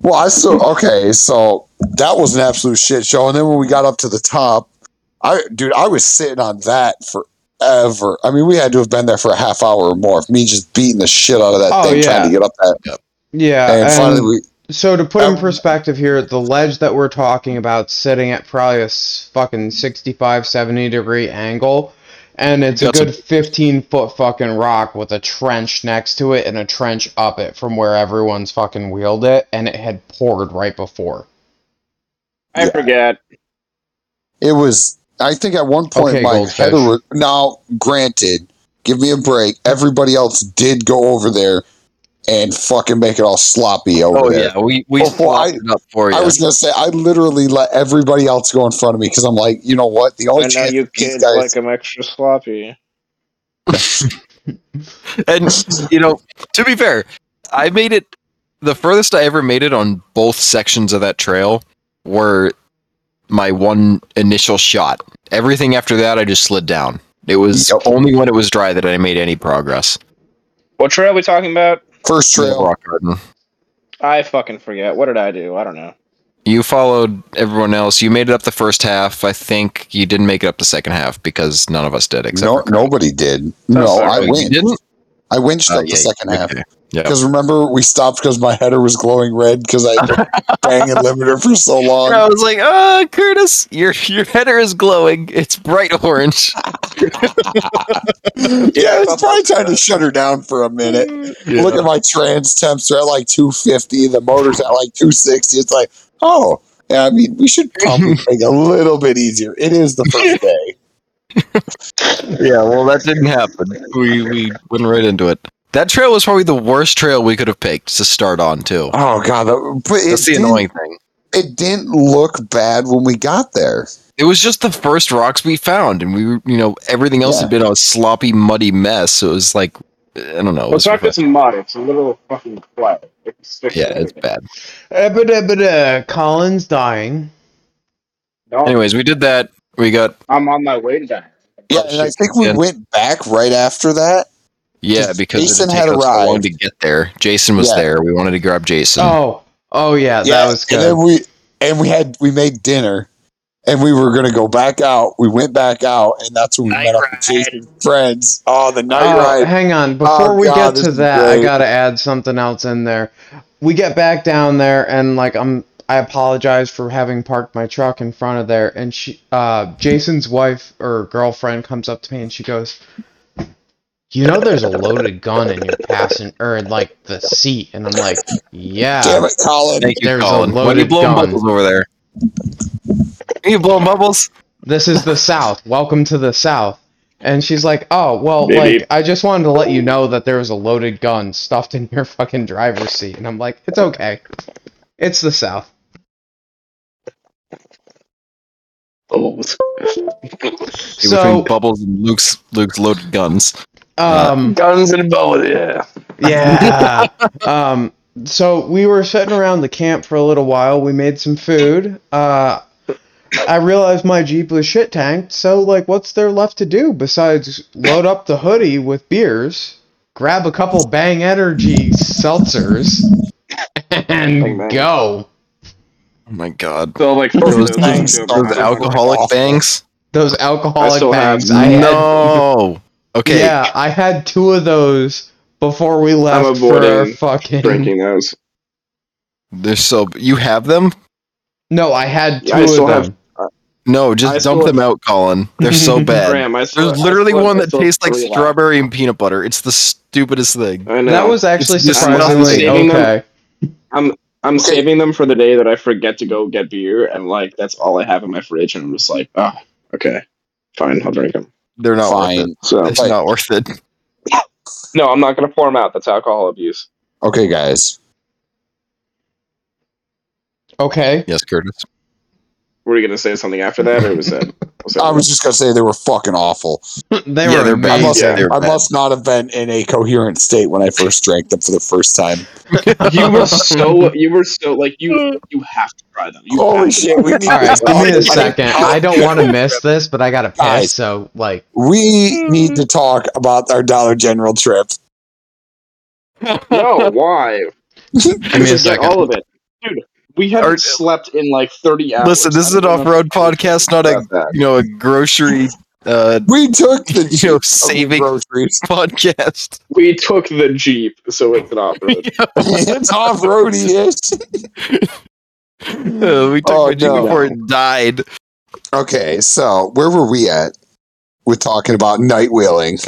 Well, I so okay, so that was an absolute shit show. And then when we got up to the top, I dude, I was sitting on that forever. I mean, we had to have been there for a half hour or more. of Me just beating the shit out of that Oh, thing trying to get up that. yeah, And, and finally, we, so to put in Um, perspective here, the ledge that we're talking about sitting at probably a fucking 65, 70 degree angle. And it's a good 15 foot fucking rock with a trench next to it and a trench up it from where everyone's fucking wheeled it. And it had poured right before. I Yeah. forget. it was. I think at one point Okay, my Goldfish. header was. Now, granted, give me a break. Everybody else did go over there and fucking make it all sloppy oh, over there. Oh there. yeah, we we Oh, well, I- it up for you. I was gonna say I literally let everybody else go in front of me because I'm like, you know what? The only I know chance you these kids guys like them extra sloppy. and you know, to be fair, I made it the furthest I ever made it on both sections of that trail were my one initial shot. Everything after that I just slid down. It was Yep. only when it was dry that I made any progress. What trail are we talking about? first trail. Rock garden. I fucking forget. What did I do? I don't know. You followed everyone else. You made it up the first half. I think you didn't make it up the second half because none of us did. Except No, nobody did. No, sorry. I you didn't. I winched Oh, up the yeah, second half okay. Yeah. because remember we stopped because my header was glowing red because I been limiter for so long. I was like, "Ah, Curtis, your your header is glowing. It's bright orange." yeah, it's probably time to shut her down for a minute. Look at my trans temps; they're at like 250. The motor's at like 260. It's like, oh, yeah. I mean, we should probably make it a little bit easier. It is the first day. yeah, well, that didn't happen. We we went right into it. That trail was probably the worst trail we could have picked to start on too. Oh god, that- but it That's the didn't, annoying thing. it didn't look bad when we got there. It was just the first rocks we found, and we, were- you know, everything else Yeah. had been a sloppy, muddy mess. So it was like, I don't know. It Well, was it's not just mud; it's a little fucking clay. It sticks yeah, it's everything. bad. Eh, but, eh, but, eh, Colin's dying. No, Anyways, we did that. We got I'm on my way to that. Yeah, and I think we Yeah. went back right after that. Yeah because Jason it had had us so long arrived. to get there. Jason was Yeah. there. We wanted to grab Jason. Oh, oh yeah, that was and good. then we and we had we made dinner, and we were gonna go back out. We went back out, and that's when we Night met up with Jason's friends. Oh, the night Oh, ride! hang on. Before Oh, we God, get to is that, I gotta add something else in there. We get back down there, and like I'm, I apologize for having parked my truck in front of there. And she, uh, Jason's wife or girlfriend comes up to me and she goes, "You know, there's a loaded gun in your passenger or in like the seat." And I'm like, "Yeah." Damn it, Colin! Thank you, There's a Colin. When you blowing gun. bubbles over there? Are you blowing bubbles? This is the South. Welcome to the South. And she's like, "Oh, well, Maybe. like I just wanted to let you know that there was a loaded gun stuffed in your fucking driver's seat." And I'm like, "It's okay. It's the South." Oh, So, between Bubbles and Luke's Luke's loaded guns. Um, guns and bows, yeah. yeah. um, so we were sitting around the camp for a little while. We made some food. Uh, I realized my Jeep was shit tanked. So, like, what's there left to do besides load up the hoodie with beers, grab a couple Bang Energy seltzers, and Oh, go? Oh my god. So like Those, those, those, those alcoholic awful. bangs? Those I alcoholic still have bangs. I had, No. Okay. Yeah, I had two of those before we left for our fucking. drinking those. They're so you have them? No, I had two I of uh, them. have- No, just still dump have- them out, Colin. They're so bad. Graham, still, There's literally still one that tastes like three left. strawberry and peanut butter. It's the stupidest thing. I know. That was actually It's surprisingly saving them. okay. I'm Okay. saving them for the day that I forget to go get beer, and like that's all I have in my fridge, and I'm just like, oh, okay, fine, I'll drink them. They're not worth Fine. it. So It's Right. not worth it. no, I'm not gonna pour them out. That's alcohol abuse. Okay, guys. Okay. Yes, Curtis. Were you gonna say something after that, or was that? Was that I was just gonna say they were fucking awful. They Yeah, were they're bad. I must, Yeah, they're I bad. must not have been in a coherent state when I first drank them for the first time. you were so you were so like you you have to try them. You Holy have to. shit! We need All right, to give me a second. I don't want to miss this, but I gotta piss. Guys. So, like, We need to talk about our Dollar General trip. No, why? give me a Forget second. All of it, dude. We haven't Are- slept in like thirty hours. Listen, this is an off-road podcast, not a that. you know a grocery uh, We took the You know, Jeep of the saving- groceries. podcast. We took the jeep, so it's an off road. it's off roady ish. Uh, we took Oh, the Jeep no. before it died. Okay, so where were we at? We're talking about night wheeling.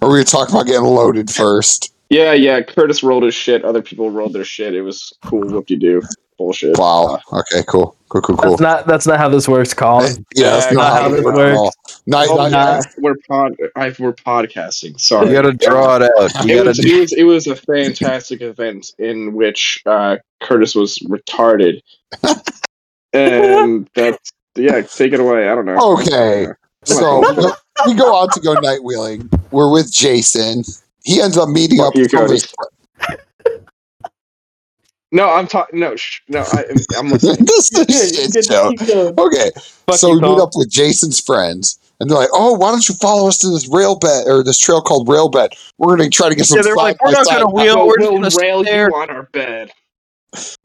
Or we were talking about getting loaded first. yeah, yeah. Curtis rolled his shit. Other people rolled their shit. It was cool. Whoop de do. Bullshit. Wow. Okay, cool. Cool, cool, cool. That's not that's not how this works, Colin. yeah, that's Yeah, not how not it how works it at. Night, Oh, night, yeah, we're pod. I, we're podcasting. Sorry. You gotta draw it out. You It gotta was, it was it was a fantastic event in which uh, Curtis was retarded, and that's yeah. Take it away. I don't know. Okay. So we go, we go out to go night wheeling. We're with Jason. He ends up meeting Fuck up you, with some of Cody. his No, I'm talking. No, sh- no. I, I'm listening. this is a shit show. Okay, Fuck so you, we meet Tom. up with Jason's friends, and they're like, "Oh, why don't you follow us to this rail bed or this trail called Rail Bed? We're gonna try to get some Yeah, they're side like, we're by not side." gonna wheel. We'll, We're just we'll gonna rail sit there. you on our bed.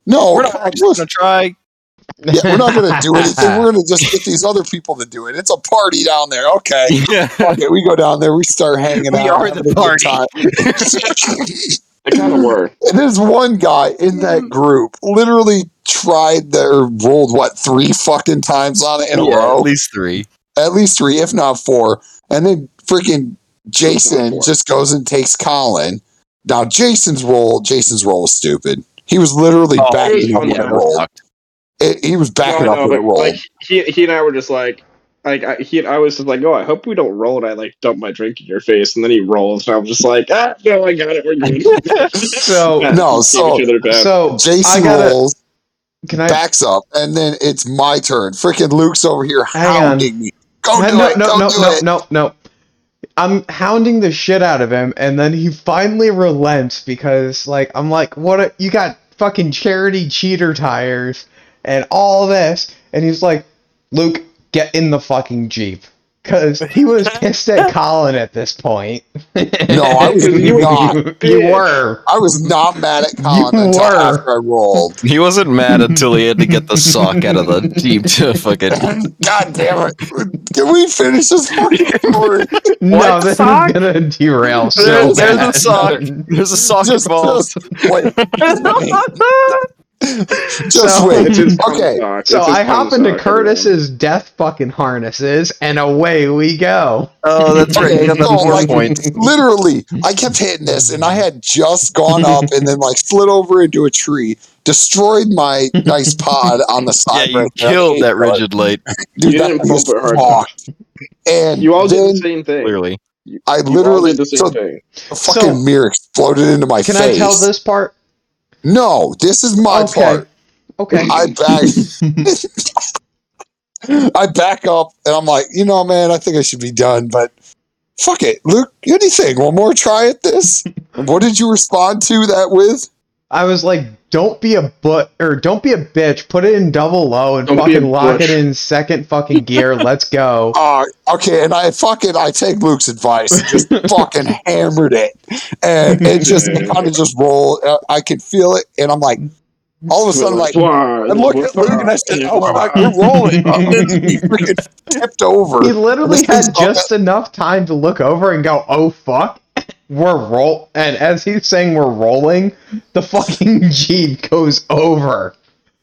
No, We're not God, just gonna try. yeah, we're not gonna do anything. We're gonna just get these other people to do it. It's a party down there. Okay. Yeah. Okay, we go down there. We start hanging We out. are having the a good party. time. They kind of were. And there's one guy in that mm. group literally tried their rolled what three fucking times on it in a row, At least three. at least three, if not four. And then freaking Jason just goes and takes Colin. Now Jason's roll, Jason's roll was stupid. He was literally Oh, backing up yeah, when it it rolled. It, he was backing No, up no, when it rolled. like he he and I were just like like I, he I was just like oh I hope we don't roll and I like dump my drink in your face and then he rolls and I'm just like ah no I got it we're good. So- Yeah, No, so- each other back. so I Jason gotta. rolls, Can I? backs up, and then it's my turn. Freaking Luke's over here Hang on. hounding me. Go no, do no, it. no, go no, do no, it. no, no. I'm hounding the shit out of him, and then he finally relents because, like, I'm like, what? A, you got fucking charity cheater tires and all this, and he's like, Luke, get in the fucking jeep, because he was pissed at Colin at this point. No, I was you, not. You, you were. I was not mad at Colin You until were. after I rolled. He wasn't mad until he had to get the sock out of the Jeep to fucking. God damn it! Can we finish this fucking story? No, What this sock? is gonna derail so there's bad. a sock. There's a sock Just, involved. just wait. Just So- wait. Okay. punk. So I hop into sock, Curtis's death fucking harnesses, and away we go. Oh, that's right. Okay, You got the so, four like, points. Literally, I kept hitting this, and I had just gone up and then like slid over into a tree, destroyed my nice pod on the side. Yeah, side. you right there. killed that rigid light. Dude, You that didn't thing is pump it hard fucked. And You all did the same thing. Clearly, I you literally did the same so thing. the fucking So- mirror exploded into my Can face. Can I tell this part? No, this is my Okay. part. Okay. I back I back up and I'm like, you know, man, I think I should be done, but fuck it. Luke, what do you think? One more try at this? what did you respond to that with? I was like, don't be a but or don't be a bitch. Put it in double low and Don't fucking lock butch. it in second fucking gear. Let's go. Uh, okay, and I fucking I take Luke's advice and just fucking hammered it, and it just kind of just rolled. Uh, I could feel it, and I'm like, all of a sudden, like I look at Luke and I said, "Oh, like we're rolling," he freaking tipped over. He literally This thing's had up just enough time to look over and go, "Oh fuck." We're roll and as he's saying we're rolling, the fucking Jeep goes over.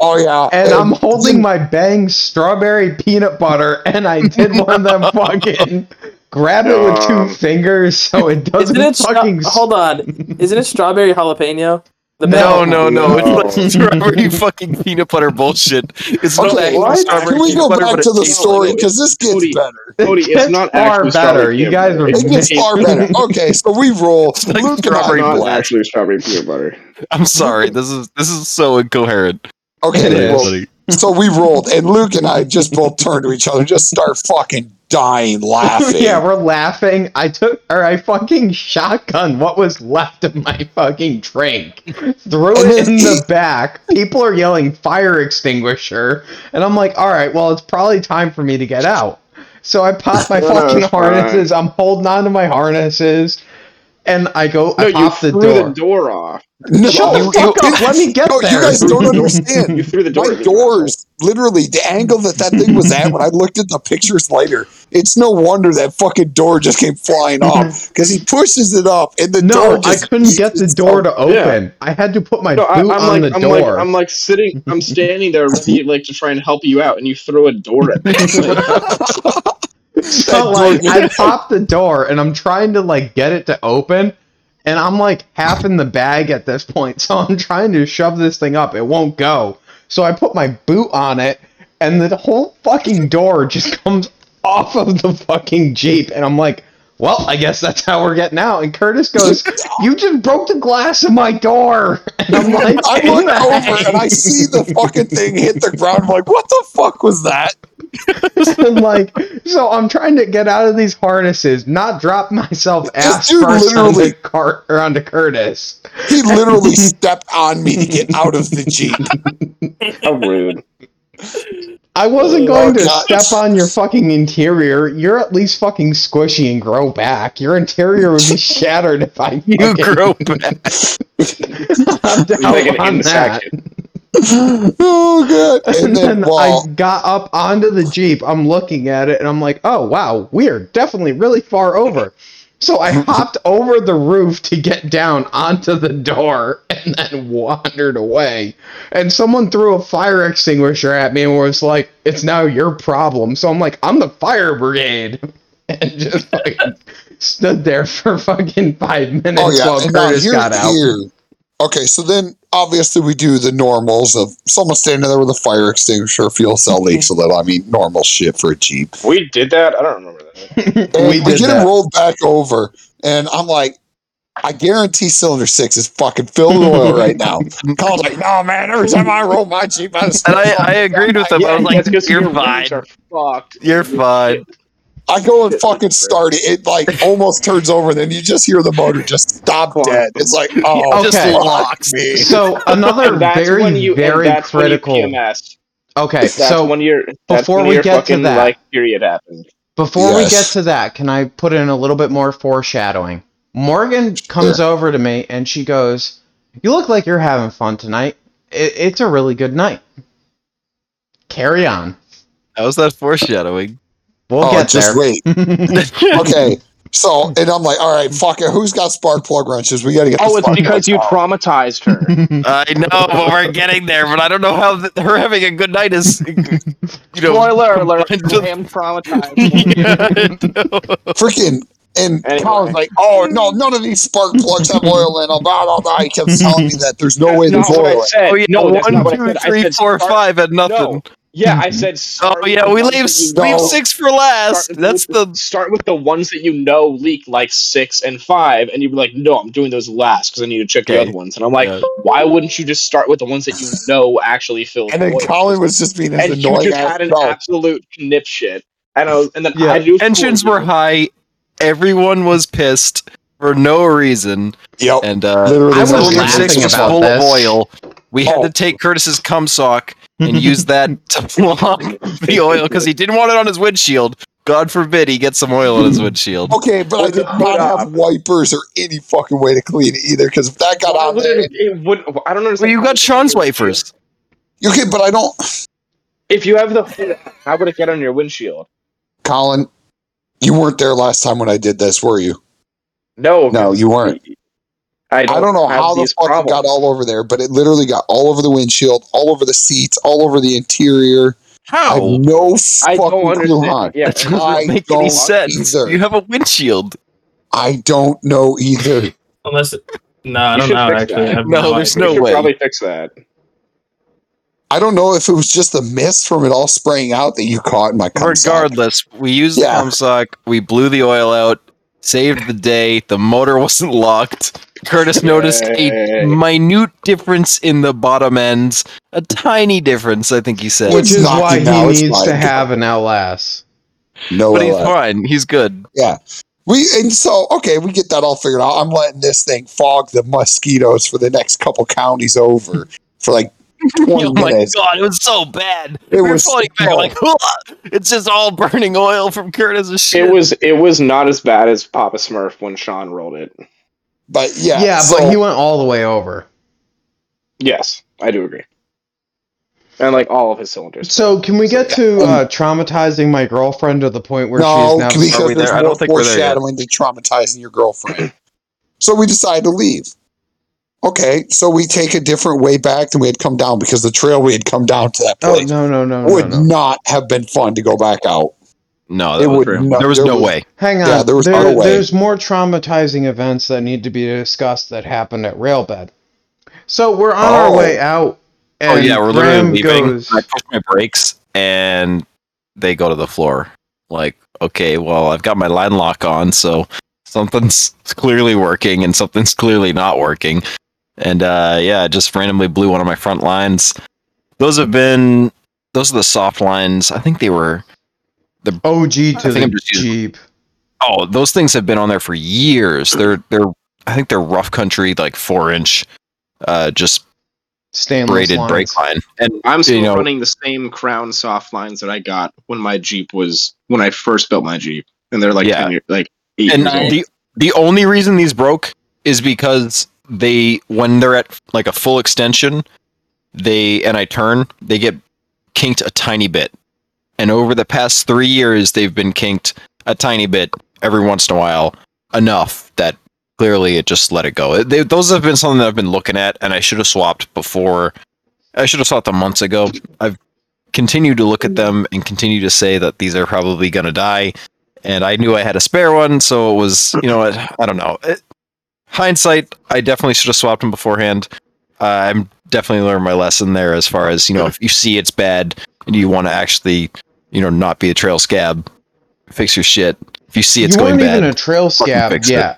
Oh yeah, And I'm holding my bang strawberry peanut butter and I did one of them fucking grab it with two Um, fingers so it doesn't it fucking s- hold on? Isn't it strawberry jalapeno? The no, no, no. No. It's like strawberry fucking peanut butter bullshit. It's not Okay, actually what? strawberry Can we go butter, back to the story because this gets Cody, better. Cody, it's gets not far actually better. strawberry You guys are It gets far better. Okay, so we roll. It's like Luke and I- strawberry Not black. actually strawberry peanut butter. I'm sorry. This is this is so incoherent. Okay, It is. well, so we rolled, and Luke and I just both turned to each other and just start fucking dying laughing. yeah, we're laughing. I took or I fucking shotgun what was left of my fucking drink. Threw it in the back. People are yelling fire extinguisher. And I'm like, alright, well it's probably time for me to get out. So I pop my fucking harnesses. I'm holding on to my harnesses. And I go No, I you pop the threw door. the door off. No, Shut the you- fuck you- up, let me get no, there. you guys don't understand. You threw the door. My doors, literally, the angle that that thing was at when I looked at the pictures later, it's no wonder that fucking door just came flying mm-hmm. off because he pushes it up and the door. no, door I couldn't get the door to open. Yeah. I had to put my No, boot I'm on like, the I'm door. like, I'm like sitting, I'm standing there ready, like to try and help you out, and you throw a door at me. So like I pop the door and I'm trying to like get it to open and I'm like half in the bag at this point. So I'm trying to shove this thing up. It won't go. So I put my boot on it and the whole fucking door just comes off of the fucking Jeep and I'm like, well, I guess that's how we're getting out. And Curtis goes, You just broke the glass of my door. And I'm like, I "In look over and I see the fucking thing hit the ground. I'm like, what the fuck was that? and like so I'm trying to get out of these harnesses, not drop myself This ass dude first onto literally- cart or onto Curtis. He literally stepped on me to get out of the Jeep. how rude. I wasn't Oh, going to God. step on your fucking interior. You're at least fucking squishy and grow back. Your interior would be shattered if I You fucking- grow back. I'm down Like on that. oh god! And And then, then I got up onto the Jeep. I'm looking at it and I'm like, oh, wow, we're definitely really far over. So I hopped over the roof to get down onto the door and then wandered away. And someone threw a fire extinguisher at me and was like, it's now your problem. So I'm like, I'm the fire brigade. And just like stood there for fucking five oh, minutes oh yeah, while and Curtis got out. here. Okay, so then obviously we do the normals of someone standing there with a fire extinguisher, fuel cell mhm. leaks, so that I mean normal shit for a Jeep. We did that. I don't remember that. And we we get that. him rolled back over, and I'm like, I guarantee cylinder six is fucking filled with oil right now. Colin's like, no man, every time I roll my Jeep, I just And I, I agreed with him. I was like, "You're fine. rims are fucked. You're fine." I go and fucking start it. It like almost turns over, and then you just hear the motor just stop dead. It's like, oh, Okay. Just fuck locks. me. So another And that's very, when you, very that's critical. When you PMS. Okay, That's so when your that's before when we your get to that- like period happened. Before we get to that, can I put in a little bit more foreshadowing? Morgan comes over to me and she goes, "You look like you're having fun tonight. It, it's a really good night. Carry on. How's that foreshadowing? We'll oh, get just there." wait. Okay. So, and I'm like, all right, fuck it. Who's got spark plug wrenches? We got to get. Oh, the Oh, it's because you out. traumatized her. I know, but we're getting there. But I don't know how th- her having a good night is. You know, Spoiler alert! combined with- I am traumatized. Yeah, I freaking. And Anyway. Colin's like, oh no, none of these spark plugs have oil in them. Blah blah blah. He kept telling me that there's no way That's there's oil. I said. Oh yeah, no, that's one, not what I two, said. I three, said four, start- five had nothing. No, Yeah, I said. Start Oh yeah, we leave leave know- six for last. start That's with the start with the ones that you know leak like six and five, and you'd be like, "No, I'm doing those last because I need to check the other ones." And I'm like, Yeah. "Why wouldn't you just start with the ones that you know actually fill?" And then voids?" Colin was just being as and you annoying just as had an hell. absolute knip shit. And I was, and then Yeah, I knew tensions were high. Everyone was pissed for no reason, Yep. and uh, Literally I was no Cylinder reason. laughing about full this. of oil. We had Oh. to take Curtis's cum sock and use that to block the oil because he didn't want it on his windshield. God forbid he gets some oil on his windshield. Okay, but I did not have wipers or any fucking way to clean it either. Because if that got Why on there, it, it would, I don't understand. Well, you got Sean's gets on your wafers. okay, but I don't. If you have the, how would it get on your windshield? Colin, you weren't there last time when I did this, were you? No, No, you weren't. I I don't know how the these fuck it got all over there, but it literally got all over the windshield, all over the seats, all over the interior. I have How? no I fucking don't clue understand. how. Yeah, That doesn't I make don't any sense. either. You have a windshield. I don't know either. Unless, no, I don't know. Actually, that. I have No, no, there's idea. no we way. probably fix that. I don't know if it was just the mist from it all spraying out that you caught in my cum sock. Regardless, we used Yeah. the cum sock. We blew the oil out. Saved the day. The motor wasn't locked. Curtis noticed a minute difference in the bottom ends. A tiny difference, I think he said. Which is not why you now, he needs to have an LS. No, but he's uh, fine. He's good. Yeah. We and so okay, we get that all figured out. I'm letting this thing fog the mosquitoes for the next couple counties over for like 20 Oh my minutes. god, it was so bad. It we were was floating back so- like, "Hua!" it's just all burning oil from Curtis's shit. It was it was not as bad as Papa Smurf when Sean rolled it. But yeah, Yeah, so, but he went all the way over. Yes, I do agree. And like all of his cylinders. So can we get to Um, uh, traumatizing my girlfriend to the point where no, she's now because Are we there's there? I don't think we're there yet. foreshadowing to traumatizing your girlfriend. so we decided to leave. Okay, so we take a different way back than we had come down because the trail we had come down to that Oh place no no no no would no! not have been fun to go back out. No, It that was would true. not- there was there no was- way. Hang on, Yeah, there was There- no way. there's more traumatizing events that need to be discussed that happened at Railbed. So we're on our Oh. way out, and oh yeah, we're literally Graham leaving. goes. I push my brakes and they go to the floor. Like, okay, well, I've got my line lock on, so something's clearly working and something's clearly not working. And uh, yeah, I just randomly blew one of my front lines. Those have been those are the soft lines. I think they were OG to the I'm Jeep. oh, those things have been on there for years. They're they're I think they're rough country like four inch uh just Stainless braided lines. brake line. And I'm still you know- running the same Crown soft lines that I got when my Jeep was when I first built my Jeep, and they're like Yeah. 10 year, like eight and years old. the the only reason these broke is because they when they're at like a full extension they and i turn they get kinked a tiny bit and over the past three years they've been kinked a tiny bit every once in a while enough that clearly it just let it go they, those have been something that i've been looking at and i should have swapped before i should have swapped them months ago i've continued to look at them and continue to say that these are probably going to die and I knew I had a spare one, so it was, you know, I don't know. It, hindsight, I definitely should have swapped them beforehand. Uh, I'm definitely learned my lesson there as far as, you know, if you see it's bad and you want to actually, you know, not be a trail scab, fix your shit. If you see it's you going bad, even a trail scab fix it.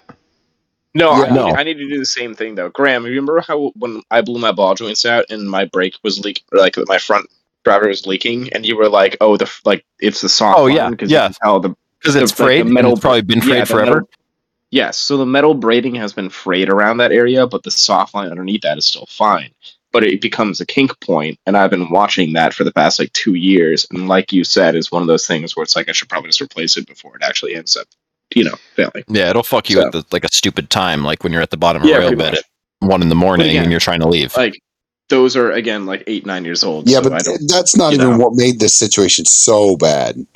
No, Yeah. need, No. I need to do the same thing though. Graham, remember how when I blew my ball joints out and my brake was leak, or like my front driver was leaking, and you were like, "Oh, the like it's the soft." Oh, line," yeah, 'cause yeah. You can the because the- it's like, the frayed, metal- it's probably been frayed the forever. metal- Yes, so the metal braiding has been frayed around that area, but the soft line underneath that is still fine. But it becomes a kink point, and I've been watching that for the past like two years. And like you said, is one of those things where it's like I should probably just replace it before it actually ends up, you know, failing. Yeah, it'll fuck you So- at the, like a stupid time, like when you're at the bottom of Yeah, rail bed much. at one in the morning again, and you're trying to leave. Like those are again like eight, nine years old. Yeah, so I but don't. that's not even know. what made this situation so bad.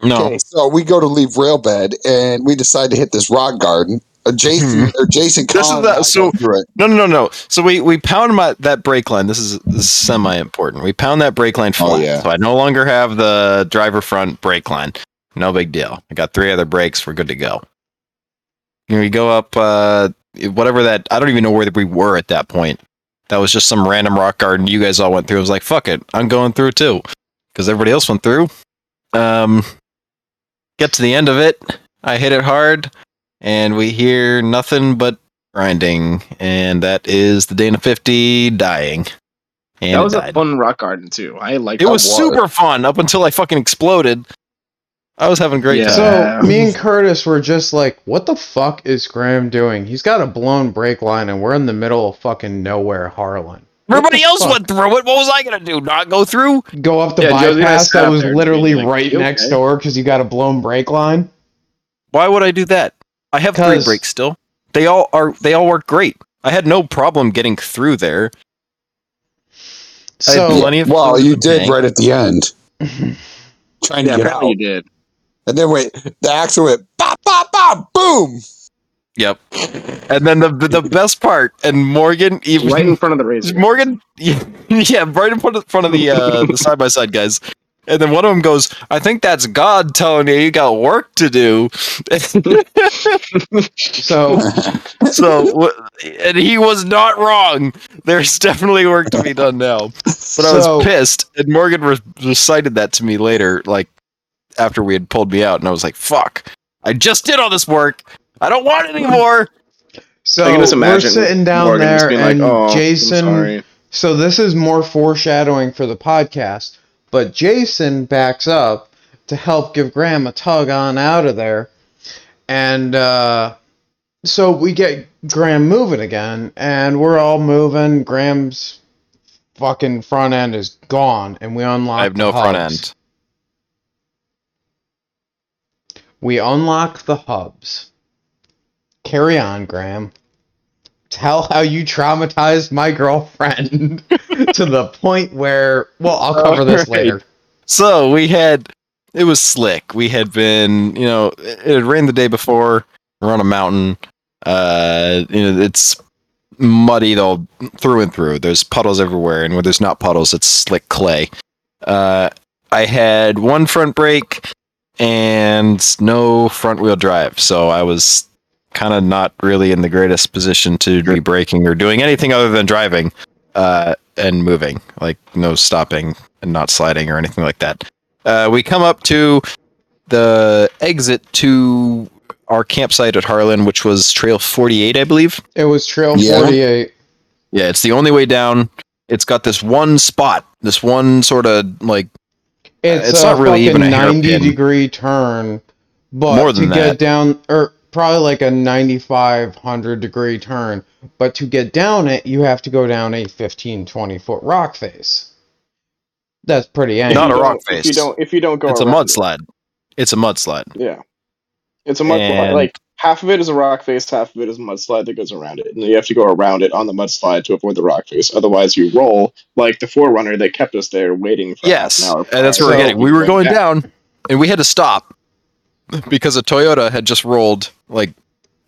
no, Okay, so we go to leave Railbed and we decide to hit this rock garden. Uh, Jason or Jason This is Collins the- so- go. No, no, no, no. So we we pound my that brake line. This is, this is semi important. We pound that brake line flat. Oh, yeah. So I no longer have the driver front brake line. No big deal. I got three other brakes. We're good to go. And we go up uh whatever that I don't even know where we were at that point. That was just some random rock garden you guys all went through. I was like, fuck it, I'm going through too. because everybody else went through. Um, get to the end of it. I hit it hard, and we hear nothing but grinding, and that is the Dana 50 dying. And that was a fun rock garden too. I like. It was super fun up until I fucking exploded. I was having a great Yeah. time. So me and Curtis were just like, "What the fuck is Graham doing? He's got a blown brake line, and we're in the middle of fucking nowhere, Harlan. Everybody else fuck? went through it. What was I gonna do? Not go through? Go up the Yeah, Josie and I bypass that was literally like, right "You next door because you got a blown brake line." Why would I do that? I have three 'Cause- breaks still. They all are. They all work great. I had no problem getting through there. I had So plenty of Well, you did tank. right at the end, trying to Yeah, get out, you did. and then wait, the axle went bop bop bop, boom. Yep. And then the the best part, and Morgan even Right in front of the razor. Morgan, yeah, yeah, right in front of, front of the uh, the side by side guys. And then one of them goes, "I think that's God telling you you got work to do." so so, and he was not wrong. There's definitely work to be done now. But I was pissed, and Morgan re- recited that to me later, like after we had pulled me out, and I was like, "Fuck! I just did all this work. I don't want it anymore." so I can just we're imagine sitting down Morgan there, being and like, "Oh, I'm Jason. sorry." So this is more foreshadowing for the podcast, but Jason backs up to help give Graham a tug on out of there. And uh, so we get Graham moving again, and we're all moving. Graham's fucking front end is gone, and we unlock I have no front end. We unlock the hubs. Carry on, Graham. Tell how you traumatized my girlfriend to the point where, well, I'll cover this Alright. later. So we had, it was slick. We had been, you know, it had rained the day before. We're on a mountain. Uh, you know, it's muddy though through and through. There's puddles everywhere, and where there's not puddles, it's slick clay. Uh, I had one front brake and no front wheel drive, so I was kind of not really in the greatest position to be braking or doing anything other than driving uh, and moving, like no stopping and not sliding or anything like that. Uh, we come up to the exit to our campsite at Harlan, which was Trail 48, I believe. It was Trail Yeah. 48. Yeah, it's the only way down. It's got this one spot, this one sort of like It's, it's a not really even a 90 hairpin. degree turn, but More than to than get down, or probably like a 9500 degree turn, but to get down it, you have to go down a 15, 20 foot rock face. That's pretty angry. Not a don't- rock If you face. don't, if you don't go, it's a around it. mudslide. It's a mudslide. Yeah, it's a mudslide And- like half of it is a rock face, half of it is a mudslide that goes around it, and you have to go around it on the mudslide to avoid the rock face. Otherwise, you roll like the 4Runner that kept us there waiting for Yes, an hour. and that's where So- we're getting. We were going down, and we had to stop because a Toyota had just rolled like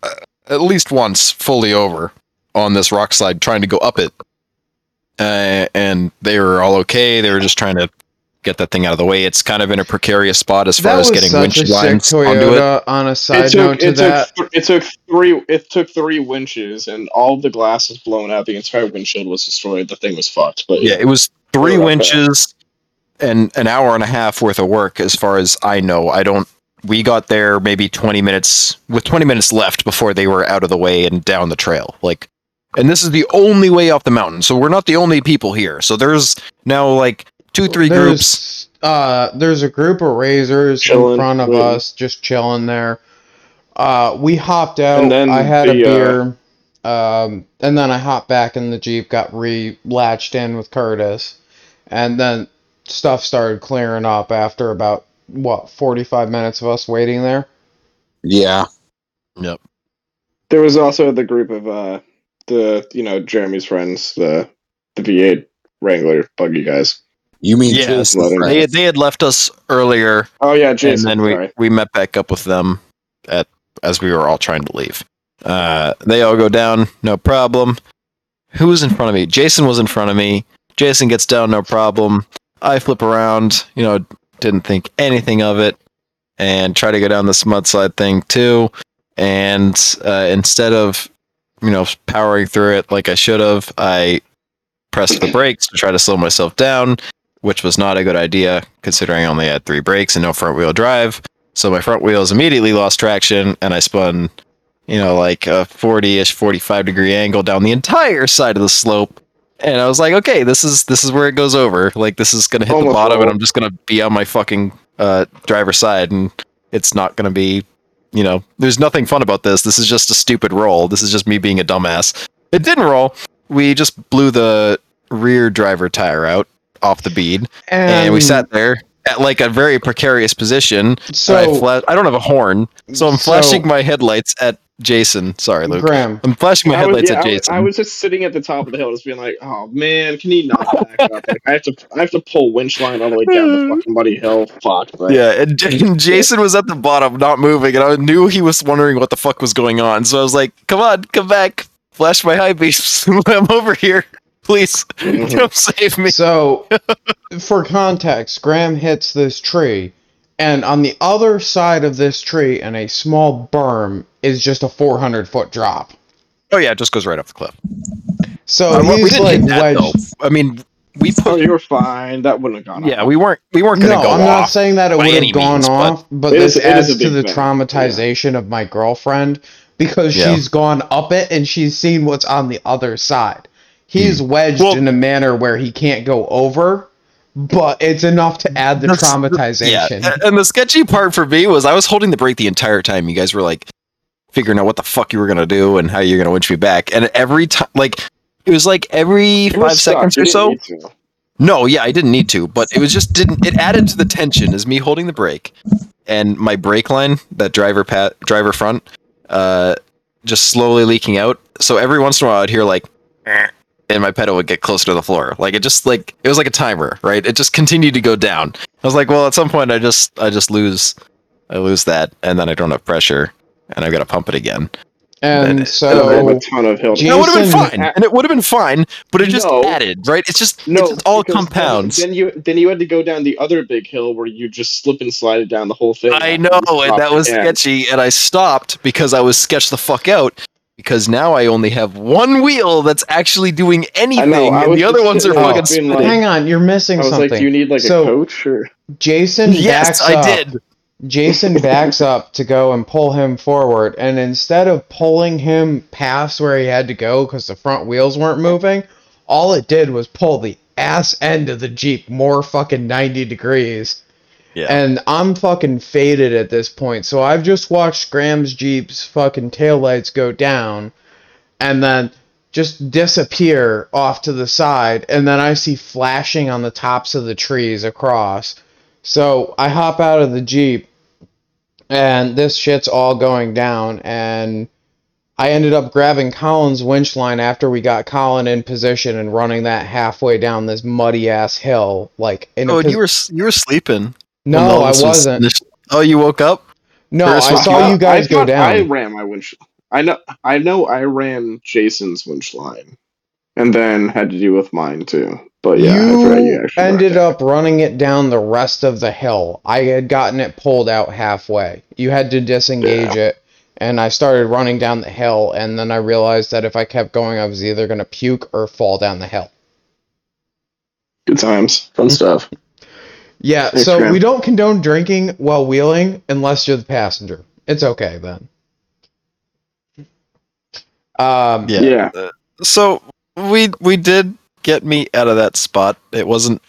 uh, at least once fully over on this rock slide, trying to go up it, uh, and they were all okay. They were just trying to get that thing out of the way. It's kind of in a precarious spot as far as getting such winch a sick lines onto it. Toyota. On a side It took, note to it, that, took, it took three. It took three winches, and all the glass was blown out. The entire windshield was destroyed. The thing was fucked. But Yeah, it was three Right winches and an hour and a half worth of work, as far as I know. I don't. We got there maybe twenty minutes with twenty minutes left before they were out of the way and down the trail. Like, and this is the only way off the mountain, so we're not the only people here. So there's now like two, three groups. there's, Uh, there's a group of razors Chilling, in front of waiting. us, just chilling there. Uh, we hopped out. And then I had a the, uh, beer, um, and then I hopped back in the jeep, got re-latched in with Curtis, and then stuff started clearing up after about what 45 minutes of us waiting there. Yeah, Yep. there was also the group of uh the you know Jeremy's friends, the the V8 Wrangler buggy guys. you mean Yes, Jason's they- They they had left us earlier, Oh yeah, Jason. and then we sorry. we met back up with them at as we were all trying to leave. Uh, they all go down, no problem. Who was in front of me? Jason was in front of me. Jason gets down, no problem. I flip around, you know, didn't think anything of it, and try to go down this mudslide thing too. And uh, instead of, you know, powering through it like I should have, I pressed the brakes to try to slow myself down. which was not a good idea considering I only had three brakes and no front wheel drive. So my front wheels immediately lost traction, and I spun, you know, like a 40-ish, 45 degree angle down the entire side of the slope. And I was like, okay, this is this is where it goes over. Like this is gonna hit the Almost bottom, and. I'm just gonna be on my fucking uh, driver's side, and it's not gonna be, you know, there's nothing fun about this. This is just a stupid roll. This is just me being a dumbass. It didn't roll. We just blew the rear driver tire out off the bead, and, we sat there at like a very precarious position. So I, fla- I don't have a horn, so I'm So- flashing my headlights at Jason. Sorry, Luke. Graham, I'm flashing my I was, headlights yeah, at I was- Jason. I was just sitting at the top of the hill, just being like, "Oh man, can you not back up? Like, I have to, I have to pull winch line all the way down the fucking muddy hill. Fuck." Like, yeah, and, and Jason was at the bottom, not moving, and I knew he was wondering what the fuck was going on. So I was like, "Come on, come back, flash my high beams. I'm over here, please, mm-hmm. come save me." So, for context, Graham hits this tree, and on the other side of this tree, in a small berm, is just a 400 foot drop. Oh yeah, it just goes right off the cliff. So Uh, we didn't like hit that, wedged. though. I mean, we Oh, put. you were fine. That wouldn't have gone. Yeah, off. we weren't. We weren't No, gonna go I'm not saying that it would have gone means, off, but, It this is- adds to the thing, traumatization of my girlfriend because Yeah. she's gone up it and she's seen what's on the other side. He's wedged Well- in a manner where he can't go over, but it's enough to add the traumatization. Yeah, and the sketchy part for me was I was holding the brake the entire time. You guys were like figuring out what the fuck you were gonna do and how you're gonna winch me back. And every time, like it was like every were five seconds or so. No, yeah, I didn't need to, but it was just didn't. It added to the tension as me holding the brake and my brake line, that driver pat driver front, uh, just slowly leaking out. So every once in a while, I'd hear like, "Eh," and my pedal would get closer to the floor. Like it just like it was like a timer, right? It just continued to go down. I was like, well, at some point, I just I just lose, I lose that, and then I don't have pressure, and I've got to pump it again. and then- so I have a ton of hill. Jason- That would have been Jason- fine, and it would have been fine, but it just No. added, right? It's just No, it just all because then- compounds. Then, you then you had to go down the other big hill where you just slip and slide down the whole thing. I know, and that was Yeah. sketchy, and I stopped because I was sketched the fuck out. Because now I only have one wheel that's actually doing anything, I and the other ones are sitting fucking like- hang on, you're missing I was something. like, do you need like So- a coach or? Jason yes, backs I up. did. Jason backs up to go and pull him forward, and instead of pulling him past where he had to go because the front wheels weren't moving, all it did was pull the ass end of the Jeep more fucking 90 degrees. Yeah. And I'm fucking faded at this point, so I've just watched Graham's Jeep's fucking taillights go down and then just disappear off to the side, and then I see flashing on the tops of the trees across. So I hop out of the Jeep, and this shit's all going down, and I ended up grabbing Colin's winch line after we got Colin in position and running that halfway down this muddy ass hill. Like, in a Oh, and pos- you were you were sleeping. no, I was wasn't. initial- Oh, you woke up. No, I one. saw you guys I go thought I ran my winch. I know. I know. I ran Jason's winch line, and then had to deal with mine too. But yeah, you I you ended up running it down the rest of the hill. I had gotten it pulled out halfway. You had to disengage it, and I started running down the hill, and then I realized that if I kept going, I was either going to puke or fall down the hill. Good times, fun stuff. Yeah, Thanks, so Graham. we don't condone drinking while wheeling unless you're the passenger. It's okay then. Um, Yeah. Yeah. So we we did get me out of that spot. It wasn't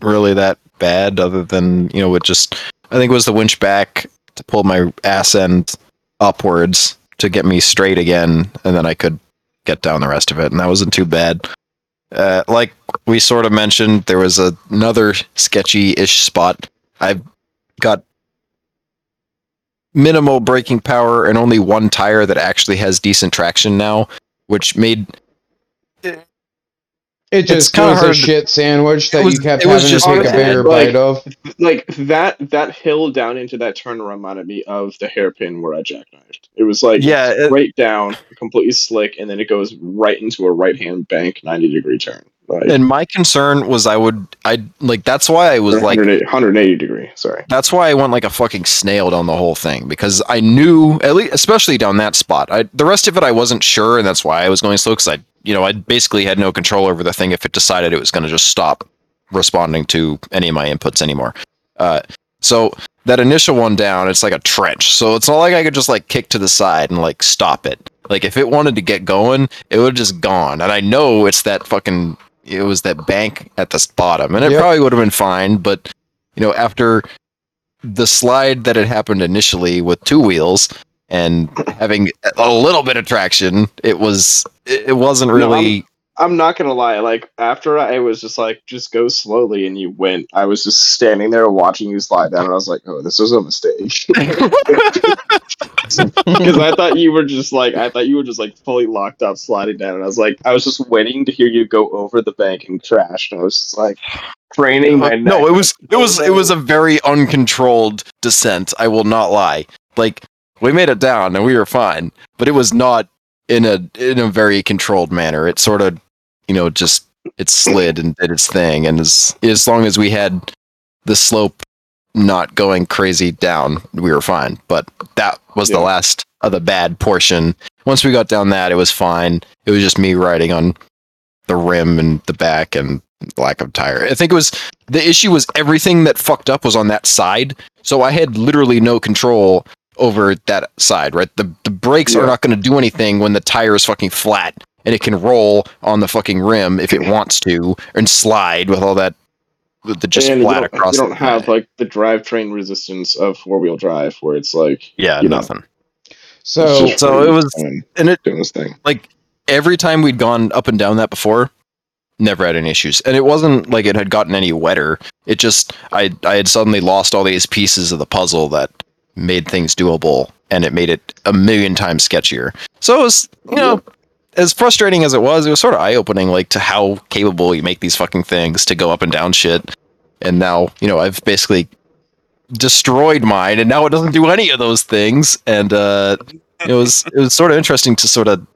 really that bad, other than you know it just I think it was the winch back to pull my ass end upwards to get me straight again, and then I could get down the rest of it, and that wasn't too bad. Uh, like we sort of mentioned, there was a, another sketchy-ish spot. I've got minimal braking power and only one tire that actually has decent traction now, which made it's just kinda was a to- shit sandwich that was- you kept it was having to just take a honestly, bigger like- bite of. Like that. That hill down into that turn reminded me of the hairpin where I jackknifed. It was like Yeah, it- straight down, completely slick, and then it goes right into a right hand bank, ninety degree turn. Like, and my concern was I would I like that's why I was or like 180 180 degree. Sorry. that's why I went like a fucking snail down the whole thing because I knew at least especially down that spot. I the rest of it I wasn't sure and that's why I was going slow because I you know I basically had no control over the thing if it decided it was going to just stop responding to any of my inputs anymore. Uh, so that initial one down, it's like a trench. So it's not like I could just like kick to the side and like stop it. Like if it wanted to get going, it would have just gone. And I know it's that fucking it was that bank at the bottom, and it Yep. probably would have been fine. But you know, after the slide that had happened initially with two wheels and having a little bit of traction, it was it it wasn't No, I'm- really. I'm not gonna lie. Like after I was just like, just go slowly, and you went. I was just standing there watching you slide down, and I was like, oh, this was a mistake. Because I thought you were just like, I thought you were just like fully locked up sliding down, and I was like, I was just waiting to hear you go over the bank and crash, and I was just like, training my Uh, no, it was it was it was a very uncontrolled descent. I will not lie. Like we made it down and we were fine, but it was not in a in a very controlled manner. It sort of, you know, just it slid and did its thing. And as as long as we had the slope not going crazy down, we were fine. But that was the last of the bad portion. Once we got down that, it was fine. It was just me riding on the rim and the back and lack of tire. I think it was the issue was everything that fucked up was on that side. So I had literally no control over that side, right? The the brakes are not going to do anything when the tire is fucking flat and it can roll on the fucking rim if it wants to and slide with all that with the just and flat don't, across you don't have like the drivetrain resistance of four wheel drive, where it's like yeah, you know. nothing. So So it was- And it doing this thing. like every time we'd gone up and down that before never had any issues and it wasn't like it had gotten any wetter it just i i had suddenly lost all these pieces of the puzzle that made things doable and it made it a million times sketchier so it was you know as frustrating as it was it was sort of eye-opening like to how capable you make these fucking things to go up and down shit and now you know i've basically destroyed mine and now it doesn't do any of those things and uh it was it was sort of interesting to sort of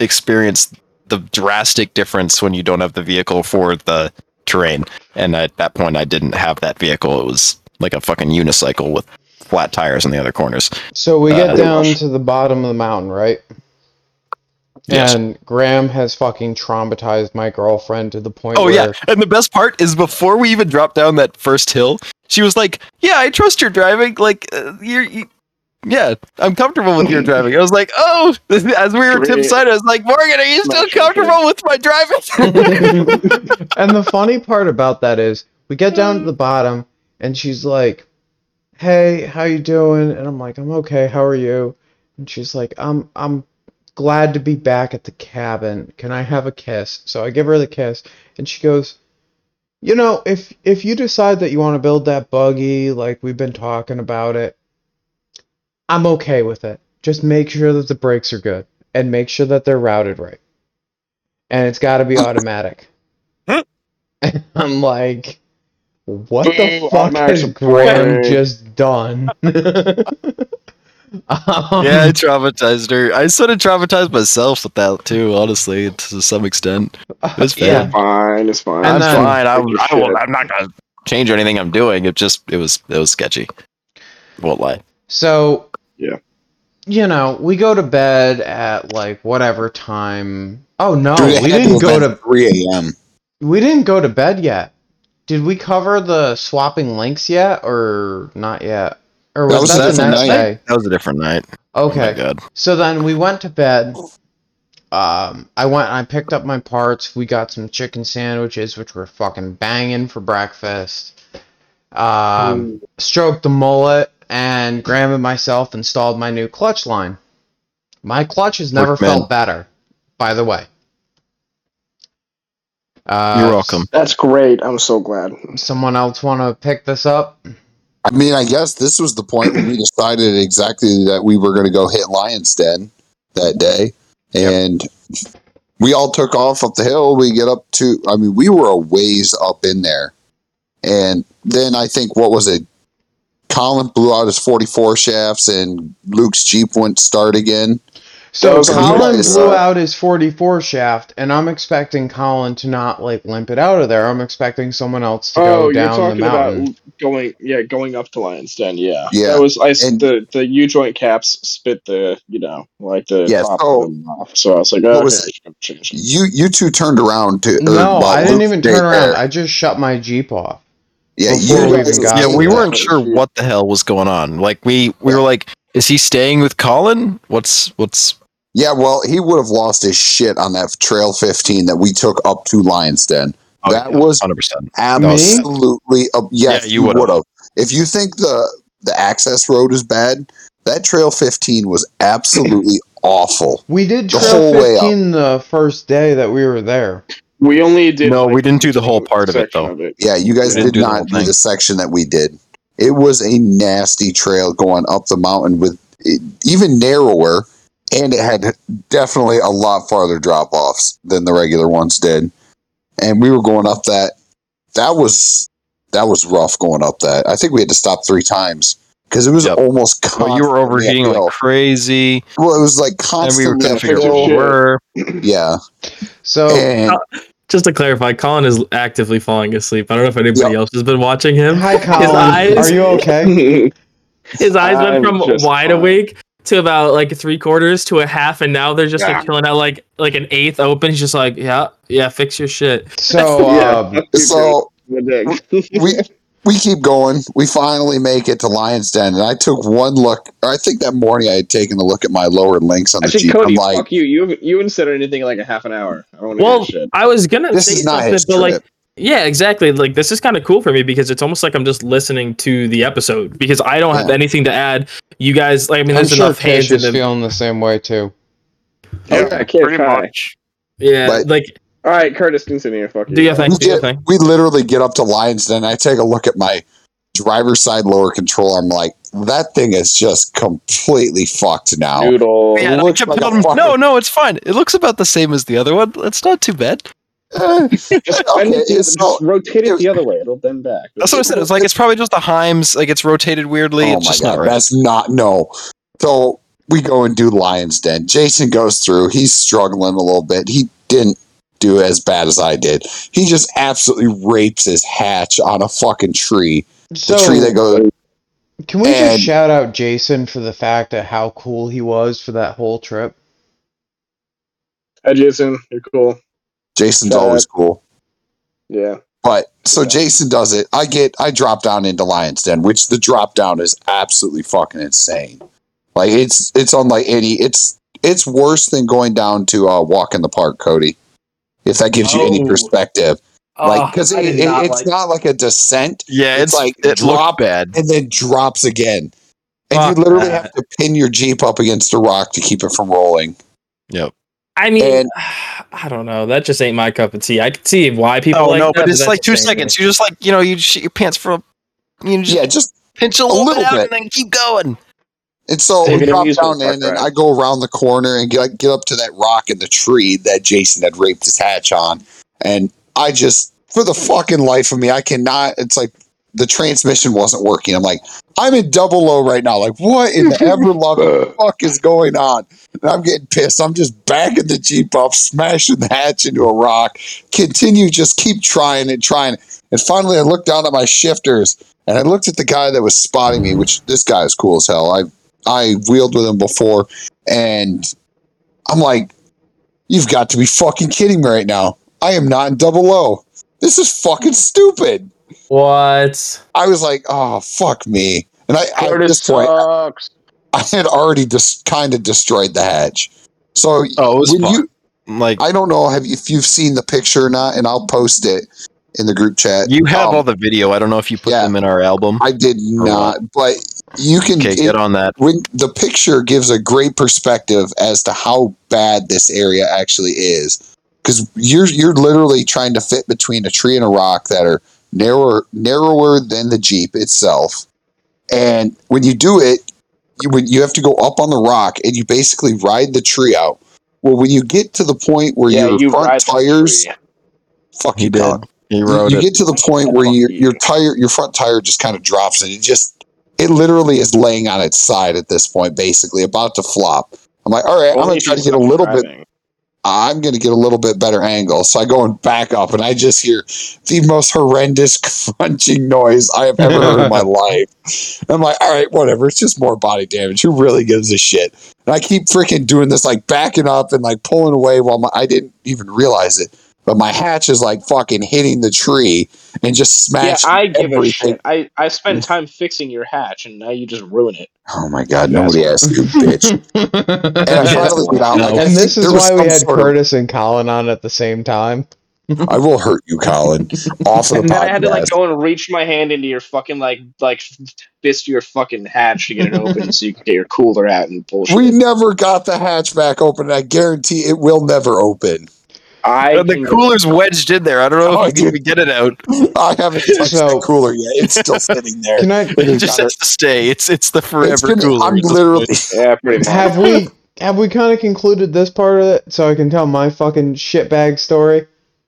experience the drastic difference when you don't have the vehicle for the terrain. And at that point, I didn't have that vehicle. It was like a fucking unicycle with flat tires in the other corners. So we Uh, get pretty down to the bottom of the mountain, right? Yes. And Graham has fucking traumatized my girlfriend to the point Oh where yeah, and the best part is before we even dropped down that first hill, she was like, "Yeah, I trust your driving. Like, uh, you're." You- yeah, I'm comfortable with your driving. I was like, oh, as we were tip side, I was like, Morgan, are you still comfortable with my driving? and the funny part about that is we get down to the bottom and she's like hey how you doing? And i'm like i'm okay how are you? And she's like i'm i'm glad to be back at the cabin. Can i have a kiss? So i give her the kiss and she goes you know if if you decide that you want to build that buggy like we've been talking about it i'm okay with it. Just make sure that the brakes are good and make sure that they're routed right. And it's got to be automatic. I'm like, what the fuck automatic has Graham just done? Um, yeah, I traumatized her. I sort of traumatized myself with that too, honestly, to some extent. It's fair. yeah. Fine, it's fine. And I'm then- fine. I, I will, I'm not gonna change anything I'm doing. It just it was it was sketchy. Won't lie. So, Yeah. you know, we go to bed at like whatever time. Oh no, we didn't go to 3 a.m. we didn't go to bed yet. Did we cover the swapping links yet, or not yet? Or was That was that, a the different next night. day? That was a different night. Oh my Okay. god. So then we went to bed. Um, I went and I picked up my parts. We got some chicken sandwiches, which were fucking banging for breakfast. Um, stroked the mullet, and Graham and myself installed my new clutch line. My clutch has never Workman. felt better, by the way. Uh, You're welcome. That's great. I'm so glad. Someone else want to pick this up? I mean, I guess this was the point when we decided exactly that we were going to go hit Lion's Den that day. And we all took off up the hill. We get up to, I mean, we were a ways up in there. And then I think, what was it? Colin blew out his 44 shafts and Luke's Jeep went start again. So was Colin blew uh, out his 44 shaft, and I'm expecting Colin to not like limp it out of there. I'm expecting someone else to Oh, go you're down the talking about mountain. going, yeah, going up to Lions Den. Yeah, Yeah, That was I. and- the the U joint caps spit the you know like the Yeah, top so- of them off. So I was like, What oh, was okay, it? I should change it. You you two turned around to. or, No, I didn't even stayed turn around. there. I just shut my Jeep off. yeah, you we even got yeah, we weren't sure what the hell was going on. Like we we were like, is he staying with Colin? What's what's Yeah, well, he would have lost his shit on that trail 15 that we took up to Lions Den. That was hundred percent. absolutely uh, yes, Yeah, you you would've. If you think the the access road is bad, that trail 15 was absolutely awful. We did The Trail whole way up. 15 the first day that we were there. We only did. No, like, we didn't do the whole part of it, though. of it. Yeah, you guys didn't do the not whole do the section that we did. It was a nasty trail going up the mountain with it, even narrower, and it had definitely a lot farther drop offs than the regular ones did. And we were going up that. That was that was rough going up that. I think we had to stop three times because it was Yep. almost. Well, you were overheating like crazy, Well, it was like and we were constantly figure out uphill. what we were. Yeah, So and Just to clarify, Colin is actively falling asleep. I don't know if anybody Yep. else has been watching him. hi Colin, eyes- are you okay? His eyes I'm went from wide fine. awake to about like three quarters to a half, and now they're just Yeah. like killing out like like an eighth open. He's just like, yeah, yeah, fix your shit. So um, so The we we keep going. We finally make it to Lions Den, and I took one look. Or I think that morning I had taken a look at my lower links on the Actually, Jeep. Cody, I'm like, fuck you. You haven't you haven't said anything in like a half an hour. I don't want to Well, shit. I was gonna this say is not something, his but like, trip. Yeah, exactly. Like this is kind of cool for me because it's almost like I'm just listening to the episode because I don't have anything to add. You guys, like, I mean, I'm there's sure enough hands Fish in is the feeling the same way too. Yeah, I can't Pretty try. much. yeah, But- like All right, Curtis, continue. Fuck you. do your thing, we, do your thing. we literally get up to Lions Den. I take a look at my driver's side lower control. I'm like, that thing is just completely fucked now. Noodle. Yeah, It I looks jumped like a on- fucking- no, no, it's fine. It looks about the same as the other one. It's not too bad. Just, okay, it the- just not- rotate it the other way. It'll bend back. That's what I said. It's like it's probably just the Heims. Like it's rotated weirdly. oh it's my just god, not right. that's not no. So we go and do Lions Den. Jason goes through. He's struggling a little bit. He didn't do as bad as I did. He just absolutely rapes his hatch on a fucking tree. So the tree that goes. can we and- just shout out Jason for the fact of how cool he was for that whole trip? Hi, Jason. You're cool. Jason's always cool. Yeah. But so Yeah. Jason does it. I get I drop down into Lions Den, which the drop down is absolutely fucking insane. Like it's it's unlike any it's it's worse than going down to uh, walk in the park, Cody. If that gives you any Oh. perspective, like because I it, it- it's like- not like a descent Yeah, It's it's, like like it drop- looked bad. and then drops again, and Fuck you literally that. have to pin your jeep up against a rock to keep it from rolling. I mean, And- I don't know. That just ain't my cup of tea. I can see why people. Oh like no, that, but it's that like two seconds. me. You just like you know you shit your pants for a you just Yeah, just pinch a little, little bit out and then keep going. And so Take we drop down in, and. I go around the corner and get get up to that rock in the tree that Jason had raped his hatch on, and I just, for the fucking life of me, I cannot. It's like the transmission wasn't working. I'm like, I'm in double low right now. Like, what in the ever loving fuck is going on? And I'm getting pissed. I'm just backing the jeep up, smashing the hatch into a rock. Continue, just keep trying and trying. And finally, I looked down at my shifters and I looked at the guy that was spotting me, which this guy is cool as hell. I I wheeled with him before, and I'm like, "You've got to be fucking kidding me right now! I am not in double low. This is fucking stupid." What? I was like, "Oh fuck me!" And I at Curtis this point, sucks. I had already just kind of destroyed the hatch. So Oh, it was when fun. you, like I don't know have you, if you've seen the picture or not, and I'll post it in the group chat. you have Um, all the video. I don't know if you put yeah. them in our album. I did Or not, but you can. Okay, it- get on that. when the picture gives a great perspective as to how bad this area actually is because you're you're literally trying to fit between a tree and a rock that are narrower narrower than the jeep itself and when you do it you when you have to go up on the rock and you basically ride the tree out well when you get to the point where Yeah, your you front tires tree. fuck you did. dog you, you get to the point where your your tire your front tire just kind of drops and it just it literally is laying on its side at this point basically about to flop I'm like, all right, I'm gonna try to get a suck little bit driving. I'm going to get a little bit better angle. So I go and back up, and I just hear the most horrendous crunching noise I have ever heard in my life. I'm like, all right, whatever. It's just more body damage. Who really gives a shit? And I keep freaking doing this, like backing up and like pulling away while my, I didn't even realize it. But my hatch is like fucking hitting the tree and just Yeah, smashing I give a shit. I, I spent time fixing your hatch, and now you just ruin it. Oh my god, nobody asked you, bitch. And I finally get out. Like, and this is why we had sort of- Curtis and Colin on at the same time. I will hurt you, Colin. Off of the And then I had to like go and reach my hand into your fucking like like fist your fucking hatch to get it open so you can get your cooler out and bullshit. We never got the hatch back open. and I guarantee it will never open. I the can- cooler's wedged in there. I don't know Oh, if you can even get it out. I haven't touched So- the cooler yet. It's still sitting there. Can I It just has to stay. It's it's the It's forever gonna- cooler. I'm literally. Yeah, pretty much. have we have we kind of concluded this part of it so I can tell my fucking shitbag story?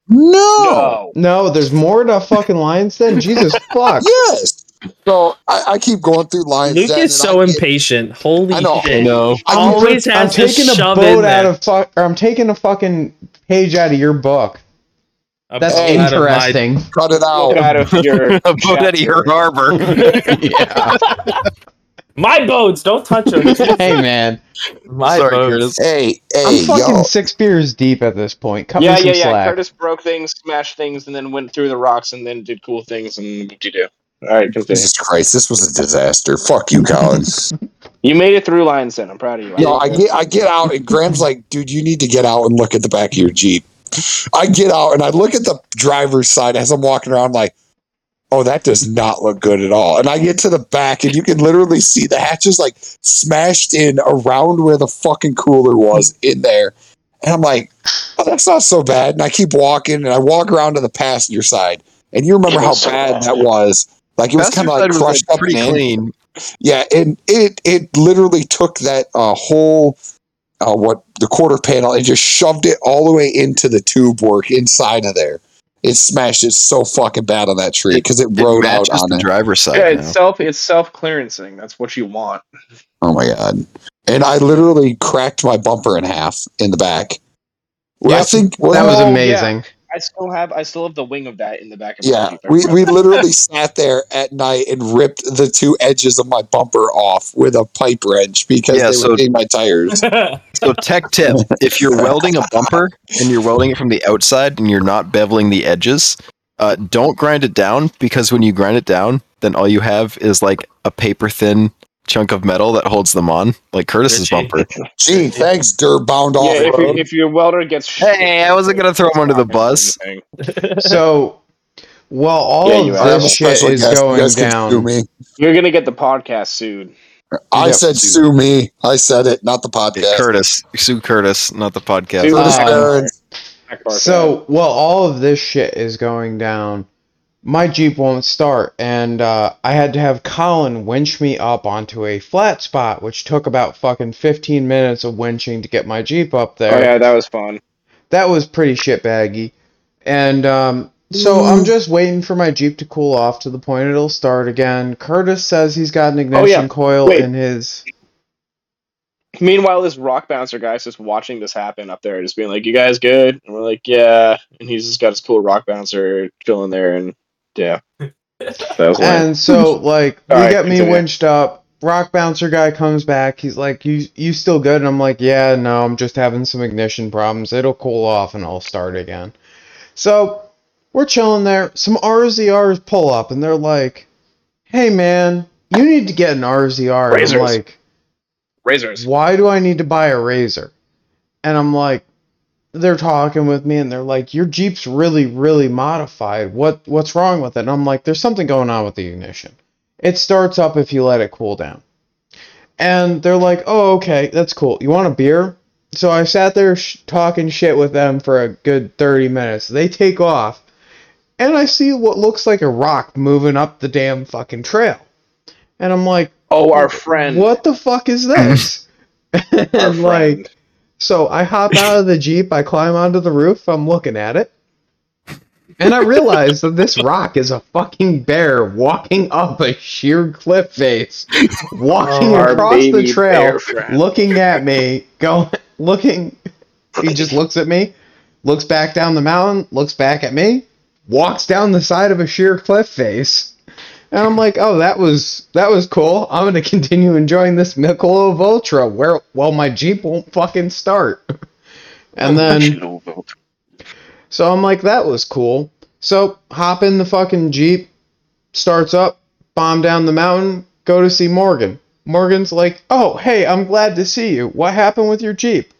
No. no. No, there's more to fucking Lions Den. Jesus fuck. Yes. So I, I keep going through lines. Luke is so impatient. Holy I know. shit! I know. I'm Always I'm has to taking a shove boat out there. of fuck, or I'm taking a fucking page out of your book. A That's boat out of my- interesting. Cut it out. out of your A boat out of your harbor. yeah. My boats, don't touch them. Hey man, my Sorry, boats. Curtis. Hey, I'm hey, fucking yo. six beers deep at this point. Cut yeah, me some yeah, yeah. slack. Curtis broke things, smashed things, and then went through the rocks, and then did cool things, and what you do? All right, continue. Jesus Christ, this was a disaster. Fuck you, Colin. You made it through Lions Den. I'm proud of you. Yo, I get I get out and Graham's like, dude, you need to get out and look at the back of your Jeep. I get out and I look at the driver's side as I'm walking around like, oh, that does not look good at all. And I get to the back and you can literally see the hatches like smashed in around where the fucking cooler was in there. And I'm like, oh, that's not so bad. And I keep walking and I walk around to the passenger side. And you remember how bad that was. Like it was kind of like Passenger side crushed up pretty and in. clean. Yeah, and it it literally took that uh, whole uh, what the quarter panel and just shoved it all the way into the tube work inside of there. It smashed it so fucking bad on that tree because it, It rode out on the it. driver's side. Yeah, now. it's self it's self clearancing. That's what you want. Oh my god! And I literally cracked my bumper in half in the back. I Yep, think that was amazing. yeah. Amazing. I still have I still have the wing of that in the back of my Yeah, we, we literally sat there at night and ripped the two edges of my bumper off with a pipe wrench because Yeah, they so- were in my tires. So tech tip: if you're welding a bumper and you're welding it from the outside and you're not beveling the edges, uh, don't grind it down because when you grind it down, then all you have is like a paper thin chunk of metal that holds them on, like Curtis's bumper. Gee, thanks, dirt bound yeah, if, you, if your welder gets Hey, I wasn't gonna throw him under the bus. So, while all Yeah, of you I have a this shit is guest. Going guys can sue down, me. You're gonna get the podcast sued. I Yep. said sue me. I said it, not the podcast. Curtis, Sue Curtis, not the podcast. Curtis Um, So, while all of this shit is going down, my Jeep won't start, and uh, I had to have Colin winch me up onto a flat spot, which took about fucking 15 minutes of winching to get my Jeep up there. oh yeah, that was fun. That was pretty shitbaggy. And um, so I'm just waiting for my Jeep to cool off to the point it'll start again. Curtis says he's got an ignition yeah. coil Wait. in his. Meanwhile, this rock bouncer guy's just watching this happen up there, just being like, "You guys good?" And we're like, "Yeah." And he's just got his cool rock bouncer chilling there, and yeah, that was. And so, like, we Alright, get me continue. winched up. Rock bouncer guy comes back. He's like, "You, you still good?" And I'm like, "Yeah, no, I'm just having some ignition problems. It'll cool off and I'll start again." So we're chilling there. Some RZRs pull up and they're like, "Hey, man, you need to get an RZR." And I'm Razors. like, Razors. why do I need to buy a razor? And I'm like, they're talking with me and they're like, your Jeep's really, really modified. What what's wrong with it? And I'm like, there's something going on with the ignition. It starts up if you let it cool down. And they're like, oh, okay, that's cool. You want a beer? So I sat there sh- talking shit with them for a good 30 minutes. They take off, and I see what looks like a rock moving up the damn fucking trail. And I'm like, Oh, our friend. what the fuck is this? Our and friend. like, so I hop out of the Jeep, I climb onto the roof, I'm looking at it. and I realize that this rock is a fucking bear walking up a sheer cliff face, walking Our across the trail, looking at me, going, looking. He just looks at me, looks back down the mountain, looks back at me, walks down the side of a sheer cliff face. And I'm like, oh, that was that was cool. I'm gonna continue enjoying this Michelob Ultra, where well my Jeep won't fucking start. And then so I'm like, that was cool. So hop in the fucking Jeep, starts up, bomb down the mountain, go to see Morgan. Morgan's like, oh, hey, I'm glad to see you. What happened with your Jeep?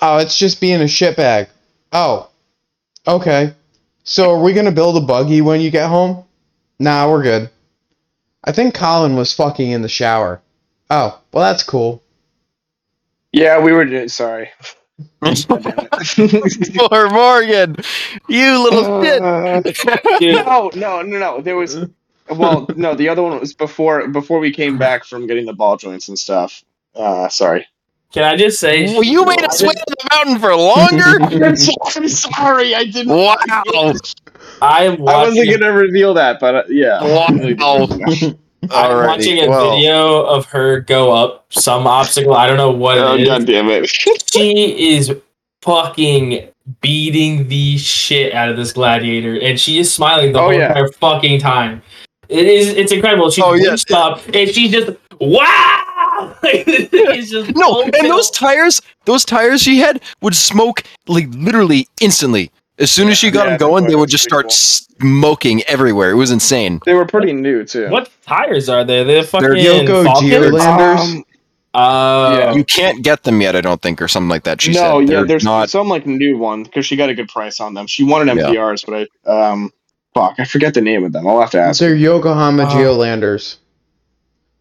Oh, it's just being a shitbag. Oh, okay. So are we gonna build a buggy when you get home? Nah, we're good. I think Colin was fucking in the shower. Oh, well, that's cool. Yeah, we were. Sorry. Poor Morgan, you little shit. Uh, no, no, no, no. There was. Well, no. The other one was before before we came back from getting the ball joints and stuff. Uh, sorry. Can I just say? Well, you made us wait on the mountain for longer. I'm sorry. I didn't. wow! I am I wasn't gonna reveal that, but uh, yeah. Wow. I'm Alrighty, watching a well. video of her go up some obstacle. I don't know what Oh it is. god damn it! she is fucking beating the shit out of this gladiator, and she is smiling the Oh, whole yeah. entire fucking time. It is. It's incredible. She's Oh, yeah. winched up, and she's just wow. it's just No, and those tires, those tires she had would smoke like literally instantly. As soon as she got Yeah, them going, they would just pretty start smoking everywhere. It was insane. They were pretty new too. What tires are they? They're fucking Yoko Falcons? Geolanders. Um, Uh, Yeah. You can't get them yet, I don't think, or something like that. She no, said yeah, They're there's not. some like new one because she got a good price on them. She wanted Yeah. MPRs, but I um, fuck, I forget the name of them. I'll have to ask. They're Yokohama Oh. Geolanders.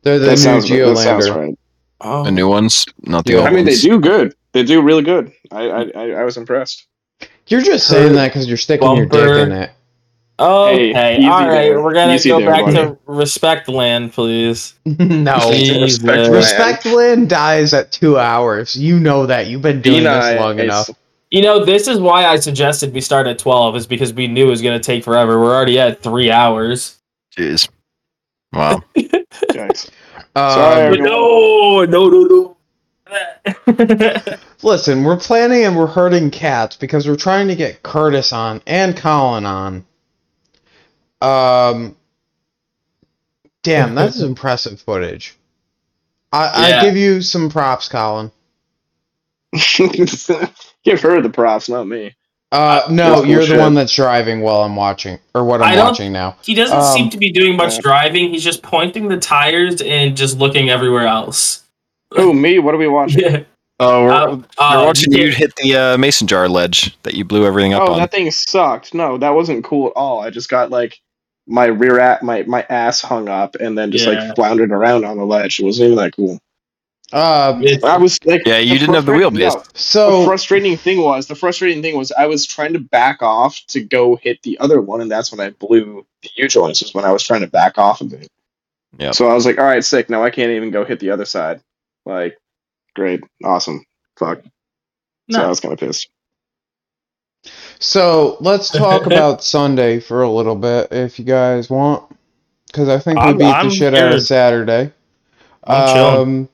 They're the that new sounds, that sounds Geolander. right. oh. The new ones, not the Yeah. old I mean, they ones. do good. They do really good. I I, I, I was impressed. You're just saying that because you're sticking your dick in it. Okay, Hey, all right. there. We're gonna Easy go there, back buddy. to respect land, please. no. Jesus. Respect Respect Land dies at two hours. You know that. You've been doing Dina this long enough. You know, this is why I suggested we start at twelve, is because we knew it was gonna take forever. We're already at three hours. Jeez. Wow. Yikes. Um, Sorry. no, no, no, no. Listen, we're planning and we're hurting cats because we're trying to get Curtis on and Colin on. Um, damn, that's impressive footage. I, Yeah. I give you some props, Colin. Give her the props, not me. Uh, no, That's you're the bullshit. one that's driving while I'm watching, or what I I'm watching now. he doesn't Um, seem to be doing much yeah. driving. He's just pointing the tires and just looking everywhere else. Oh, me? What are we watching? Yeah. Oh, we're, Uh, we're uh, watching you you hit the uh, mason jar ledge that you blew everything up Oh, on. that thing sucked. No, that wasn't cool at all. I just got like my rear at my my ass hung up and then just Yeah. like floundered around on the ledge. It wasn't even that cool. Uh, It's- I was like, Yeah, you didn't have the frustrating- wheelbase. no, the so frustrating thing was the frustrating thing was I was trying to back off to go hit the other one, and that's when I blew the U joints. Was when I was trying to back off of it. Yeah. So I was like, all right, sick. Now I can't even go hit the other side. Like, great, awesome, fuck. So I was kind of pissed. So let's talk about Sunday for a little bit, if you guys want, because I think we I'm- beat I'm the shit out of Saturday. I'm. Um,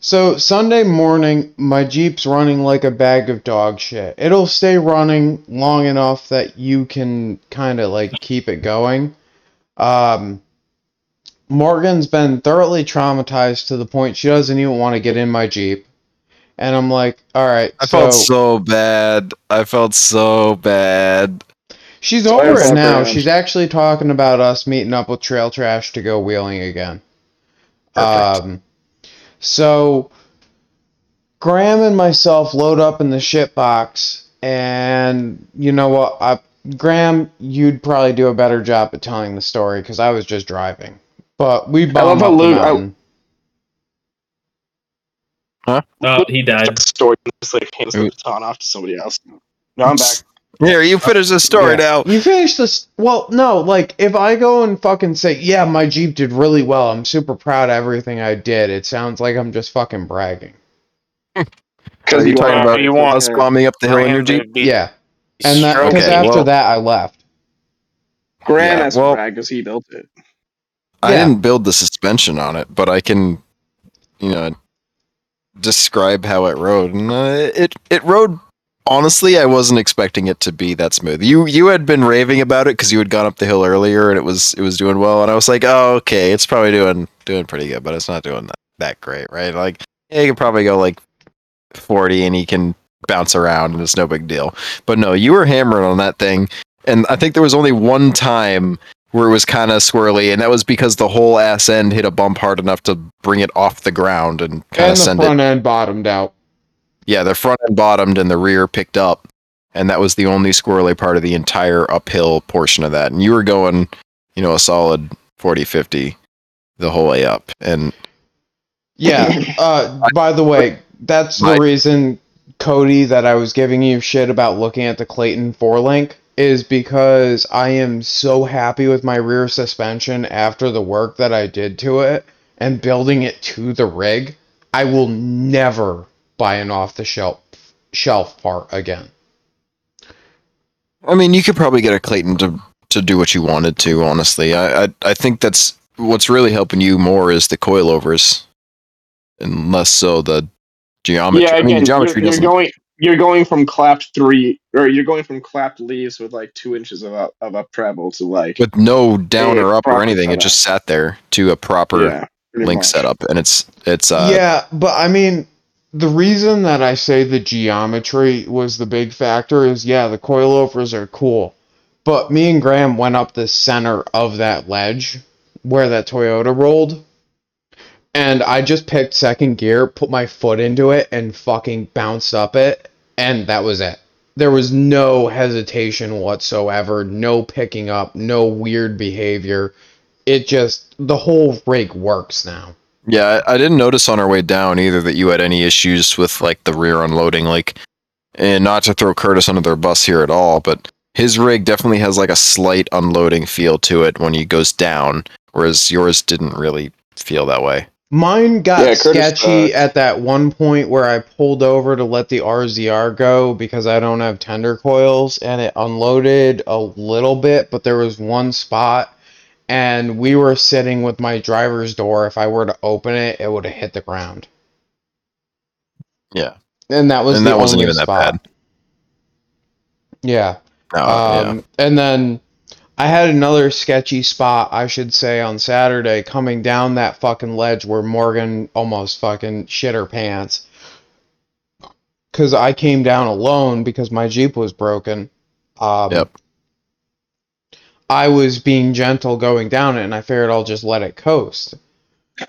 so Sunday morning, my Jeep's running like a bag of dog shit. It'll stay running long enough that you can kind of like keep it going. Um, Morgan's been thoroughly traumatized to the point she doesn't even want to get in my Jeep. And I'm like, all right. I felt so bad. I felt so bad. She's Sorry over it about now. that. She's actually talking about us meeting up with Trail Trash to go wheeling again. Perfect. Um, so Graham and myself load up in the shit box, and you know what? I, Graham, you'd probably do a better job at telling the story because I was just driving. But we bomb love how up the Lou- I- mountain. Oh, he died. Story just like hands the baton off to somebody else. No, I'm back. Here, you finish the story Yeah. now. You finished this. Well, no, like if I go and fucking say, yeah, my Jeep did really well. I'm super proud of everything I did. It sounds like I'm just fucking bragging. Because you talking about you want us bombing up the hill in your Jeep? Yeah, and that because Okay, after well- that I left. Graham Yeah, has well- brag because he built it. I Yeah. didn't build the suspension on it, but I can, you know, describe how it rode. And uh, it it rode. Honestly, I wasn't expecting it to be that smooth. You you had been raving about it because you had gone up the hill earlier and it was it was doing well, and I was like, oh okay, it's probably doing doing pretty good, but it's not doing that, that great, right? Like, yeah, you can probably go like forty and he can bounce around and it's no big deal. But no, you were hammering on that thing, and I think there was only one time where it was kind of swirly, and that was because the whole ass end hit a bump hard enough to bring it off the ground and kind of send it. And of the send front it. end bottomed out. Yeah, the front end bottomed and the rear picked up, and that was the only squirrely part of the entire uphill portion of that. And you were going, you know, a solid 40, 50 the whole way up, and Yeah. Uh, by the way, that's the reason, Cody, that I was giving you shit about looking at the Clayton four link is because I am so happy with my rear suspension after the work that I did to it and building it to the rig. I will never buy an off the shelf shelf part again. I mean, you could probably get a Clayton to to do what you wanted to. Honestly, I I, I think that's what's really helping you more is the coilovers, and less so the geometry. Yeah, I mean, the geometry you're, you're doesn't. going you're going from clapped three, or you're going from clapped leaves with like two inches of up, of up travel to like with no down or up or proper anything. It just sat there to a proper yeah, link much. setup, and it's it's uh yeah, but I mean, the reason that I say the geometry was the big factor is yeah, the coilovers are cool. But me and Graham went up the center of that ledge where that Toyota rolled. And I just picked second gear, put my foot into it, and fucking bounced up it. And that was it. There was no hesitation whatsoever, no picking up, no weird behavior. It just, the whole rig works now. Yeah, I, I didn't notice on our way down either that you had any issues with like the rear unloading. Like, and not to throw Curtis under their bus here at all, but his rig definitely has like a slight unloading feel to it when he goes down, whereas yours didn't really feel that way. Mine got Yeah, Curtis, sketchy uh, at that one point where I pulled over to let the RZR go because I don't have tender coils and it unloaded a little bit, but there was one spot and we were sitting with my driver's door. If I were to open it, it would have hit the ground. Yeah, And that was and that wasn't even that bad. Yeah. No, yeah. Um, And then I had another sketchy spot, I should say, on Saturday coming down that fucking ledge where Morgan almost fucking shit her pants. Because I came down alone because my Jeep was broken. Um, Yep. I was being gentle going down it and I figured I'll just let it coast.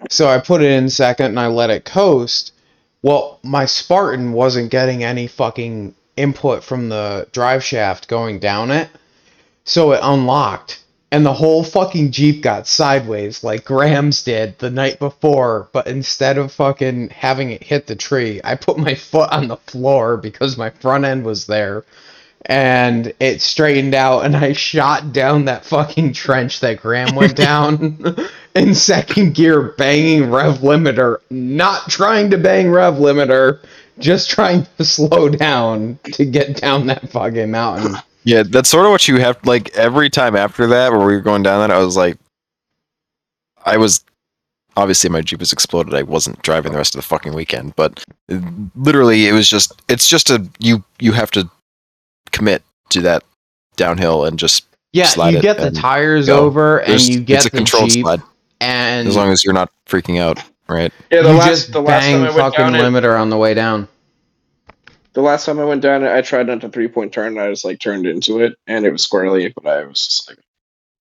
So I put it in second and I let it coast. Well, my Spartan wasn't getting any fucking input from the drive shaft going down it. So it unlocked. And the whole fucking Jeep got sideways like Graham's did the night before. But instead of fucking having it hit the tree, I put my foot on the floor because my front end was there. And it straightened out, and I shot down that fucking trench that Graham went down in second gear, banging rev limiter, not trying to bang rev limiter, just trying to slow down to get down that fucking mountain. Yeah, that's sort of what you have. Like every time after that, where we were going down that, I was like, I was obviously my Jeep was exploded. I wasn't driving the rest of the fucking weekend, but literally, it was just. It's just a you. You have to commit to that downhill and just Yeah, Slide you it get the tires go. over, and there's- you get it's a the controlled Jeep, slide and as long as you're not freaking out, right? Yeah, the you last just the last bang time I went fucking down it, limiter on the way down. The last time I went down it, I tried not to three point turn. And I just like turned into it, and it was squarely. But I was just like,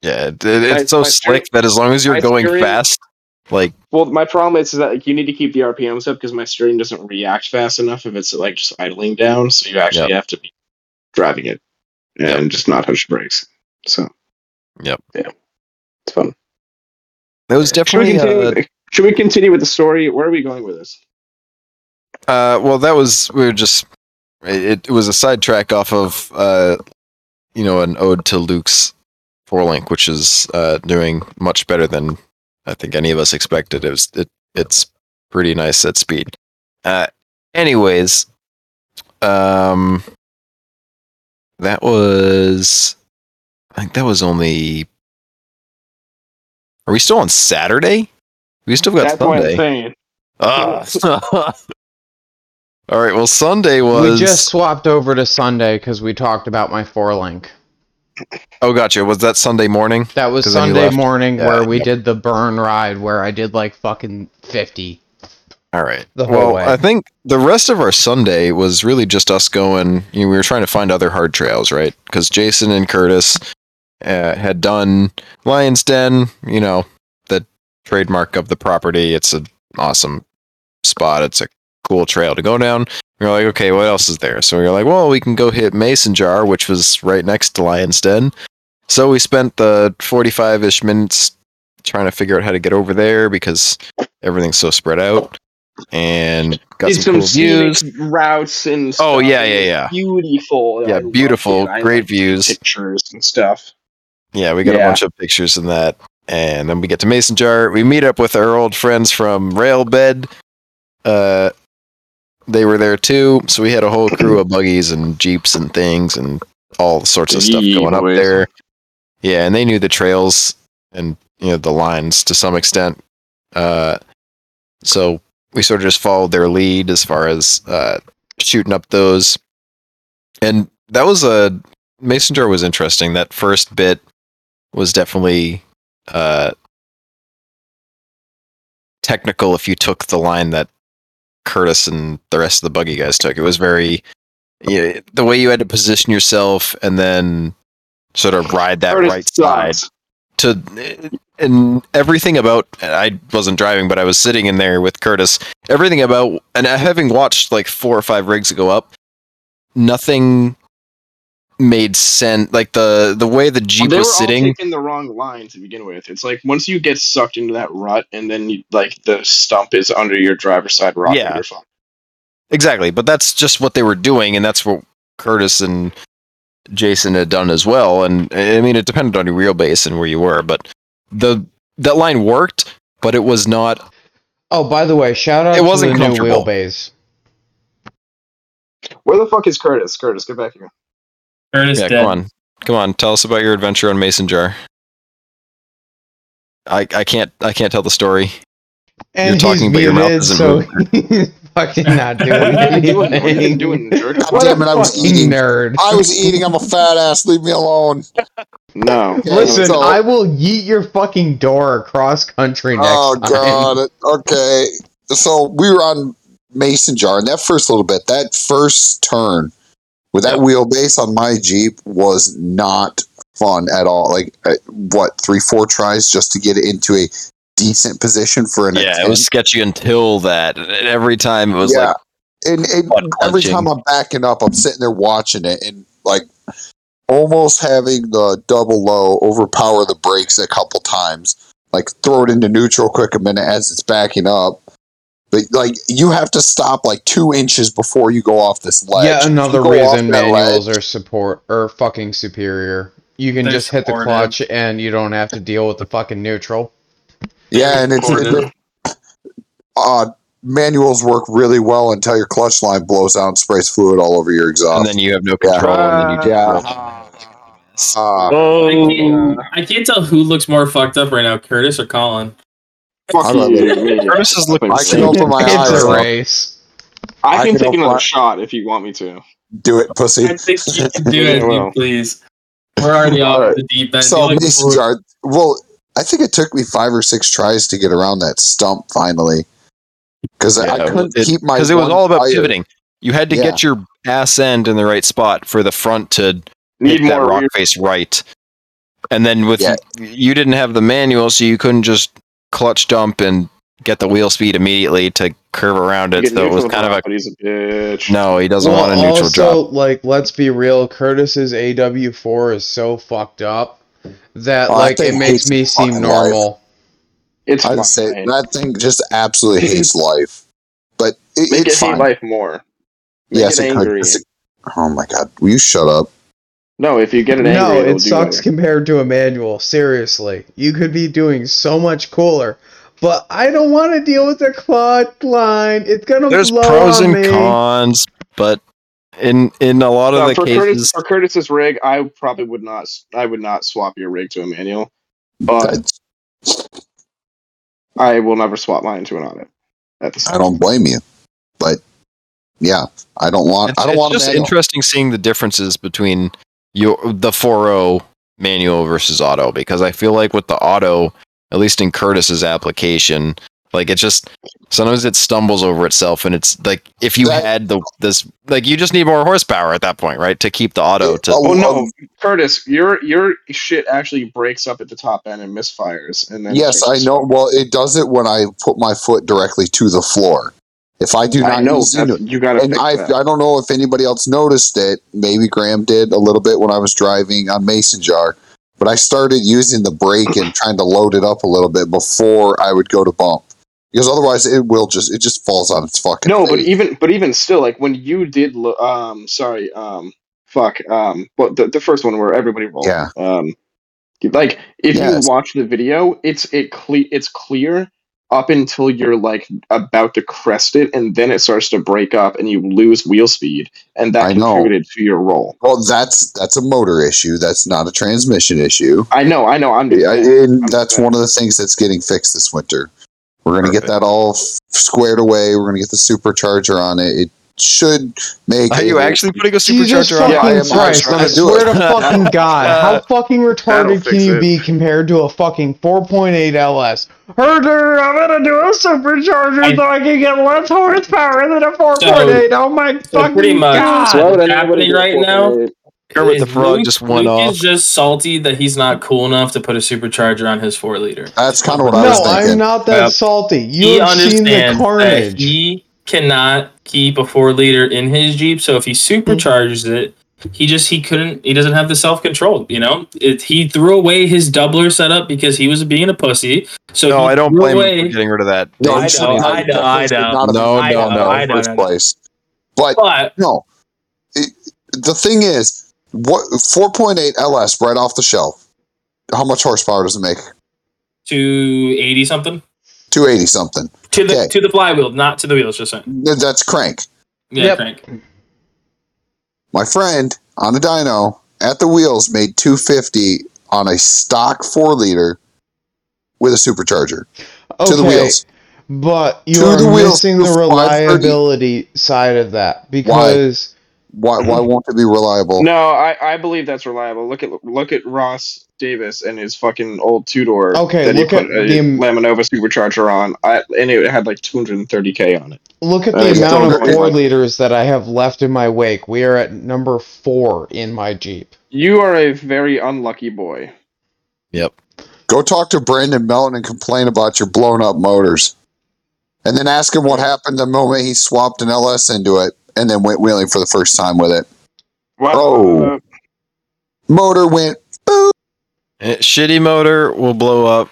Yeah, it, it's My- so my slick steering- that as long as you're going steering- fast, like well, my problem is, is that like you need to keep the RPMs up because my steering doesn't react fast enough if it's like just idling down. So you actually have to be driving it and just not the brakes. So Yep. yeah, it's fun. That was Should we definitely. continue? Uh, should we continue with the story? Where are we going with this? Uh, well, that was we were just it, it was a sidetrack off of uh, you know, an ode to Luke's four link, which is uh, doing much better than I think any of us expected. It was it it's pretty nice at speed. Uh, anyways, um, that was I think that was only. Are we still on Saturday? We still got That's what I'm Sunday. saying. Ah. All right. Well, Sunday was. We just swapped over to Sunday because we talked about my four link. Oh, gotcha. Was that Sunday morning? That was Sunday morning Yeah. where we did the burn ride where I did like fucking 50. All right. The whole well, way. I think the rest of our Sunday was really just us going. You know, we were trying to find other hard trails, right? Because Jason and Curtis uh, had done Lion's Den. You know, the trademark of the property. It's an awesome spot. It's a cool trail to go down. We are like, okay, what else is there? So we are like, well, we can go hit Mason Jar, which was right next to Lion's Den. So we spent the forty-five-ish minutes trying to figure out how to get over there because everything's so spread out and got Did some, cool views. routes and stuff. Oh, yeah, yeah, yeah. Beautiful. Yeah, I beautiful, great views. Pictures and stuff. Yeah, we got a bunch of pictures in that. And then we get to Mason Jar. We meet up with our old friends from Railbed. Uh, they were there too. So we had a whole crew of buggies and jeeps and things and all sorts of stuff going up there. Yeah, and they knew the trails and you know the lines to some extent. Uh, so we sort of just followed their lead as far as uh, shooting up those. And that was a Mason Jar was interesting. That first bit was definitely uh, technical if you took the line that Curtis and the rest of the buggy guys took. It was very yeah, the way you had to position yourself and then sort of ride that Curtis right side to and everything about I wasn't driving, but I was sitting in there with Curtis. Everything about and having watched like four or five rigs go up, nothing made sense. Like the the way the jeep they were was sitting. all taking the wrong line to begin with. It's like once you get sucked into that rut, and then you, like the stump is under your driver's side rocker, Yeah. you're. Exactly, but that's just what they were doing, and that's what Curtis and Jason had done as well. And I mean, it depended on your wheelbase and where you were, but the that line worked, but it was not. Oh, by the way, shout out It wasn't to the new wheelbase. Where the fuck is Curtis? Curtis, get back here. Curtis yeah, dead. come on, come on, tell us about your adventure on Mason Jar. I I can't I can't tell the story. And talking, but your mouth muted, isn't so he's fucking not doing What are you doing? What are you doing, jerk? God damn it, I was eating. nerd. I was eating. I'm a fat ass. Leave me alone. No. Yeah, Listen, so- I will yeet your fucking door across country oh, next Oh time. god. Okay. So we were on Mason Jar, and that first little bit, that first turn with that wheelbase on my Jeep was not fun at all. Like uh, what, three, four tries just to get it into a decent position for an Yeah, it was sketchy until that. And every time it was Yeah. like, and, and every time I'm backing up, I'm sitting there watching it and like almost having the double low overpower the brakes a couple times, like throw it into neutral quick a minute as it's backing up. But like you have to stop like two inches before you go off this ledge. Yet If another you go off reason that manuals ledge- are support or fucking superior. You can just hit the supportive. clutch and you don't have to deal with the fucking neutral. Yeah, and it's Supportive. uh manuals work really well until your clutch line blows out and sprays fluid all over your exhaust. and then you have no Yeah. control, and then you Yeah. uh, I can't, I can't tell who looks more fucked up right now, Curtis or Colin. Fuck I you. love me. Curtis is looking I can open my it's eyes. a up. race. I I can can take another open- shot if you want me to. Do it, pussy. I think you can do it, well. please. We're already off Alright. the deep end. So Mason Jar. Well, I think it took me five or six tries to get around that stump finally, because I couldn't it- keep my. because it was all about tire. pivoting. You had to Yeah. get your ass end in the right spot for the front to Need hit that rock rear- face right. And then with Yeah. you didn't have the manual, so you couldn't just clutch dump and get the wheel speed immediately to curve around it. So it was neutral kind of a but he's a bitch. no. He doesn't well, want a neutral also, drop. like, let's be real, Curtis's AW4 is so fucked up that, that like, it makes me seem fucking normal. It's I'd fine. say that thing just absolutely hates life, but it, Make it's it hate life more. Make yes, it it angry. It- oh my god, will you shut up? No, if you get it angry, No, it'll it do sucks better. compared to a manual. Seriously. You could be doing so much cooler. But I don't want to deal with the clutch line. It's gonna There's blow pros on and me. cons, but in in a lot of the for cases, Curtis for Curtis's rig, I probably would not. s- I would not swap your rig to a manual, but I will never swap mine to an auto. At the I don't blame you, but yeah, I don't want. it's, I don't it's want a just manual. interesting seeing the differences between your the 4.0 manual versus auto because I feel like with the auto, at least in Curtis's application, like it just sometimes it stumbles over itself, and it's like if you That- had the this like you just need more horsepower at that point, right, to keep the auto to. Oh, Oh no, Curtis, your your shit actually breaks up at the top end and misfires, and then yes, I know. Well, it does it when I put my foot directly to the floor. If I do not I know use you got and I that. I don't know if anybody else noticed it. Maybe Graham did a little bit when I was driving on Mason Jar, but I started using the brake and trying to load it up a little bit before I would go to bump, because otherwise it will just it just falls on its fucking. No, but even but even still, like when you did, lo- um, sorry, um, fuck, um, but the the first one where everybody rolled, Yeah. um, like if Yes. you watch the video, it's it cle- it's clear up until you're like about to crest it, and then it starts to break up, and you lose wheel speed, and that I know. contributed to your roll. well, that's that's a motor issue. That's not a transmission issue. I know, I know, I'm just Yeah, and I'm that's one of the things that's getting fixed this winter. We're gonna get that all f- squared away. We're gonna get the supercharger on it. It should make. Are you a- actually putting a supercharger on? Yeah, I fucking am- I Christ! I swear to fucking God, how fucking retarded can you it. be compared to a fucking 4.8 LS? Herder, I'm gonna do a supercharger I- so I can get less horsepower than a 4.8. oh my So fucking pretty much- God! So why What's happening right now? 4.8? Kermit the Is Frog Luke- just went Luke off. is just salty that he's not cool enough to put a supercharger on his four liter. That's kind of what I was saying. No. I'm not that Yep. salty. he You have seen the understands that carnage. he cannot keep a four liter in his Jeep. So if he supercharges it, he just he couldn't. He doesn't have the self control. You know, it, he threw away his doubler setup because he was being a pussy. So No, I don't threw blame him for getting rid of that. No, I he know, shouldn't. I know, I Definitely know. Not have No, no, no. I know, first know. place. But But no, it, the thing is, what 4.8 LS right off the shelf? How much horsepower does it make? to eighty something 280 something. To the Okay. to the flywheel, not to the wheels. Just saying. That's crank. Yeah, Yep. crank. My friend on a dyno at the wheels made 250 on a stock four liter with a supercharger to the Okay, wheels. But you To are the missing the reliability side of that because Why? Why won't it be reliable? No, I, I believe that's reliable. Look at look at Ross Davis and his fucking old two door. Okay, that look he at a the am- Laminova supercharger on, I, and it had like 230k on it. look at Uh, the it's amount still of four going. liters that I have left in my wake. We are at number four in my Jeep. You are a very unlucky boy. Yep. Go talk to Brandon Melton and complain about your blown up motors. And then ask him what happened the moment he swapped an LS into it and then went wheeling for the first time with it. Well, Oh. Motor went boop. Eh, Shitty motor will blow up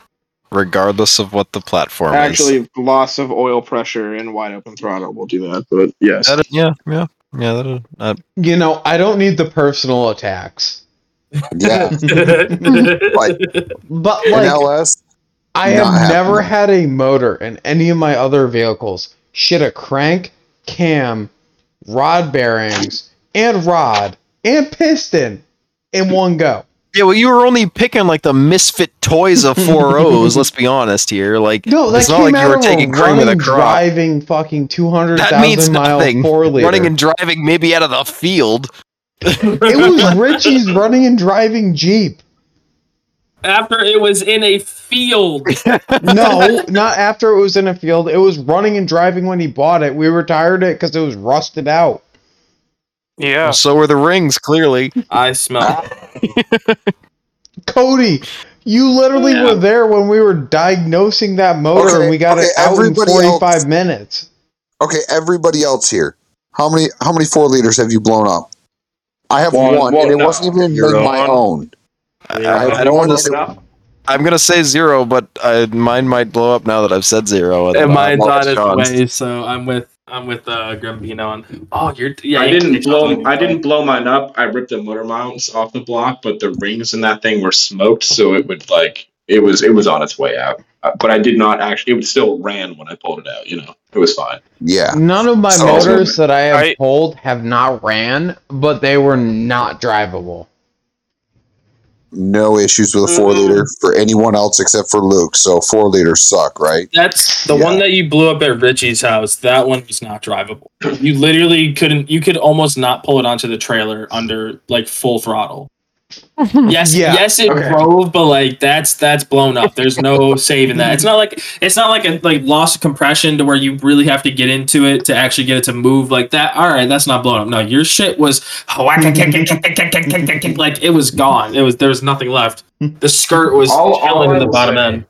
regardless of what the platform is. actually, loss of oil pressure and wide open throttle will do that. But yes, That- yeah, yeah, yeah. That, uh, You know, I don't need the personal attacks. Yeah. like But an like LS. I not have never happening. had a motor in any of my other vehicles shit a crank, cam, rod bearings, and rod and piston in one go. yeah, well, you were only picking like the misfit toys of four O's. let's be honest here. Like, No, it's not like you were taking cream with a running, crop. driving fucking two hundred That means nothing. four liter. Running and driving, maybe out of the field. it was Richie's running and driving Jeep. After it was in a field. No, not after it was in a field. It was running and driving when he bought it. We retired it because it was rusted out. Yeah. So were the rings, clearly. I smell. Cody, you literally Yeah. were there when we were diagnosing that motor Okay, and we got okay, it out in 45 else- minutes. Okay, everybody else here. How many how many four liters have you blown up? I have One- one, one, and it no. wasn't even Zero. my own. I, I have I don't one want to. and it- I'm gonna say zero, but I, mine might blow up now that I've said zero. And Uh, mine's on its Sean's. way, so I'm with I'm with uh Grumpino on. Oh, you're yeah. I didn't blow. I didn't blow mine up. I ripped the motor mounts off the block, but the rings in that thing were smoked, so it would like it was it was on its way out. uh, but I did not actually. It still ran when I pulled it out. You know, it was fine. Yeah. None of my So- motors that I have Right. pulled have not ran, but they were not drivable. No issues with a four Mm. liter for anyone else except for Luke. So four liters suck, right? That's the Yeah. one that you blew up at Richie's house. That one was not drivable. You literally couldn't. You could almost not pull it onto the trailer under like full throttle. Yes, Yeah. yes, it Okay. drove, but like that's that's blown up. There's no saving that. It's not like it's not like a like loss of compression to where you really have to get into it to actually get it to move like that. All right, that's not blown up. No, your shit was like it was gone. It was there was nothing left. The skirt was All- all killing I in the bottom say- end.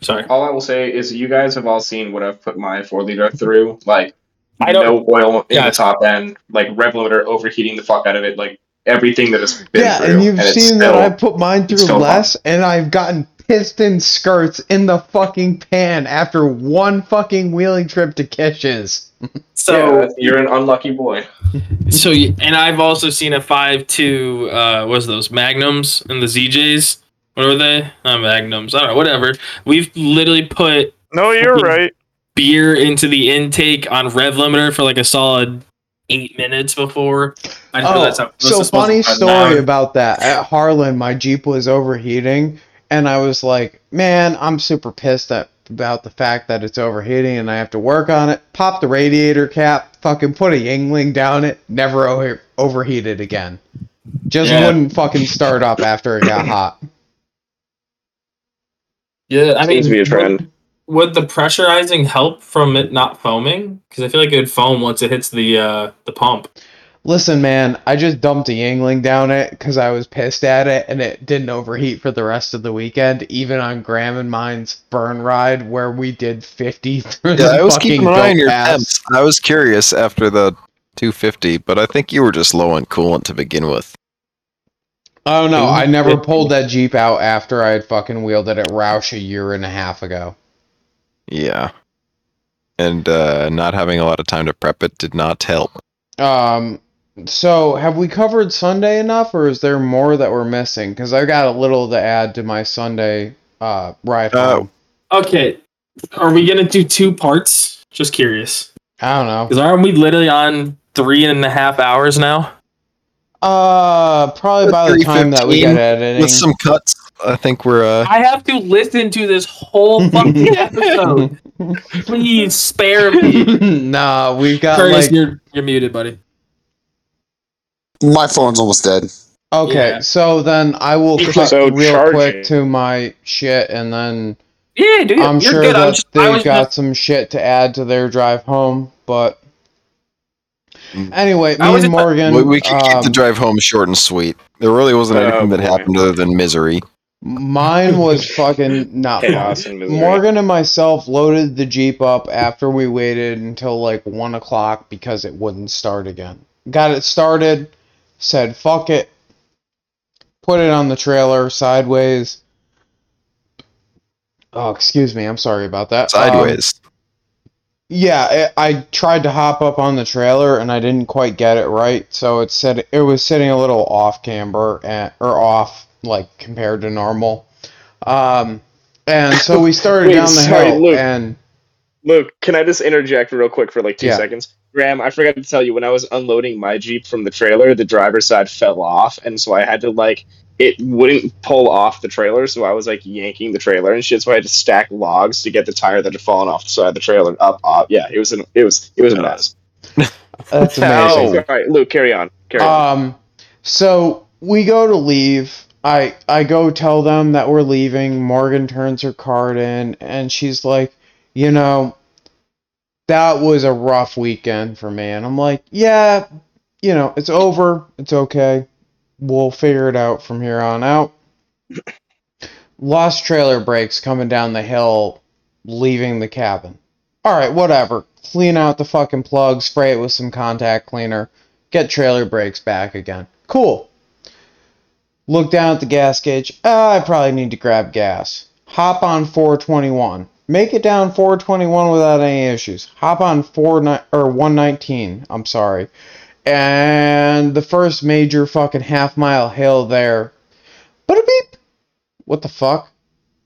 Sorry. All I will say is you guys have all seen what I've put my four liter through. Like I don't- no oil in Yeah. the top end, like rev limiter overheating the fuck out of it, like everything that has been yeah, through. and you've it's seen that still- I put mine through still less, and I've gotten piston skirts in the fucking pan after one fucking wheeling trip to Kish's. So Yeah, you're an unlucky boy. So, and I've also seen a five two. Uh, was those Magnums and the ZJs? What were they? Not Magnums. I don't know. Whatever. We've literally put No, you're right. beer into the intake on rev limiter for like a solid eight minutes before. I just Oh, realized how- so is funny story now. about that. At Harlan, my Jeep was overheating, and I was like, man, I'm super pissed at, about the fact that it's overheating and I have to work on it. Pop the radiator cap, fucking put a Yuengling down it, never o- overheated again. Just Yeah. wouldn't fucking start up after it got hot. Yeah, I mean, Seems to be a would- trend. Would, the pressurizing help from it not foaming? Because I feel like it would foam once it hits the uh, the pump. Listen, man, I just dumped a Yuengling down it because I was pissed at it, and it didn't overheat for the rest of the weekend, even on Graham and mine's burn ride where we did 50 through Yeah, I was keeping an eye on your temps. I was curious after the 250, but I think you were just low on coolant to begin with. Oh no, I never pulled that Jeep out after I had fucking wheeled it at Rausch a year and a half ago. Yeah. And uh, not having a lot of time to prep it did not help. Um, so have we covered Sunday enough, or is there more that we're missing? Because I got a little to add to my Sunday uh ride Uh, home. Okay, are we gonna do two parts? Just curious. I don't know. Because aren't we literally on three and a half hours now? Uh, probably by the time that we get 3:15 editing. With some cuts, I think we're. Uh, I have to listen to this whole fucking episode. Please spare me. nah, we've got Curtis, like you're you're muted, buddy. My phone's almost dead. okay. Yeah. So then I will So cut real charging. quick to my shit, and then Yeah, dude. I'm you're sure good. I'm that just, they've got just- some shit to add to their drive home. But Mm. anyway, I me and Morgan. we, we could keep the um, drive home short and sweet. There really wasn't Oh, anything that happened other than misery. Mine was fucking not fun. Chaos and misery. Morgan and myself loaded the Jeep up after we waited until like 1 o'clock because it wouldn't start again. Got it started, said fuck it, put it on the trailer sideways. Oh, excuse me, I'm sorry about that. Um, Sideways. yeah, I, I tried to hop up on the trailer and I didn't quite get it right, so it said it was sitting a little off camber and or off like compared to normal. Um, and so we started Wait, down the sorry, hill Luke. and Luke, can I just interject real quick for like two Yeah. seconds? Graham, I forgot to tell you when I was unloading my Jeep from the trailer, the driver's side fell off, and so I had to like it wouldn't pull off the trailer, so I was like yanking the trailer and shit. So I had to stack logs to get the tire that had fallen off the side of the trailer up. up. Yeah, it was an it was it was a mess. that's amazing. All right, Luke, carry on. Carry on. Um, so we go to leave. I I go tell them that we're leaving. Morgan turns her card in, and she's like, you know, that was a rough weekend for me. And I'm like, yeah, you know, it's over. It's okay. We'll figure it out from here on out. Lost trailer brakes coming down the hill, leaving the cabin. All right, whatever. Clean out the fucking plug, spray it with some contact cleaner get trailer brakes back again. Cool. Look down at the gas gauge. Ah, I probably need to grab gas. Hop on 421. Make it down 421 without any issues. Hop on 4 ni- or 119. I'm sorry. And the first major fucking half mile hill there. But a beep. What the fuck?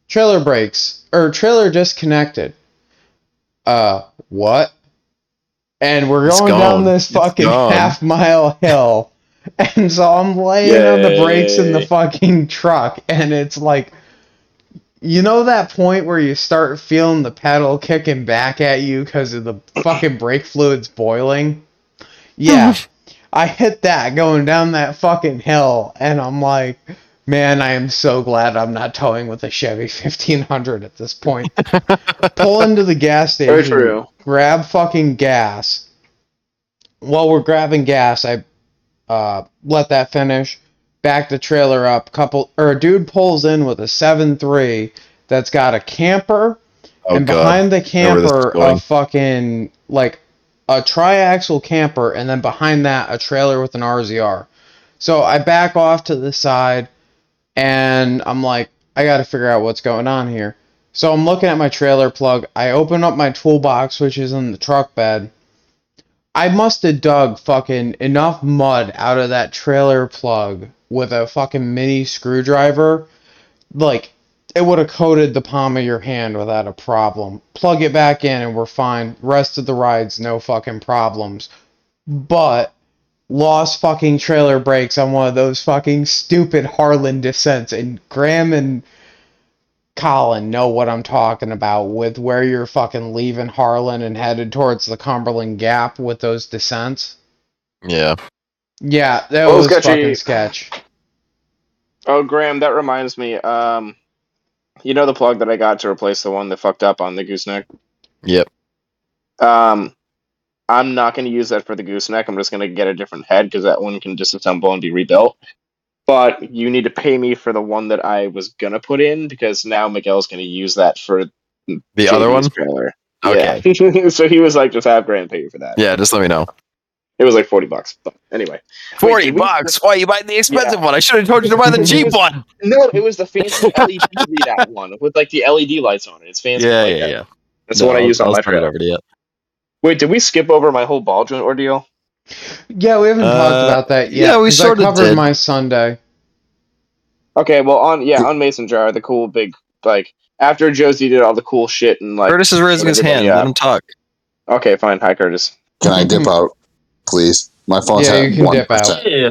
Trailer brakes or trailer disconnected. Uh, what? And we're going down this fucking half mile hill. And so I'm laying on the brakes in the fucking truck, and it's like, you know that point where you start feeling the pedal kicking back at you because of the fucking brake fluid's boiling? Yeah. I hit that going down that fucking hill, and I'm like, man, I am so glad I'm not towing with a Chevy 1500 at this point. Pull into the gas station, Very true. grab fucking gas. While we're grabbing gas, I uh, let that finish. Back the trailer up. Couple or a dude pulls in with a seven three that's got a camper Oh and god. behind the know where this is camper, a fucking like a triaxle camper, and then behind that, a trailer with an RZR. So I back off to the side, and I'm like, I got to figure out what's going on here. So I'm looking at my trailer plug. I open up my toolbox, which is in the truck bed. I must have dug fucking enough mud out of that trailer plug with a fucking mini screwdriver. Like, it would have coated the palm of your hand without a problem. Plug it back in and we're fine. Rest of the rides, no fucking problems. But lost fucking trailer brakes on one of those fucking stupid Harlan descents, and Graham and Colin know what I'm talking about with where you're fucking leaving Harlan and headed towards the Cumberland Gap with those descents. Yeah. Yeah, that Oh, was sketchy. fucking sketch. Oh, Graham, that reminds me. Um, you know the plug that I got to replace the one that fucked up on the gooseneck. Yep. Um, I'm not going to use that for the gooseneck. I'm just going to get a different head because that one can disassemble and be rebuilt. But you need to pay me for the one that I was to put in because now Miguel's to use that for The other one? Trailer. Okay. Yeah. so he was like, just have Graham pay you for that. Yeah, just let me know. It was like 40 bucks. But anyway. Forty we- bucks. Why are you buying the expensive one? I should have told you to buy the cheap one. No, it was the fancy LED readout one with like the LED lights on it. It's fancy. Yeah, like yeah, that. yeah. That's the one I used on my trailer. over to you. Wait, did we skip over my whole ball joint ordeal? Yeah, we haven't Uh, talked about that yet. yeah, we 'cause sorta I covered did. my Sunday. Okay, well on yeah on Mason Jar, the cool big like after Josie did all the cool shit and like Curtis is raising his hand. up. Let him talk. Okay, fine. Hi, Curtis. Can I dip out, please? My phone's Yeah, you can dip out. Yeah.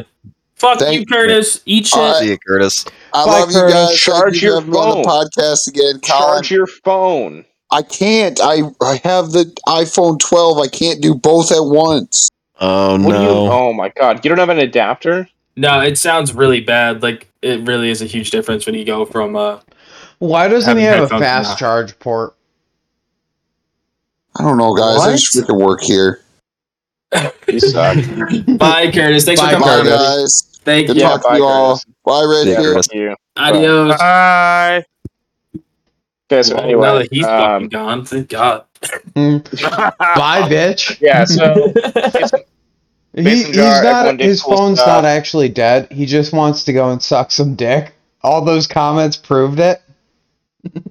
Fuck Thank you, Curtis. Eat shit. All right. See you, Curtis. I Bye, love you guys. Charge you your for having me on the podcast again. Colin, Charge your phone. I can't. I I have the iPhone 12. I can't do both at once. Oh What do you? no. Oh my god! You don't have an adapter? No, it sounds really bad. Like it really is a huge difference when you go from uh Why doesn't he have a fast now. charge port? I don't know, guys. I just freaking work here. You suck. Bye, Curtis. Thanks Bye, for coming Bye, on. Curtis. guys. Thank Good you. Yeah, talk to bye, you all. Curtis. Bye, Red Yeah, here. Curtis. You. Adios. Bye. Okay, so Well, anyway, now that he's fucking um, gone, thank God. Hmm. Bye, bitch. yeah. So it's, He, he's not. His phone's stuff. not actually dead. He just wants to go and suck some dick. All those comments proved it.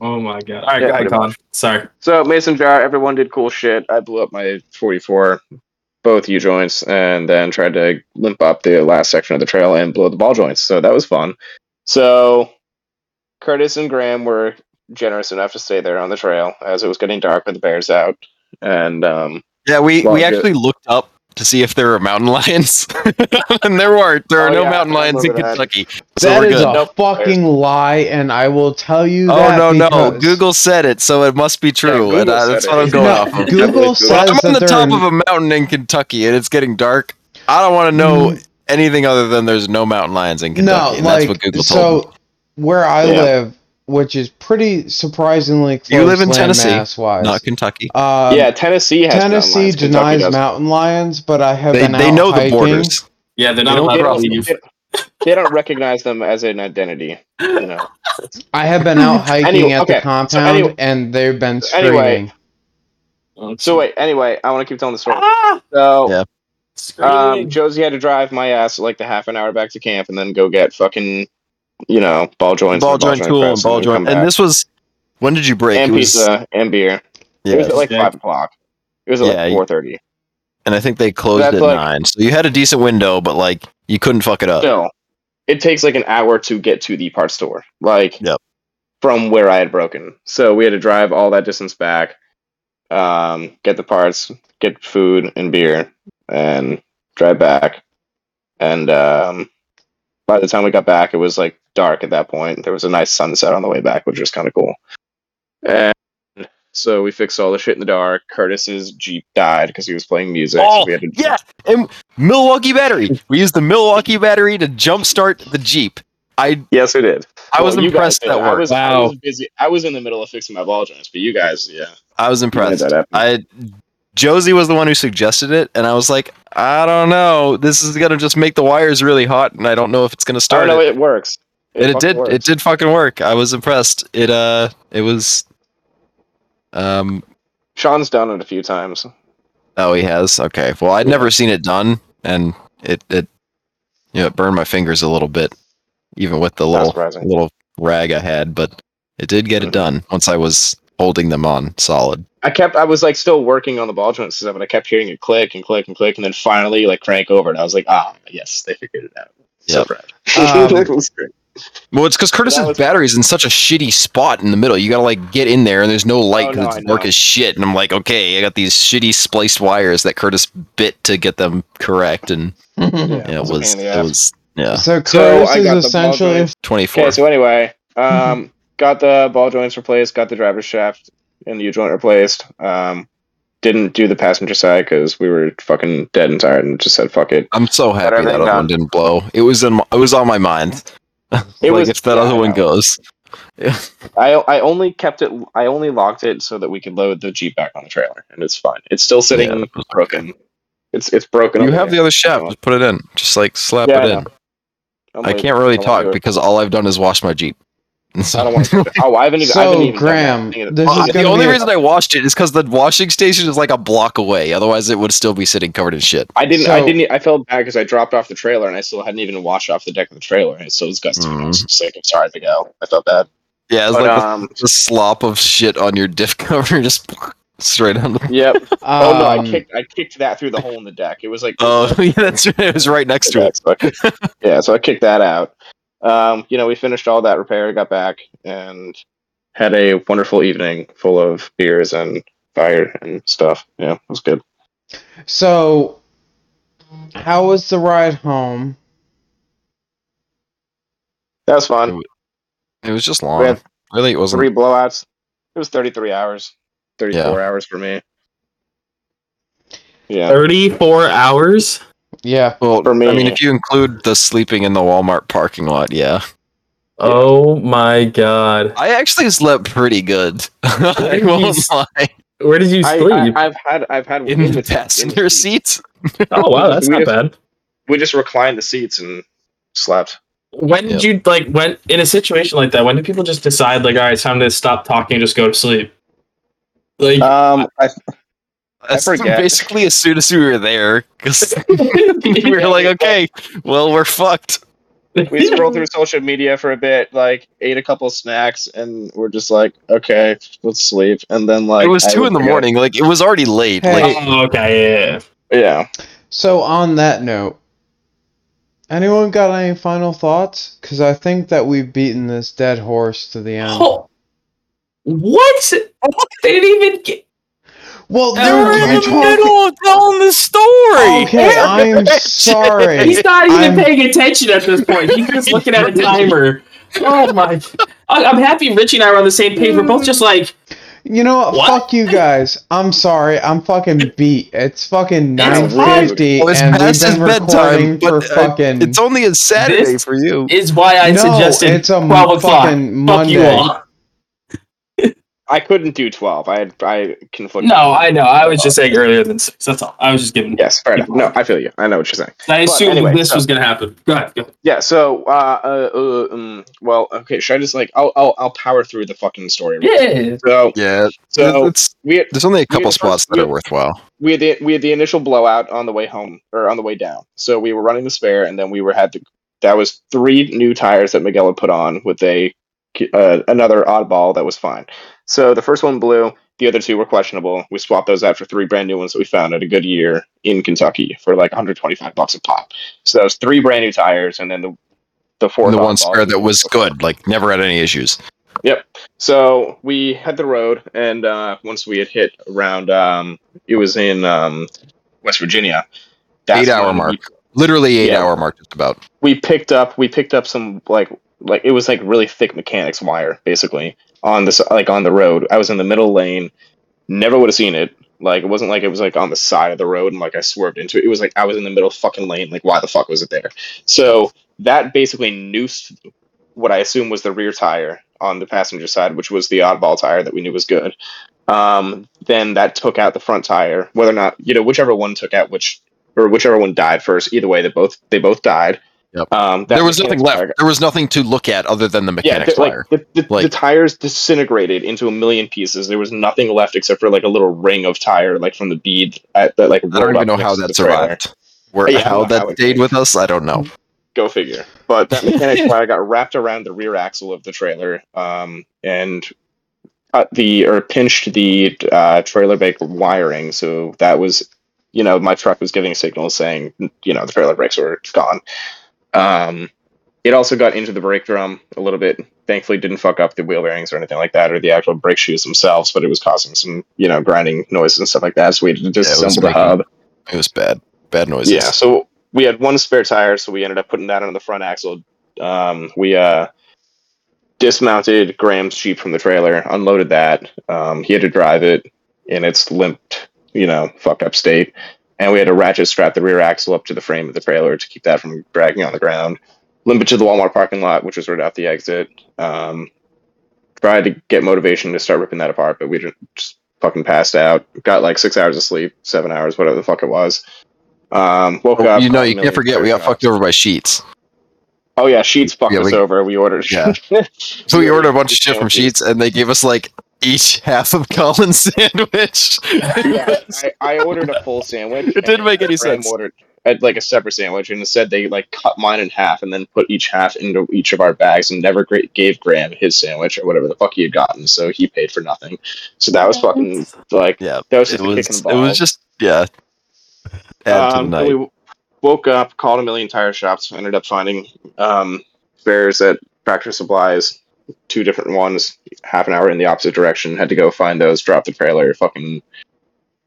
oh my God. All right, Yeah, go ahead, pretty Colin. Sorry. so Mason Jar, everyone did cool shit. I blew up my 44, both U joints, and then tried to limp up the last section of the trail and blow the ball joints. So that was fun. So Curtis and Graham were generous enough to stay there on the trail as it was getting dark with the bears out. And um, Yeah, we, we good. actually looked up to see if there were mountain lions, and there weren't. There are Oh, no yeah, mountain lions in that. Kentucky, so That we're is a Nope. fucking lie, and I will tell you oh that. no, no, because- Google said it, so it must be true, Google and uh, said that's it. what I'm going No, off of. Google Google. says I'm on the top in- of a mountain in Kentucky, and it's getting dark. I don't want to know anything other than there's no mountain lions in Kentucky, no, and like that's what Google told me. so. Where I Yeah. live, which is pretty surprisingly close. You live in Tennessee, landmass-wise, Not Kentucky. Uh, yeah, Tennessee has mountain Tennessee lions, denies doesn't. mountain lions, but I have They, been they out know the borders. Yeah, they're They not don't allowed They to don't, leave. they, they don't recognize them as an identity. You know. I have been out hiking Anyway, at okay, the so compound, anyway- and they've been so anyway- screaming. So wait, anyway, I want to keep telling the story. Ah! So Yeah. um, Josie had to drive my ass like the half an hour back to camp and then go get fucking, you know, ball joints, Ball and joint tool and ball joint. And this was when did you break? and it was pizza and beer. yeah, It was at like Yeah. five o'clock. It was at Yeah, like four thirty. and I think they closed at like- nine. So you had a decent window, but like you couldn't fuck it up. No, it takes like an hour to get to the parts store. Like, Yep. from where I had broken. So we had to drive all that distance back, um, get the parts, get food and beer, and drive back. And um, by the time we got back, it was like dark at that point. There was a nice sunset on the way back, which was kind of cool. And so we fixed all the shit in the dark. Curtis's Jeep died because he was playing music. so Oh, we had to yeah, and Milwaukee battery. We used the Milwaukee battery to jumpstart the Jeep. I Yes, we did. I was Well, you guys impressed did. that I worked. was, I Wow. was busy. I was in the middle of fixing my ball joints, but you guys, yeah, I was impressed. that. I Josie was the one who suggested it, and I was like, I don't know. This is gonna just make the wires really hot, and I don't know if it's gonna I start don't know. it. It works. and it did. works. It did fucking work. I was impressed. It uh, it was. Um. Sean's done it a few times. Oh, he has. Okay. Well, I'd never seen it done, and it it, you know, it burned my fingers a little bit, even with the Not little surprising. little rag I had. But it did get it done once I was holding them on solid. I kept. I was like still working on the ball joint and stuff, and I kept hearing it click and click and click, and then finally like crank over, and I was like, ah, yes, they figured it out. So proud. Um, It was great. Well, it's because Curtis's was- battery's in such a shitty spot in the middle. You gotta like get in there, and there's no light Oh, because no, it's dark as shit. And I'm like, okay, I got these shitty spliced wires that Curtis bit to get them correct, and Yeah, yeah, it was pain in it was yeah So So Curtis I got is essentially 24. Okay, so anyway, um, got the ball joints replaced, got the driver's shaft and the U joint replaced. Um, didn't do the passenger side because we were fucking dead and tired, and just said fuck it. I'm so happy that other one didn't blow. It was in my, it was on my mind. It like was- if that yeah, other one know. goes. I I only kept it. I only locked it so that we could load the Jeep back on the trailer, and it's fine. It's still sitting Yeah, it was broken. It's it's broken. You over have the other shaft. Just put it in. Just like slap Yeah, it know. in. I'm I can't really I wanna talk because all I've done is wash my Jeep. And so- I don't want to. Oh, I haven't even. I So, haven't even Graham, this is the only reason I washed it is because the washing station is like a block away. Otherwise, it would still be sitting covered in shit. I didn't. I didn't. I felt bad because I dropped off the trailer and I still hadn't even washed off the deck of the trailer, and it's so disgusting. I was Mhm. sick. I'm sorry to go. I felt bad. Yeah, it's But, like the- um, the, slop of shit on your diff cover just straight on the. Yep. oh no! I um, kicked. I kicked that through the hole in the deck. It was like. Oh, yeah, that's right. It was right next to it. So I- yeah, so I kicked that out. Um, you know, we finished all that repair, got back, and had a wonderful evening full of beers and fire and stuff. Yeah, it was good. So, how was the ride home? That was fun. It was just We long. had Really, it wasn't. three blowouts. It was 33 hours. 34 hours for me. Yeah. 34 hours? Yeah. Well, For me- I mean, if you include the sleeping in the Walmart parking lot, yeah. Oh my god. I actually slept pretty good. I won't lie. Where did you sleep? I, I've had I've had In the passenger seats. oh wow, that's we not just- bad. We just reclined the seats and slept. When did you like when in a situation like that? When do people just decide like, all right, it's time to stop talking and just go to sleep? Like, Um, I, That's forget. Basically as soon as we were there, because we were like, okay, well, we're fucked. we scrolled through social media for a bit, like ate a couple snacks, and we're just like, okay, let's sleep. And then like it was I two in the forget- morning. Like it was already late. Hey. Like oh, okay, yeah. Yeah. So, on that note, anyone got any final thoughts? Because I think that we've beaten this dead horse to the end. Oh, what? They didn't even get. Well, They they're were in the talking- middle of telling the story. Okay, I'm sorry. He's not even I'm- paying attention at this point. He's just looking at a timer. Oh my! I- I'm happy Richie and I are on the same page. We're both just like, You know what? What? Fuck you guys. I'm sorry. I'm fucking beat. It's fucking 9:50 well, it's and we've past his been bedtime, recording for but uh, fucking it's only a Saturday This for you. is why I No, suggested it's a 12 o'clock. fucking Fuck you Monday. all. I couldn't do twelve. I had I conflicted. No, I know. I was just saying earlier than six. That's all. I was just giving. Yes, fair enough. No, I feel you. I know what you're saying. I assumed anyway, this so- was gonna happen. Go ahead. Go ahead. Yeah. So, uh, uh, uh um, well, okay. Should I just like I'll I'll, I'll power through the fucking story. Yeah. So Yeah, so it's, we had, there's only a couple had spots first- that are we- worthwhile. we had the we had the initial blowout on the way home or on the way down. So we were running the spare, and then we were had to. That was three new tires that Miguel had put on with a uh, another oddball that was fine. So the first one blew. The other two were questionable. We swapped those out for three brand new ones that we found at a Goodyear in Kentucky for like 125 bucks a pop. So was three brand new tires, and then the the And the one spare that was good, like never had any issues. Yep. So we had the road, and uh, once we had hit around, um, it was in um, West Virginia. Eight hour mark. We, Literally eight Yeah. hour mark, just about. we picked up. We picked up some like like it was like really thick mechanics wire, basically on this like on the road. I was in the middle lane. Never would have seen it. Like it wasn't like it was like on the side of the road and like I swerved into it. It was like I was in the middle fucking lane. Like why the fuck was it there? So that basically noosed what I assume was the rear tire on the passenger side, which was the oddball tire that we knew was good. Um, then that took out the front tire. Whether or not you know whichever one took out which or whichever one died first. Either way, they both they both died. Yep. Um, There was nothing left. tire- There was nothing to look at other than the yeah, mechanics the, like wire. the, the, the tires disintegrated into a million pieces. There was nothing left except for like a little ring of tire, like from the bead at, that like. I don't even know how that survived. Where Yeah, how that how stayed with us, I don't know. Go figure. But that mechanics wire got wrapped around the rear axle of the trailer, um, and cut the or pinched the uh, trailer brake wiring. So that was, you know, my truck was giving signals saying, you know, the trailer brakes were gone. Um, it also got into the brake drum a little bit. Thankfully, didn't fuck up the wheel bearings or anything like that, or the actual brake shoes themselves. But it was causing some, you know, grinding noises and stuff like that. So we had to disassemble the hub. It was bad. Bad noises. Yeah, so we had one spare tire, so we ended up putting that on the front axle. Um, we uh, dismounted Graham's Jeep from the trailer, unloaded that. Um, he had to drive it in its limped, you know, fucked up state. And we had to ratchet strap the rear axle up to the frame of the trailer to keep that from dragging on the ground. Limp it to the Walmart parking lot, which was right out the exit. Um, tried to get motivation to start ripping that apart, but we just fucking passed out. Got like six hours of sleep, seven hours, whatever the fuck it was. Um, woke Oh, up. you know, you can't forget we got fucked over by Sheetz. Oh yeah, Sheetz fucked Yeah, us we- over. We ordered. Yeah. So we ordered a bunch of shit from Sheetz, and they gave us like each half of Colin's sandwich. yeah, I, I ordered a full sandwich. It didn't make any Graham sense. Ordered like a separate sandwich, and instead they like cut mine in half and then put each half into each of our bags, and never gra- gave Graham his sandwich or whatever the fuck he had gotten. So he paid for nothing. So that was fucking like yeah, that was it just a kick in was. the It was just yeah. Add to Um, we woke up, called a million tire shops, ended up finding um, spares at Tractor Supplies, two different ones, half an hour in the opposite direction. Had to go find those, drop the trailer, fucking,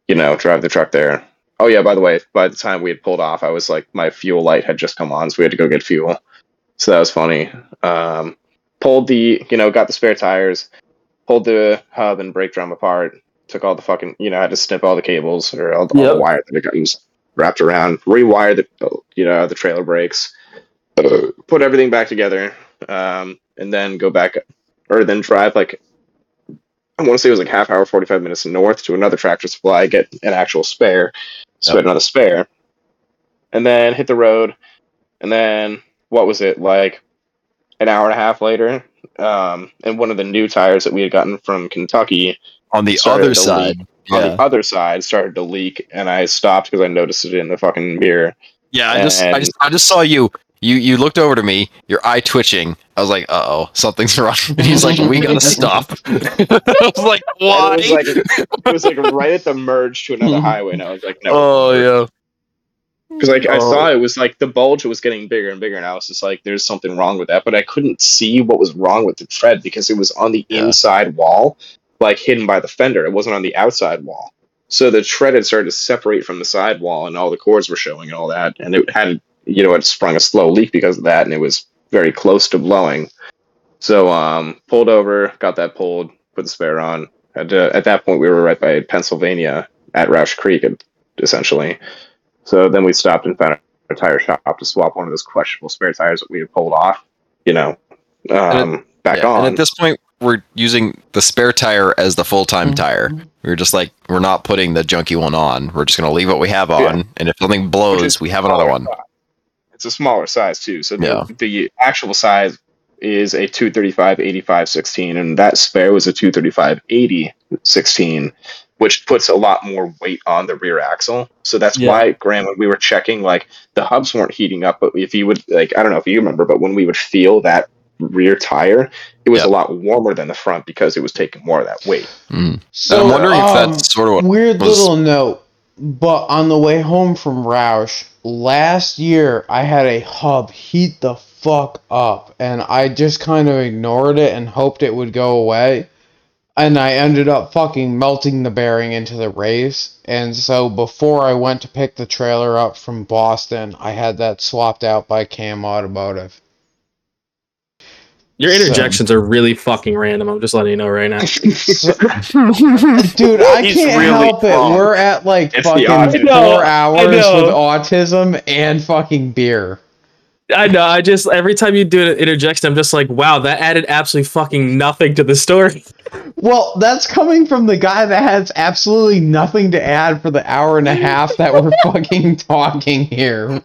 you know, drive the truck there. Oh yeah, by the way, by the time we had pulled off, I was like, my fuel light had just come on, so we had to go get fuel. So that was funny. Um, pulled the, you know, got the spare tires, pulled the hub and brake drum apart, took all the fucking, you know, had to snip all the cables or all, all Yep. the wire that it got used wrapped around, rewire the you know the trailer brakes, put everything back together, um, and then go back or then drive like I want to say it was like half hour, forty five minutes north to another tractor supply, get an actual spare, so Yep. another spare, and then hit the road, and then what was it like an hour and a half later? Um, and one of the new tires that we had gotten from Kentucky on the other side, on yeah, the other side started to leak, and I stopped because I noticed it in the fucking mirror. yeah. I just, I just, I just saw you. You, you looked over to me. Your eye twitching. I was like, "Uh oh, something's wrong." And he's like, "We gotta stop." I was like, "Why?" It was like it was like right at the merge to another highway, and I was like, no. oh yeah. Because like I Oh. saw it was like the bulge was getting bigger and bigger, and I was just like, "There's something wrong with that," but I couldn't see what was wrong with the tread because it was on the Yeah. inside wall, like hidden by the fender. It wasn't on the outside wall. So the tread had started to separate from the side wall, and all the cords were showing and all that, and it had you know it sprung a slow leak because of that, and it was very close to blowing. So um, pulled over, got that pulled, put the spare on. Had to, at that point, we were right by Pennsylvania at Rausch Creek, essentially. So then we stopped and found a tire shop to swap one of those questionable spare tires that we had pulled off, you know, um, back Yeah, on. And at this point, we're using the spare tire as the full time tire. We were just like, we're not putting the junky one on. We're just gonna leave what we have on, Yeah. and if something blows, we have another one. size. It's a smaller size too. So the, Yeah. the actual size is a 235 85 16 and that spare was a 235 80 16 which puts a lot more weight on the rear axle so that's Yeah. why graham when we were checking like the hubs weren't heating up but if you would like i don't know if you remember but when we would feel that rear tire it was Yep. a lot warmer than the front because it was taking more of that weight Mm. So I'm wondering if um, that's sort of what weird was- little note. But on the way home from Rausch last year, I had a hub heat the fuck up, and I just kind of ignored it and hoped it would go away. And I ended up fucking melting the bearing into the race. And so before I went to pick the trailer up from Boston, I had that swapped out by Cam Automotive. Your So- interjections are really fucking random. I'm just letting you know right now. Dude, I He's can't really help it. We're at like It's fucking autism. I know, four hours with autism and fucking beer. I know. I just every time you do an interjection, I'm just like, wow, that added absolutely fucking nothing to the story. Well, that's coming from the guy that has absolutely nothing to add for the hour and a half that we're fucking talking here.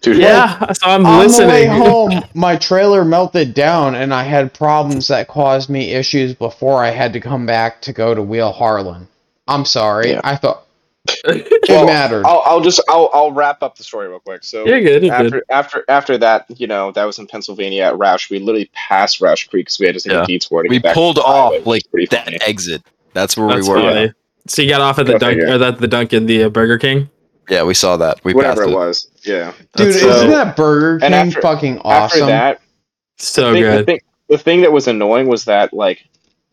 Dude, Yeah, so I'm On listening. the way home, my trailer melted down and I had problems that caused me issues before I had to come back to go to Wheel Harlan. I'm sorry. Yeah. I thought it Well, mattered. I'll, I'll just I'll, I'll wrap up the story real quick. So You're good. You're after good. after after that, you know, that was in Pennsylvania at Rausch. We literally passed Rausch Creek because we had to take Yeah. a detour to We get back. pulled to the highway, off like that funny. exit. That's where That's we were. funny. So you got off at the Go dunk or that the Dunkin' the uh, Burger King. Yeah, we saw that. We Whatever passed it it. was. Yeah. Dude, That's isn't that Burger And King after- fucking After awesome? that, So the thing, the good. thing the thing that was annoying was that like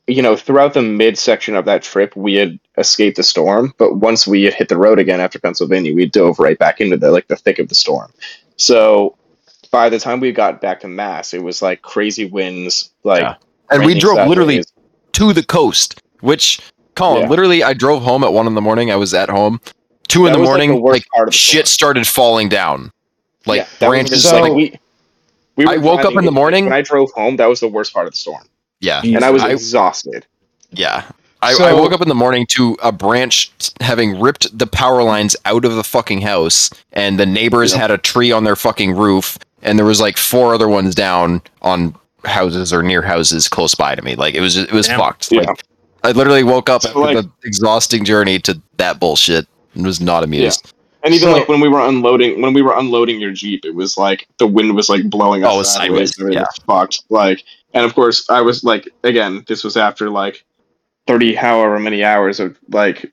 you know throughout the midsection of that trip we had escaped the storm but once we had hit the road again after pennsylvania we dove right back into the like the thick of the storm so by the time we got back to mass it was like crazy winds like Yeah. And we raining drove literally sideways. to the coast, which Colin, Yeah. literally I drove home at one in the morning. I was at home. Two in the was, like, morning, the like, part of the shit storm. started falling down. Like Yeah, that was branches So- like we, we I woke up in the morning- when i drove home that was the worst part of the storm yeah. and i was I- exhausted Yeah. I, I woke up in the morning to a branch having ripped the power lines out of the fucking house, and the neighbors Yeah. had a tree on their fucking roof, and there was like four other ones down on houses or near houses close by to me. Like it was it was Damn. fucked. Yeah. Like I literally woke up So, after like- the exhausting journey to that bullshit and was not amused. And even So- like when we were unloading, when we were unloading your jeep, it was like the wind was like blowing us Oh, it was sideways, and yeah. was fucked. Like, and of course, I was like, again, this was after like thirty, however many hours of like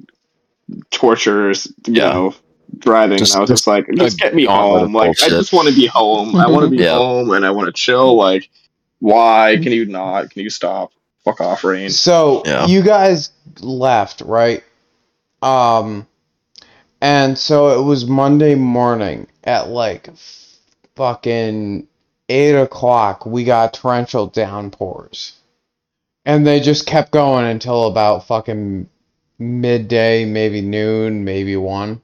tortures, you Yeah. know, driving. Just- and I was just like, just get me home. Like, I just want to be home. I want to be Yeah. home, and I want to chill. Like, why can you not? Can you stop? Fuck off, rain. So Yeah. you guys left, right? Um, and so it was Monday morning at like fucking eight o'clock. We got torrential downpours, and they just kept going until about fucking midday, maybe noon, maybe one.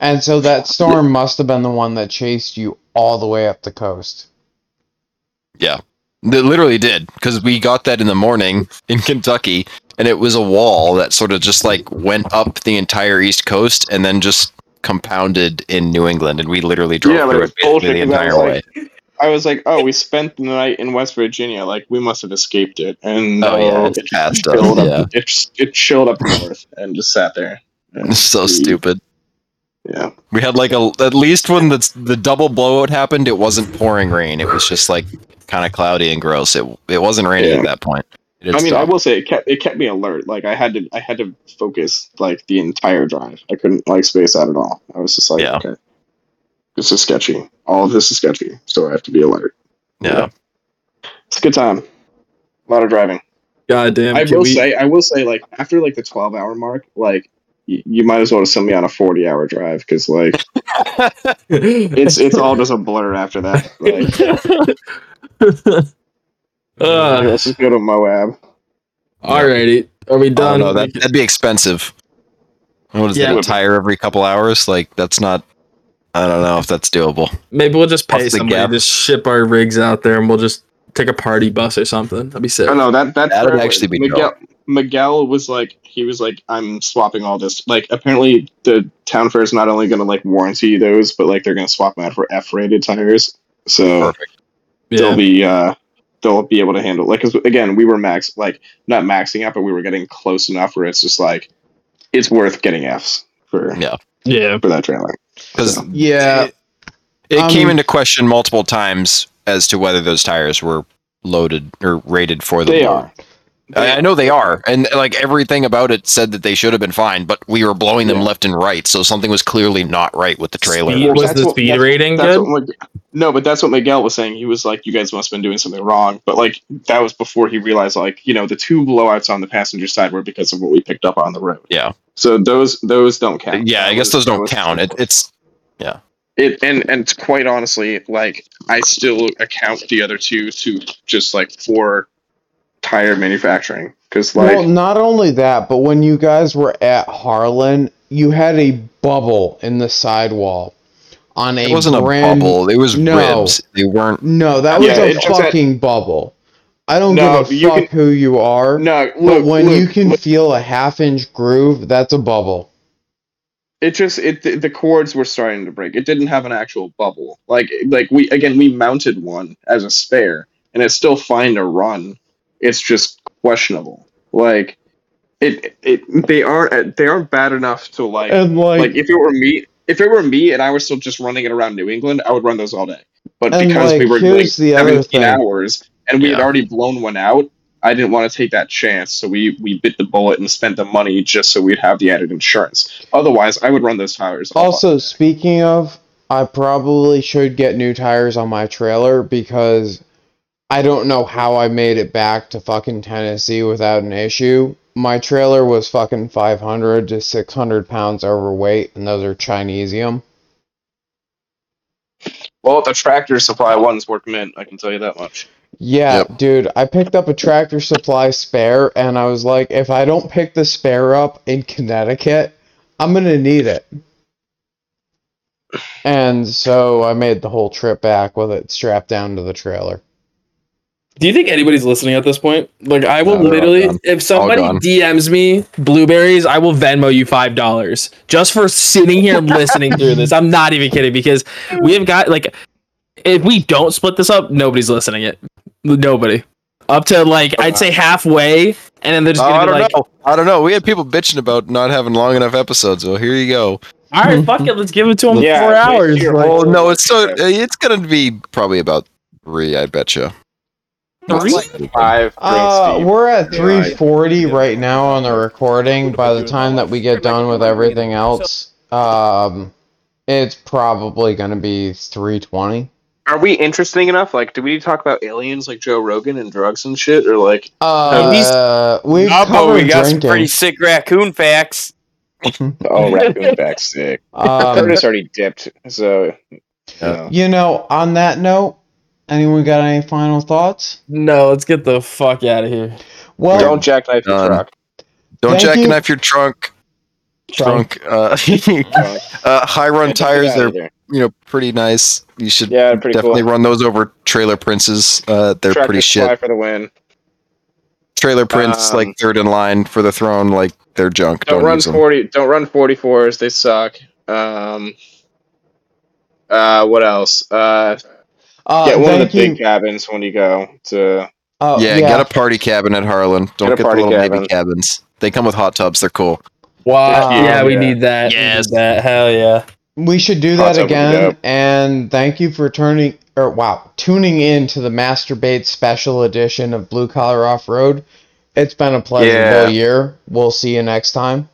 And so that storm must have been the one that chased you all the way up the coast. They literally did because we got that in the morning in Kentucky, and it was a wall that sort of just like went up the entire East Coast and then just compounded in New England, and we literally drove Yeah, through it bullshit the I entire was way. like- I was like, oh, we spent the night in West Virginia. Like, we must have escaped it. And Oh, yeah, it past us, chilled yeah. up. It, it chilled up north and just sat there. It's so we- stupid. Yeah. We had like a at least when the the double blowout happened, it wasn't pouring rain. It was just like kind of cloudy and gross. It it wasn't raining Yeah. at that point. It had I mean, I will say it kept it kept me alert. Like I had to I had to focus like the entire drive. I couldn't like space out at all. I was just like, Yeah. okay, this is sketchy. All of this is sketchy, so I have to be alert. yeah. It's a good time. A lot of driving. God damn. I will we- say, I will say, like after like the twelve hour mark, like y- you might as well send me on a forty hour drive because like it's it's all just a blur after that. Like, Uh, let's just go to Moab. alrighty. Are we I don't done? know. That that'd be expensive. What is Yeah. that? A tire every couple hours? Like that's not. I don't know if that's doable. Maybe we'll just pay Plus the somebody to just ship our rigs out there, and we'll just take a party bus or something. That'd be sick. Oh no, that that That'd actually be Miguel. Miguel was like, he was like, I'm swapping all this. Like, apparently, the town fair is not only going to like warranty those, but like they're going to swap them out for F-rated tires. So Perfect. they'll Yeah. be uh they'll be able to handle like because again we were max like not maxing out, but we were getting close enough where it's just like it's worth getting Fs for Yeah. Yeah. for that trailer. Because Yeah, it, it Um, came into question multiple times as to whether those tires were loaded or rated for the They load. are. I, I know they are, and like everything about it said that they should have been fine, but we were blowing them Yeah. left and right, so something was clearly not right with the trailer. Speed, was That's the what- speed that's- rating That's good? what, no, but that's what Miguel was saying. He was like, "You guys must have been doing something wrong." But like that was before he realized, like, you know, the two blowouts on the passenger side were because of what we picked up on the road. Yeah. So those those don't count. Yeah, I guess was- those don't was- count. It, it's yeah. It and and quite honestly, like I still account the other two to just like for tire manufacturing because like well, not only that, but when you guys were at Harlan, you had a bubble in the sidewall on a it wasn't brand. a bubble. It was No. ribs. They weren't. No, that was Yeah, a it's just that- fucking bubble. I don't No, give a fuck can- who you are, no, but look, when look, you can look, feel a half inch groove, that's a bubble. it just it the, the cords were starting to break. It didn't have an actual bubble. Like like we again we mounted one as a spare, and it's still fine to run. It's just questionable. Like it it they aren't they aren't bad enough to like And like, like if it were me if it were me and I was still just running it around New England, I would run those all day. But And, because we were doing here's the other 17 hours and we had already blown one out, I didn't want to take that chance. So we we bit the bullet and spent the money just so we'd have the added insurance. Otherwise, I would run those tires. all also day. speaking of, I probably should get new tires on my trailer because I don't know how I made it back to fucking Tennessee without an issue. My trailer was fucking 500 to 600 pounds overweight, and those are Chinesium. well, the tractor supply ones work mint. I can tell you that much. Yeah, Yep. dude, I picked up a tractor supply spare, and I was like, if I don't pick the spare up in Connecticut, I'm gonna need it. And so I made the whole trip back with it strapped down to the trailer. Do you think anybody's listening at this point? Like, I will No, literally, if somebody. DMs me blueberries, I will Venmo you five dollars just for sitting here listening through this. I'm not even kidding because we have got like, if we don't split this up, nobody's listening. It nobody up to like I'd say halfway, and then they're just Oh, gonna I be don't like, know. I don't know. We had people bitching about not having long enough episodes. Well, here you go. "All right, fuck it, let's give it to them Yeah, four hours." here, Like, Oh no, it's so it's gonna be probably about three. I bet you. Three? Five. Uh, we're at Yeah. 340 right now on the recording. By the time that we get done with everything else, um, it's probably gonna be 320. Are we interesting enough? Like, do we need to talk about aliens like Joe Rogan and drugs and shit, or like? Uh, we've Oh, we got drinking. some pretty sick raccoon facts. Oh, raccoon facts, sick. Um, Curtis already dipped, so. Yeah. you know, on that note, anyone got any final thoughts? no, let's get the fuck out of here. Well, Don't jackknife your Done. truck. Don't Thank you. jackknife your trunk. Trunk. Uh, uh, high run tires. They're you know pretty nice. You should Yeah, definitely cool. run those over trailer princes. Uh, they're Tractor pretty Supply shit. for the win. Trailer prints Um, like third in line for the throne. Like they're junk. Don't, Don't, run forty. Don't run forty fours. They suck. Um. Uh, what else? Uh, uh, get one of the thank you. big cabins when you go to. Oh, yeah, get a party cabin at Harlan. Don't Get get, the little cabin. baby cabins. They come with hot tubs. They're cool. Wow, Yeah. yeah, we Yeah. need that. We need that. Hell yeah. We should do Hot that tub would be again. And thank you for turning or wow, tuning in to the Masturbate special edition of Blue Collar Off Road. It's been a pleasurable Yeah. year. We'll see you next time.